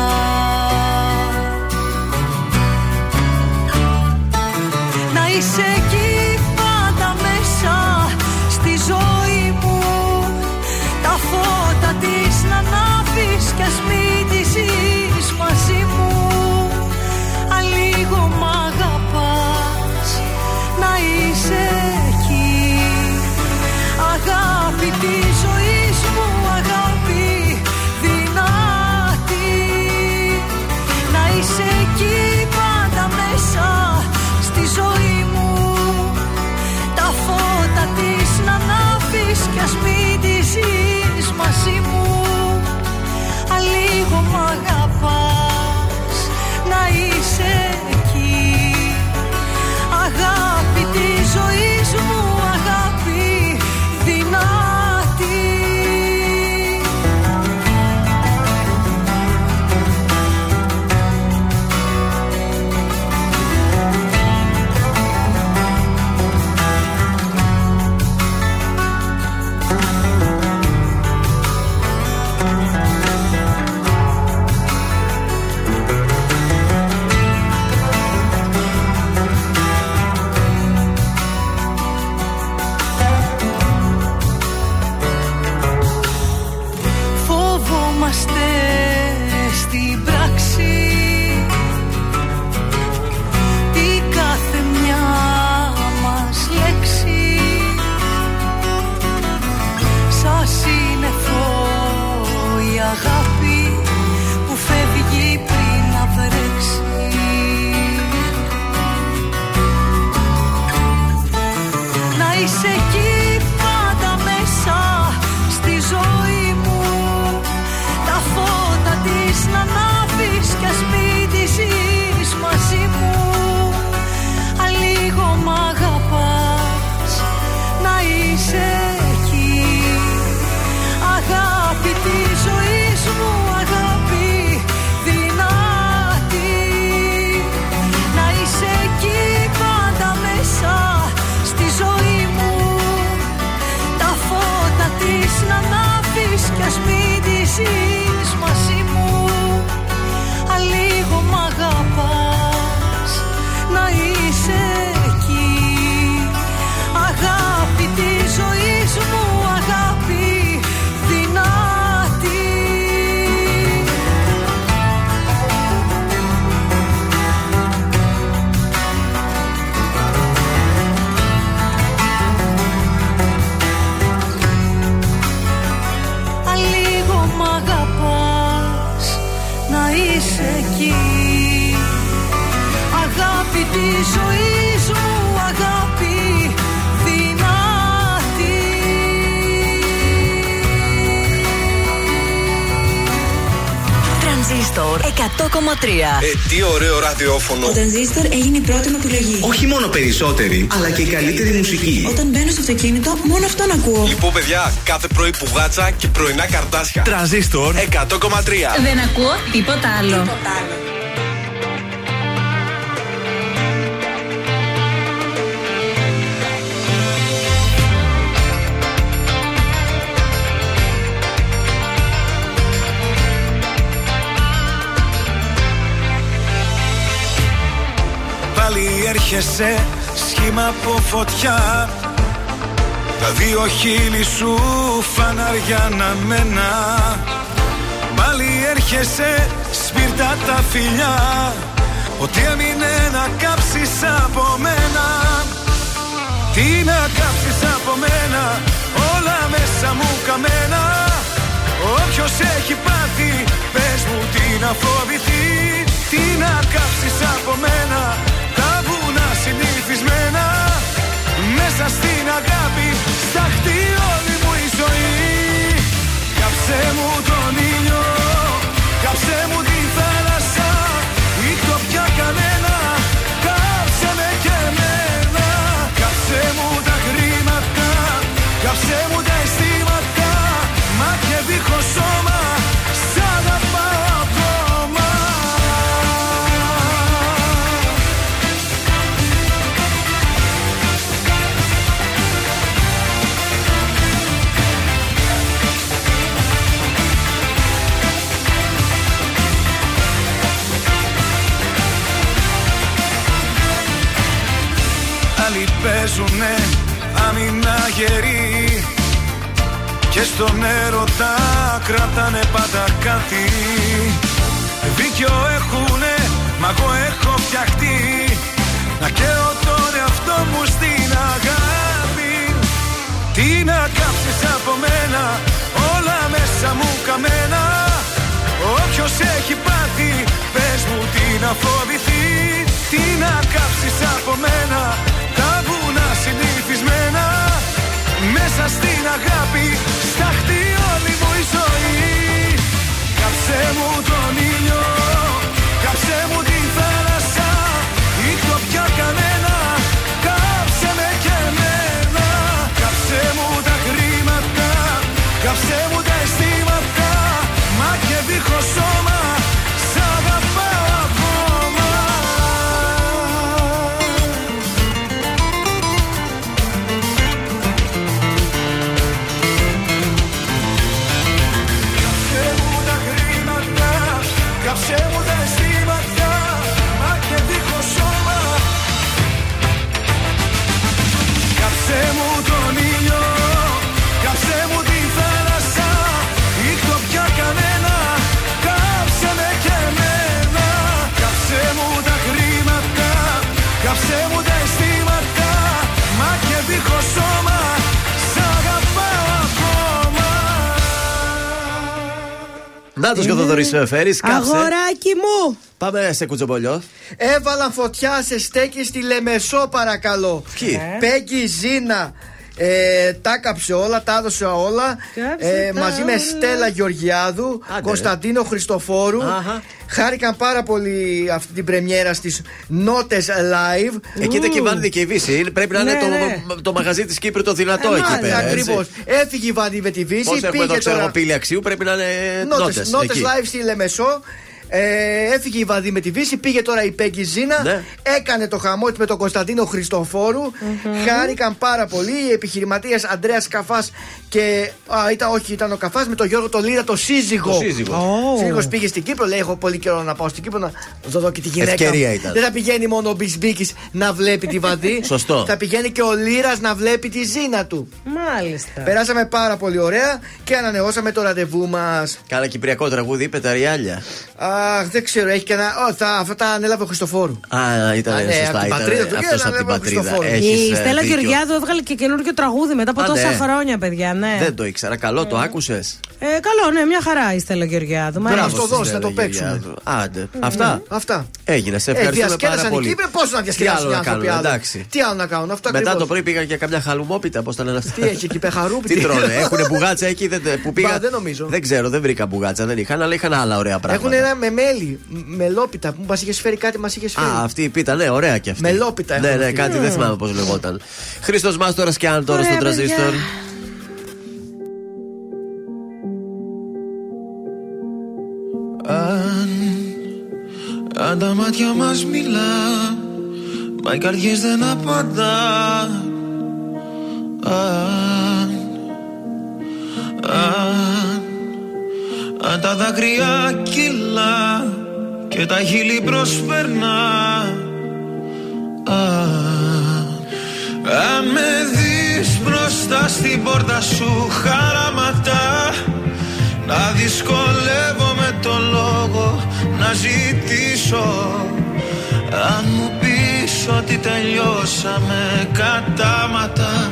είσαι εκεί Ε, τι ωραίο ραδιόφωνο. Ο Τρανζίστορ έγινε η πρώτη μου επιλογή. Όχι μόνο περισσότερη, αλλά και η καλύτερη μουσική. Όταν μπαίνω στο αυτοκίνητο, μόνο αυτόν ακούω. Λοιπόν, παιδιά, κάθε πρωί που γάτσα και πρωινά καρτάσια. Τρανζίστορ 100,3. Δεν ακούω τίποτα άλλο. Πάλι έρχεσαι σχήμα από φωτιά. Τα δύο χείλη σου φαναριά να μένα. Πάλι έρχεσαι σπίρτα τα φιλιά. Ότι έμεινε να κάψεις από μένα. Τι να κάψεις από μένα Όλα μέσα μου καμένα. Όποιος έχει πάθει Πες μου τι να φοβηθεί. Τι να κάψεις από μένα Μέσα στην αγάπη Σταχτεί όλη μου η ζωή. Κάψε μου τον ήλιο Κάψε μου τη θάλασσα Ήχτω πια κανένα παίζουνε άμυνα γερή. Και στον έρωτα κρατάνε πάντα κάτι. Δίκιο έχουνε, μα εγώ έχω φτιαχτεί. Να καίω τον εαυτό μου στην αγάπη. Τι να κάψεις από μένα, όλα μέσα μου καμένα. Όποιος έχει πάθει, πες μου τι να φοβηθεί. Τι να κάψεις από μένα, Μέσα στην αγάπη, σταχτεί όλη μου η ζωή. Κάψε μου τον ήλιο, κάψε μου τη θάλασσα Ήχτω πια κανένα, Να το και ο Θοδωρής Φέρης. Αγοράκι μου! Πάμε σε κουτσομπολιό. Έβαλαν φωτιά σε στέκη στη Λεμεσό, παρακαλώ. Ποιοι; Πέγγι Ζήνα. Ε, τα κάψε όλα, τα έδωσε όλα. Κάψε Ε, τα μαζί με όλα. Στέλλα Γεωργιάδου, Κωνσταντίνο Χριστοφόρου. Χάρηκαν πάρα πολύ αυτή την πρεμιέρα στις Νότες Live. Εκεί ήταν και η Βάνη και η Βύση. Είναι- Πρέπει να Ναι, είναι ναι. το, το μαγαζί της Κύπρου το δυνατό Ε, εκεί μάλιστα, πέρα. ακριβώς. Έφυγε η Βάνη με τη Βύση. Πώς έχουμε πήγε εδώ ξέρω τώρα- εγώ πύλη αξίου, πρέπει να είναι Νότες, νότες. νότες live στη Λεμεσό. Ε, έφυγε η Βαδί με τη Βύση, πήγε τώρα η Πέγκη Ζήνα. Ναι. Έκανε το χαμό της με τον Κωνσταντίνο Χριστοφόρου. Χάρηκαν πάρα πολύ. Οι επιχειρηματίες Αντρέα Καφάς και. Α, ήταν, όχι, ήταν ο Καφάς με τον Γιώργο το Λίρα, το σύζυγο. Το σύζυγος. Ο σύζυγος πήγε στην Κύπρο, λέει: Έχω πολύ καιρό να πάω στην Κύπρο να δω δω και τη γυναίκα. Ευκαιρία μου». ήταν. Δεν θα πηγαίνει μόνο ο Μπισμπίκης να βλέπει τη Βαδί. Σωστό. Θα πηγαίνει και ο Λίρας να βλέπει τη Ζήνα του. Μάλιστα. Περάσαμε πάρα πολύ ωραία και ανανεώσαμε το ραντεβού μας. Κάνα κυπριακό τραγούδι, είπε τα ριάλια. Αχ, δεν ξέρω, έχει και ένα. Ω, θα, αυτά τα ανέλαβε ο Χριστοφόρου. Α, ήταν Α, ναι, σωστά. από την ήταν πατρίδα του και αυτός να από την λέμε πατρίδα. Χριστοφόρου. Έχεις, Η ε, Στέλλα δίκιο. Γεωργιάδου έβγαλε και καινούργιο τραγούδι μετά από Α, τόσα ναι. χρόνια, παιδιά, ναι. Δεν το ήξερα. Καλό, το άκουσες; Ε, καλό, ναι, μια χαρά η Στέλλα Γεωργιάδου. Μ' αρέσει. το δώσει, να το παίξουμε. Άντε. Αυτά. Αυτά. Έγινε. Σε Ε, ευχαριστούμε πάρα διασκέδασαν οι πολύ. Κύπροι, πώς να Τι διασκεδάσουν άλλο οι να άνθρωποι κάνουν, άλλο. εντάξει. Τι άλλο να κάνουν, αυτό Μετά ακριβώς; το πρωί πήγαν για καμιά χαλουμόπιτα, πώς τα λένε αυτά. Τι έχει εκεί, πεχαρούπι. Τι τρώνε, έχουν μπουγάτσα εκεί δεν, που πήγα. Μπα, δεν νομίζω. Δεν ξέρω, δεν βρήκα μπουγάτσα, δεν είχαν, αλλά είχαν άλλα ωραία Έχουν πράγματα. ένα με μέλι, μ- μελόπιτα που μας είχε φέρει κάτι, μας είχε φέρει. Α, αυτή η πίτα, ναι, ωραία και αυτή. Μελόπιτα Ναι, έχουν ναι, αυτή. κάτι δεν θυμάμαι πώς λεγόταν. Χρήστος Μάστορας και αν τώρα Ωραία, στο τραζίστορ. παιδιά. Αν, αν τα μάτια μας μιλά Μα οι καρδιές δεν απαντά Αν, αν, αν τα δάκρυα κυλά Και τα χείλη προσπερνά Αν, αν με δεις μπροστά στην πόρτα σου χαραματά Να δυσκολεύομαι το λόγο να ζητήσω. Αν μου πεις ότι τελειώσαμε κατάματα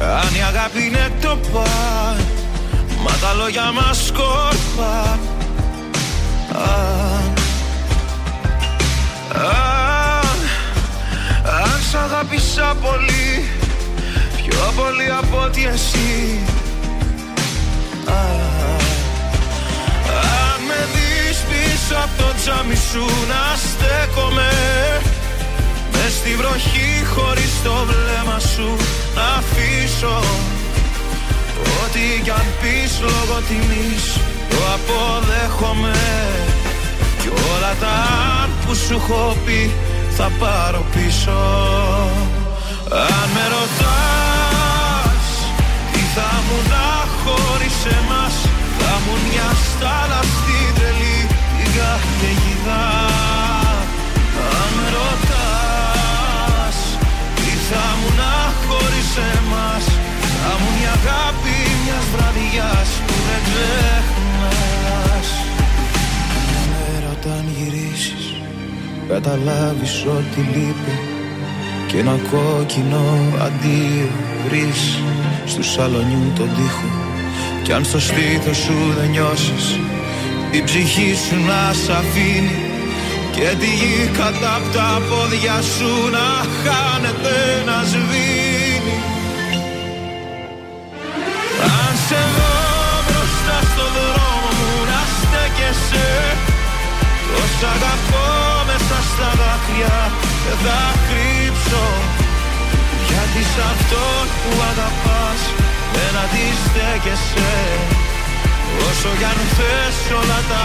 αν η αγάπη είναι το παν Μα τα λόγια μας σκόρπα Αν, αν, αν σ' αγάπησα πολύ Πιο πολύ από ότι εσύ. Αν, αν με δεις πίσω από το τζάμι σου να στέκομαι Μες στη βροχή χωρίς το βλέμμα σου να αφήσω. Ό,τι κι αν πεις λόγω τιμής το αποδέχομαι. Κι όλα τα αν που σου έχω πει θα πάρω πίσω. Αν με ρωτάς τι θα μου να χωρίς εμάς Θα μου μια στάλα στην τρελή την θα μου να χωρίς εμάς. Θα μου μια αγάπη μιας βραδιάς που δεν ξεχνάς. Μέρα όταν γυρίσεις καταλάβεις ότι λείπει. Και ένα κόκκινο αντίο βρεις στου σαλονιού τον τοίχο. Κι αν στο στήθος σου δεν νιώσεις η ψυχή σου να σ' αφήνει και τη γη κατά απ' τα πόδια σου να χάνεται να σβήνει. Αν σε δω μπροστά στο δρόμο μου να στέκεσαι. Τόσα αγαπώ μέσα στα δάκρυα δεν θα κρύψω. Γιατί σ' αυτόν που αγαπάς δεν αντιστέκεσαι. Όσο κι αν θες όλα τα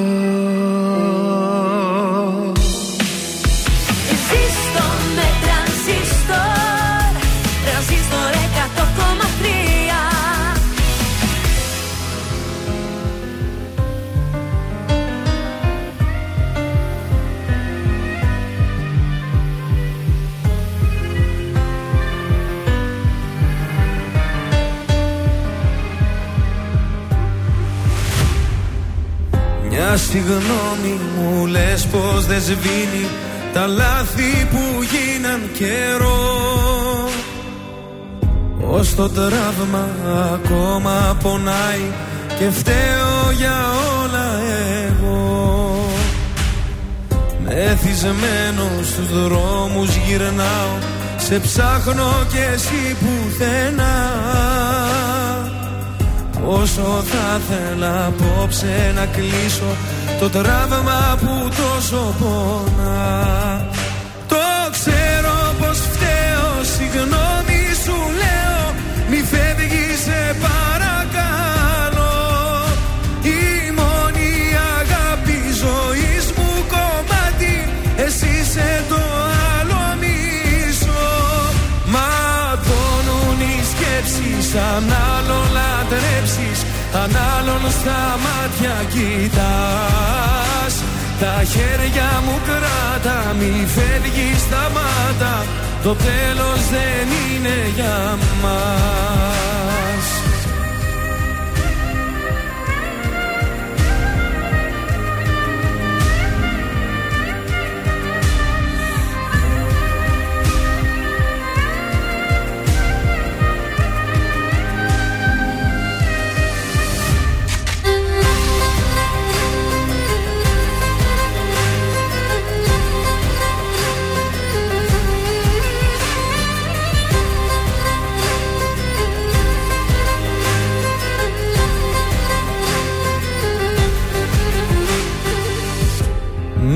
Μια συγγνώμη μου λες πως δεν σβήνει Τα λάθη που γίναν καιρό. Ως το τραύμα ακόμα πονάει Και φταίω για όλα εγώ. Μεθυσμένο στους δρόμους γυρνάω Σε ψάχνω κι εσύ πουθενά. Όσο θα θέλα απόψε να κλείσω Το τραύμα που τόσο πονά Αν άλλον στα μάτια κοιτάς Τα χέρια μου κράτα Μη φεύγεις σταμάτα Το τέλος δεν είναι για μας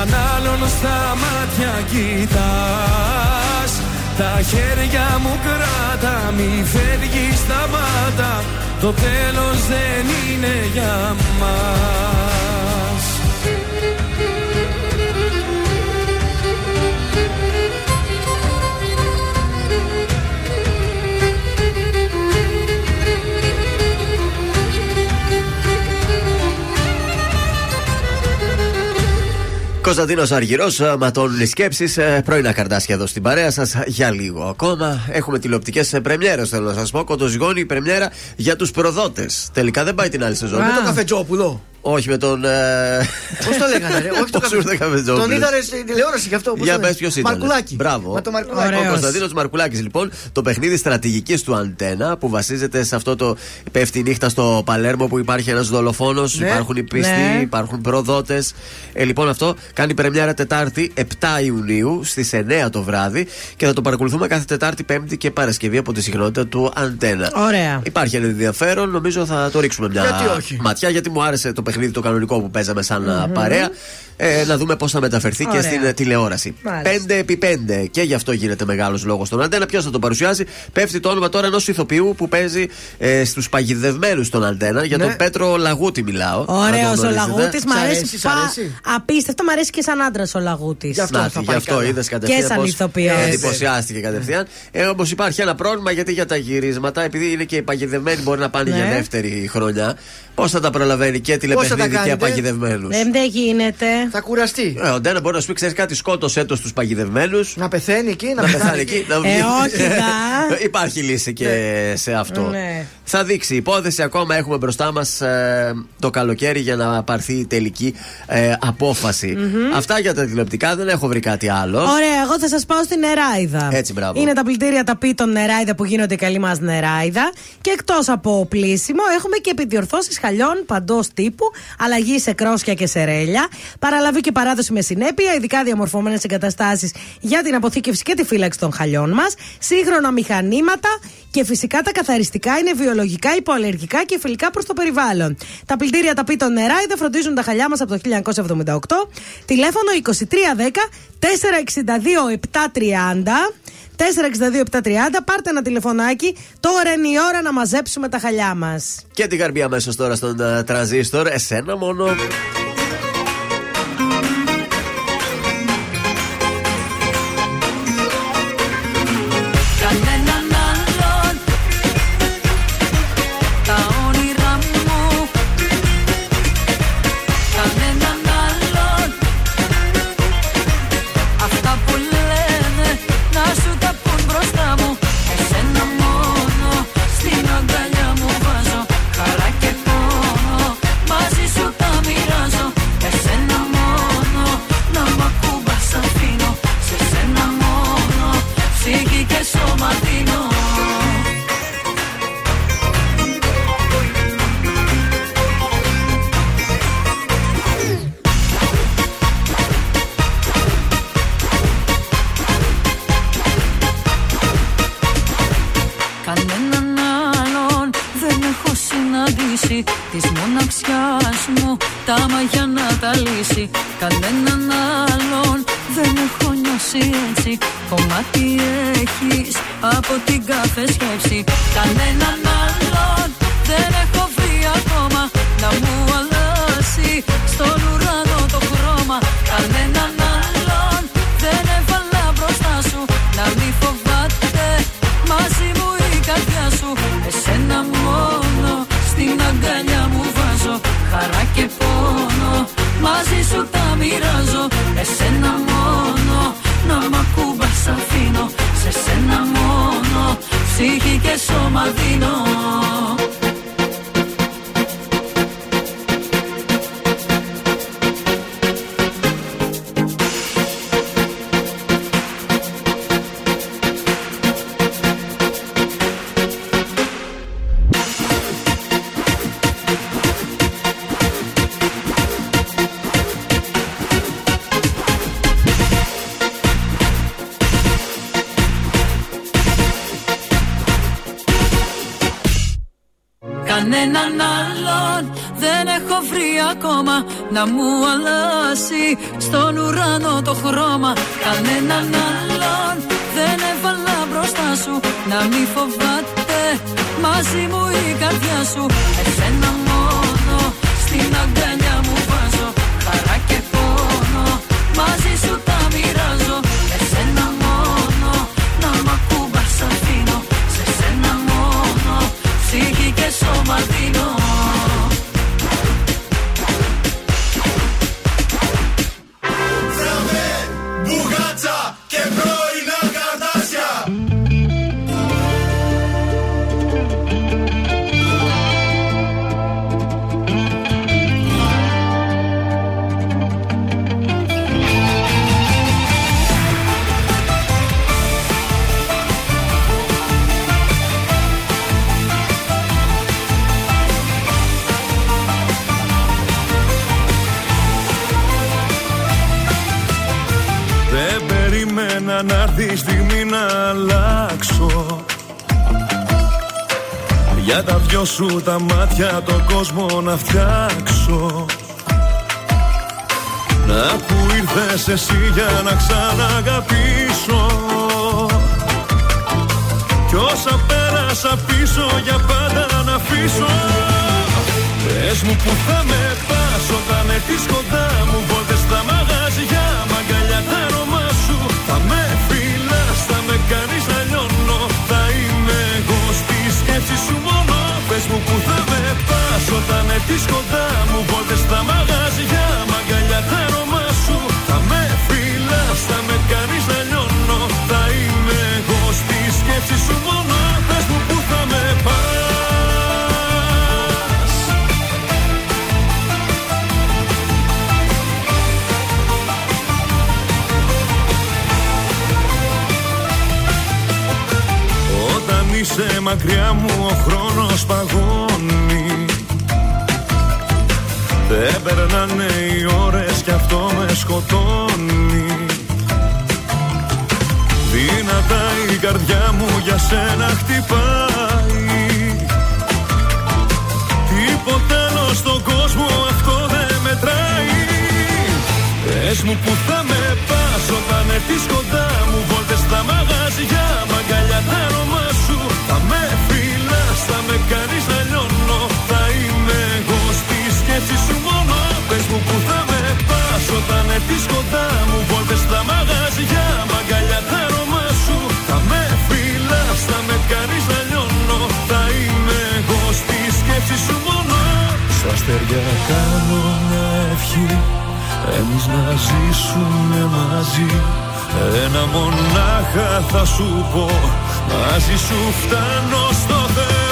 αν άλλον στα μάτια κοιτάς. Τα χέρια μου κράτα Μη φεύγεις στα μάτα Το τέλος δεν είναι για μας Κωνσταντίνος Αργυρός, ματώνουν οι σκέψεις. Πρωινά καρτάσια εδώ στην παρέα σας για λίγο ακόμα. Έχουμε τηλεοπτικές πρεμιέρες, θέλω να σας πω. Κοντοζυγώνει πρεμιέρα για τους προδότες. Τελικά δεν πάει την άλλη σεζόν. Με τον καφετζόπουλο. Όχι με τον. Πώς το λέγανε, ρε; Όχι τον καφετζόπουλο. Τον είδα στην τηλεόραση γι' αυτό. Για πες ποιος ήταν. Μαρκουλάκι. Μπράβο. Με το Μαρκουλάκι. Ο Κωνσταντίνος Μαρκουλάκης, λοιπόν, το παιχνίδι στρατηγικής του Αντένα που βασίζεται σε αυτό το. Πέφτει η νύχτα στο Παλέρμο που υπάρχει ένας δολοφόνος, Ναι. υπάρχουν οι πίστοι, Ναι. υπάρχουν προδότες. Ε, λοιπόν, αυτό κάνει πρεμιέρα Τετάρτη 7 Ιουνίου στις 9 το βράδυ και θα το παρακολουθούμε κάθε Τετάρτη, Πέμπτη και Παρασκευή από τη συχνότητα του Αντένα. Ωραία. Υπάρχει ένα ενδιαφέρον, νομίζω θα το ρίξουμε μια Γιατί όχι; ματιά, γιατί μου άρεσε το παιχνίδι το κανονικό που παίζαμε σαν α, παρέα. Ε, να δούμε πώς θα μεταφερθεί και Ωραία. στην ε, τηλεόραση. Μάλιστα. 5 επί 5 και γι' αυτό γίνεται μεγάλος λόγος στον Αντένα. Ποιος θα το παρουσιάσει, πέφτει το όνομα τώρα ενός ηθοποιού που παίζει ε, στους παγιδευμένους στον Αντένα. Για Ναι. τον Πέτρο Λαγούτη μιλάω. Ωραίο Αν τον ο γνωρίζετε. Λαγούτης. Μ' Σ' αρέσει. αρέσει, σ' πα- αρέσει; Απίστευτο, μ' αρέσει και σαν άντρας ο Λαγούτης. Γι' αυτό Να, θα γι' πάει αυτό καλά. είδες κατευθείαν. Και σαν πώς ηθοποιός. Εντυπωσιάστηκε κατευθείαν. Ε, Όμως υπάρχει ένα πρόβλημα γιατί για τα γυρίσματα, επειδή είναι και οι παγιδευμένοι μπορεί να πάνε Ναι. για δεύτερη χρονιά, πώς θα τα προλαβαίνει και τηλεπαιχνίδι και κάνετε; παγιδευμένου. Ε, δεν γίνεται. Θα κουραστεί. Ε, ο Ντένα μπορεί να σου πει: Ξέρεις κάτι, σκότωσέ το στου παγιδευμένους. Να πεθαίνει εκεί, να Να πεθάνει πεθάνει εκεί. εκεί. να βγει. Ε, όχι, δα. Υπάρχει λύση και σε αυτό. Ναι. Θα δείξει η υπόθεση. Ακόμα έχουμε μπροστά μας το καλοκαίρι για να πάρθει η τελική ε, αποφαση Αυτά για τα τηλεοπτικά. Δεν έχω βρει κάτι άλλο. Ωραία, εγώ θα σας πάω στην Νεράιδα. Έτσι, μπράβο. Είναι τα πλυντήρια τα πίτων Νεράιδα που γίνονται καλή μας Νεράιδα. Και εκτός από πλήσιμο, έχουμε και επιδιορθώσεις χαλιών παντός τύπου, αλλαγή σε κρόσια και σε ρέλια, παραλαβή και παράδοση με συνέπεια, ειδικά διαμορφωμένες εγκαταστάσεις για την αποθήκευση και τη φύλαξη των χαλιών μας, σύγχρονα μηχανήματα και φυσικά τα καθαριστικά είναι βιολογικά, υποαλλεργικά και φιλικά προς το περιβάλλον. Τα πλυντήρια τα πίτων Νεράιδα φροντίζουν τα χαλιά μας από το 1978. Τηλέφωνο 2310 462 730. 462-730. Πάρτε ένα τηλεφωνάκι. Τώρα είναι η ώρα να μαζέψουμε τα χαλιά μας. Και την καρμπή αμέσως τώρα στον ε, τρανζίστορ. Εσένα μόνο. amor. τα μάτια τον κόσμο να φτιάξω. Να που ήρθες εσύ για να ξαναγαπήσω. Κι όσα πέρασα πίσω για πάντα να αφήσω. Πες μου που θα μακριά ο χρόνος παγώνει. Δεν περνάνε οι ώρες κι αυτό με σκοτώνει. Δυνατά η καρδιά μου για σένα χτυπάει. Τίποτα άλλο στον κόσμο αυτό δεν μετράει. Πες μου που εκεί Εμείς να ζήσουμε μαζί. Ένα μονάχα θα σου πω. Μαζί σου φτάνω στο Θεό.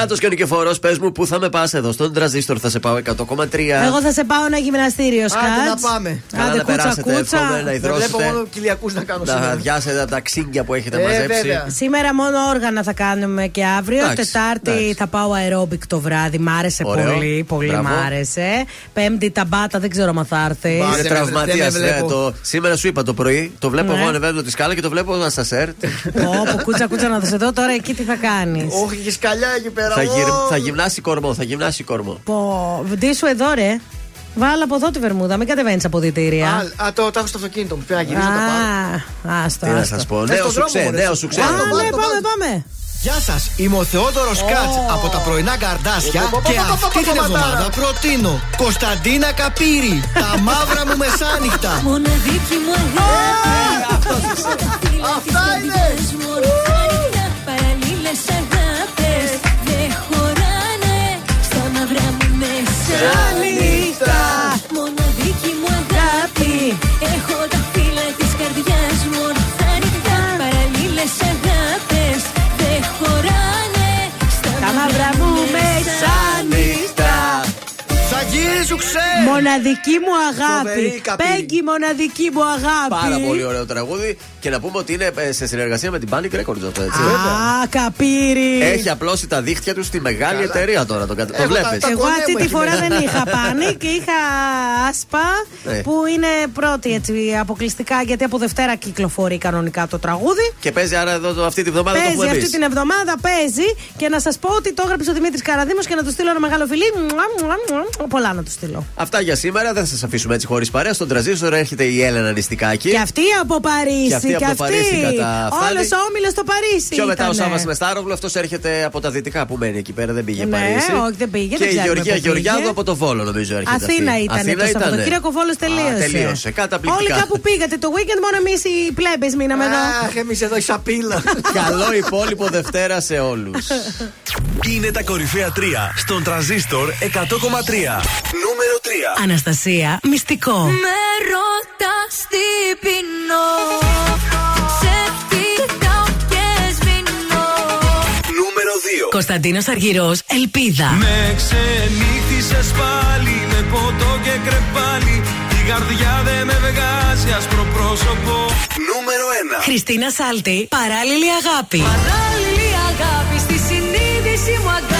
Να το και ο Νικηφόρος, πες μου πού θα με πας εδώ στον τραζίστορ, θα σε πάω 100,3. Εγώ θα σε πάω ένα γυμναστήριο, Άντε Σκάτς. να πάμε. Καλά Άντε, να κούτσα, περάσετε, κούτσα. εύχομαι να Δεν βλέπω υδρώσετε. μόνο κυλιακού να κάνω Να σήμερα. αδειάσετε από τα ξύγκια που έχετε Ε, μαζέψει. βέβαια. Σήμερα μόνο όργανα θα κάνουμε και αύριο. Εντάξει, Τετάρτη εντάξει. θα πάω αερόμπικ το βράδυ. Μ' άρεσε Ωραίο. πολύ. Πολύ Μπράβο. μ' άρεσε. Πέμπτη τα μπάτα, δεν ξέρω αν θα έρθεις. Είναι δεν με- τραυματίας. δεν με βλέπω. Το... Σήμερα σου είπα το πρωί. Το βλέπω Ναι. εγώ ανεβαίνω τη σκάλα και το βλέπω να σα έρθει. Όπου κούτσα κούτσα να σε δω τώρα εκεί τι θα κάνεις. Όχι, και σκαλιά εκεί πέρα. Θα, γυρ... Ω. θα γυμνάσει κορμό, θα γυμνάσει κορμό. Πω, ντύσου εδώ ρε. Βάλα από εδώ τη βερμούδα, μην κατεβαίνει από διτήρια. Α, α, το, το έχω στο αυτοκίνητο μου. Πρέπει να γυρίσω να το πάρω. Α, άστο, Τι να άστο. σα πω. Θες Νέο τον σου δρόμο, ξέ, μωρέ, νέο σου. σου ξέ. Α, Βάλτο, ναι, βάλτο, πάμε, βάλτο. πάμε. Γεια σα, είμαι ο Θεόδωρο Κάτ από τα πρωινά καρδάσια Πω, πω, πω, και πω, πω, αυτή πω, την πω, εβδομάδα προτείνω Κωνσταντίνα Καπύρη, τα μαύρα μου μεσάνυχτα. Μοναδική μου αγάπη Αυτά είναι. Παραλλήλες αγάπες μέσα Νύχτα. Μοναδική μου αγάπη Έχω τα φύλλα της καρδιάς γυρίσου ξέ. Μοναδική μου αγάπη. Φοβερή καπή. Πέγγι, μοναδική μου αγάπη. Πάρα πολύ ωραίο τραγούδι. Και να πούμε ότι είναι ε, σε συνεργασία με την Panic Records αυτό, έτσι. Α, καπύρι. Έχει απλώσει τα δίχτυα τους στη μεγάλη εταιρεία τώρα. Το, κατα- το Έχω τα- βλέπεις. τα- Εγώ κονέ αυτή μου τη εκεί φορά μέσα. δεν είχα πάνη και είχα άσπα Ναι. που είναι πρώτη έτσι αποκλειστικά γιατί από Δευτέρα κυκλοφορεί κανονικά το τραγούδι. Και παίζει άρα εδώ το- αυτή τη βδομάδα το Παίζει έχουμε αυτή εμεί. την εβδομάδα, παίζει και να σας πω ότι το έγραψε ο Δημήτρης Καραδίμος και να του στείλω ένα μεγάλο φιλί. Μουα, μουα, μουα. Πολλά να του στείλω. Αυτά για σήμερα. Δεν θα σας αφήσουμε έτσι χωρίς παρέα. Στον τραζίστρο έρχεται η Έλενα Νηστικάκη. Και αυτή από Παρίσι. Και αυτή από το Παρίσι καταφθάνει. Όλος ο όμιλος στο Παρίσι. Πιο μετά ο ήτανε. Σάβα Μεστάρογλου, αυτός έρχεται από τα δυτικά που μένει εκεί πέρα, δεν πήγε Ναι, Παρίσι. όχι, δεν πήγε, Και δεν η ξέρουμε Γεωργία πού πήγε. Γεωργιάδου από το Βόλο, νομίζω έρχεται. Αθήνα αυτή. ήταν Αθήνα το ήτανε. Σαββατοκύριακο Βόλος τελείωσε. Α, τελείωσε. Καταπληκτικά. Όλοι κάπου πήγατε το weekend, μόνο εμείς οι πλέμπες μείναμε εδώ. Αχ, εμείς εδώ η σαπίλα. Καλό υπόλοιπο Δευτέρα σε όλους. Είναι τα κορυφαία 3 στον τραζίστορ 100,3. Νούμερο 3. Αναστασία, μυστικό. Με ρωτάς τι πεινώ Σε κοιτάω και σβήνω Νούμερο 2. Κωνσταντίνος Αργυρός, Ελπίδα. Με ξενύχτησες πάλι με ποτό και κρεπάλι Η καρδιά δεν με βγάζει άσπρο πρόσωπο Νούμερο 1. Χριστίνα Σάλτη, παράλληλη αγάπη. Παράλληλη αγάπη στη συνείδηση μου αγάπη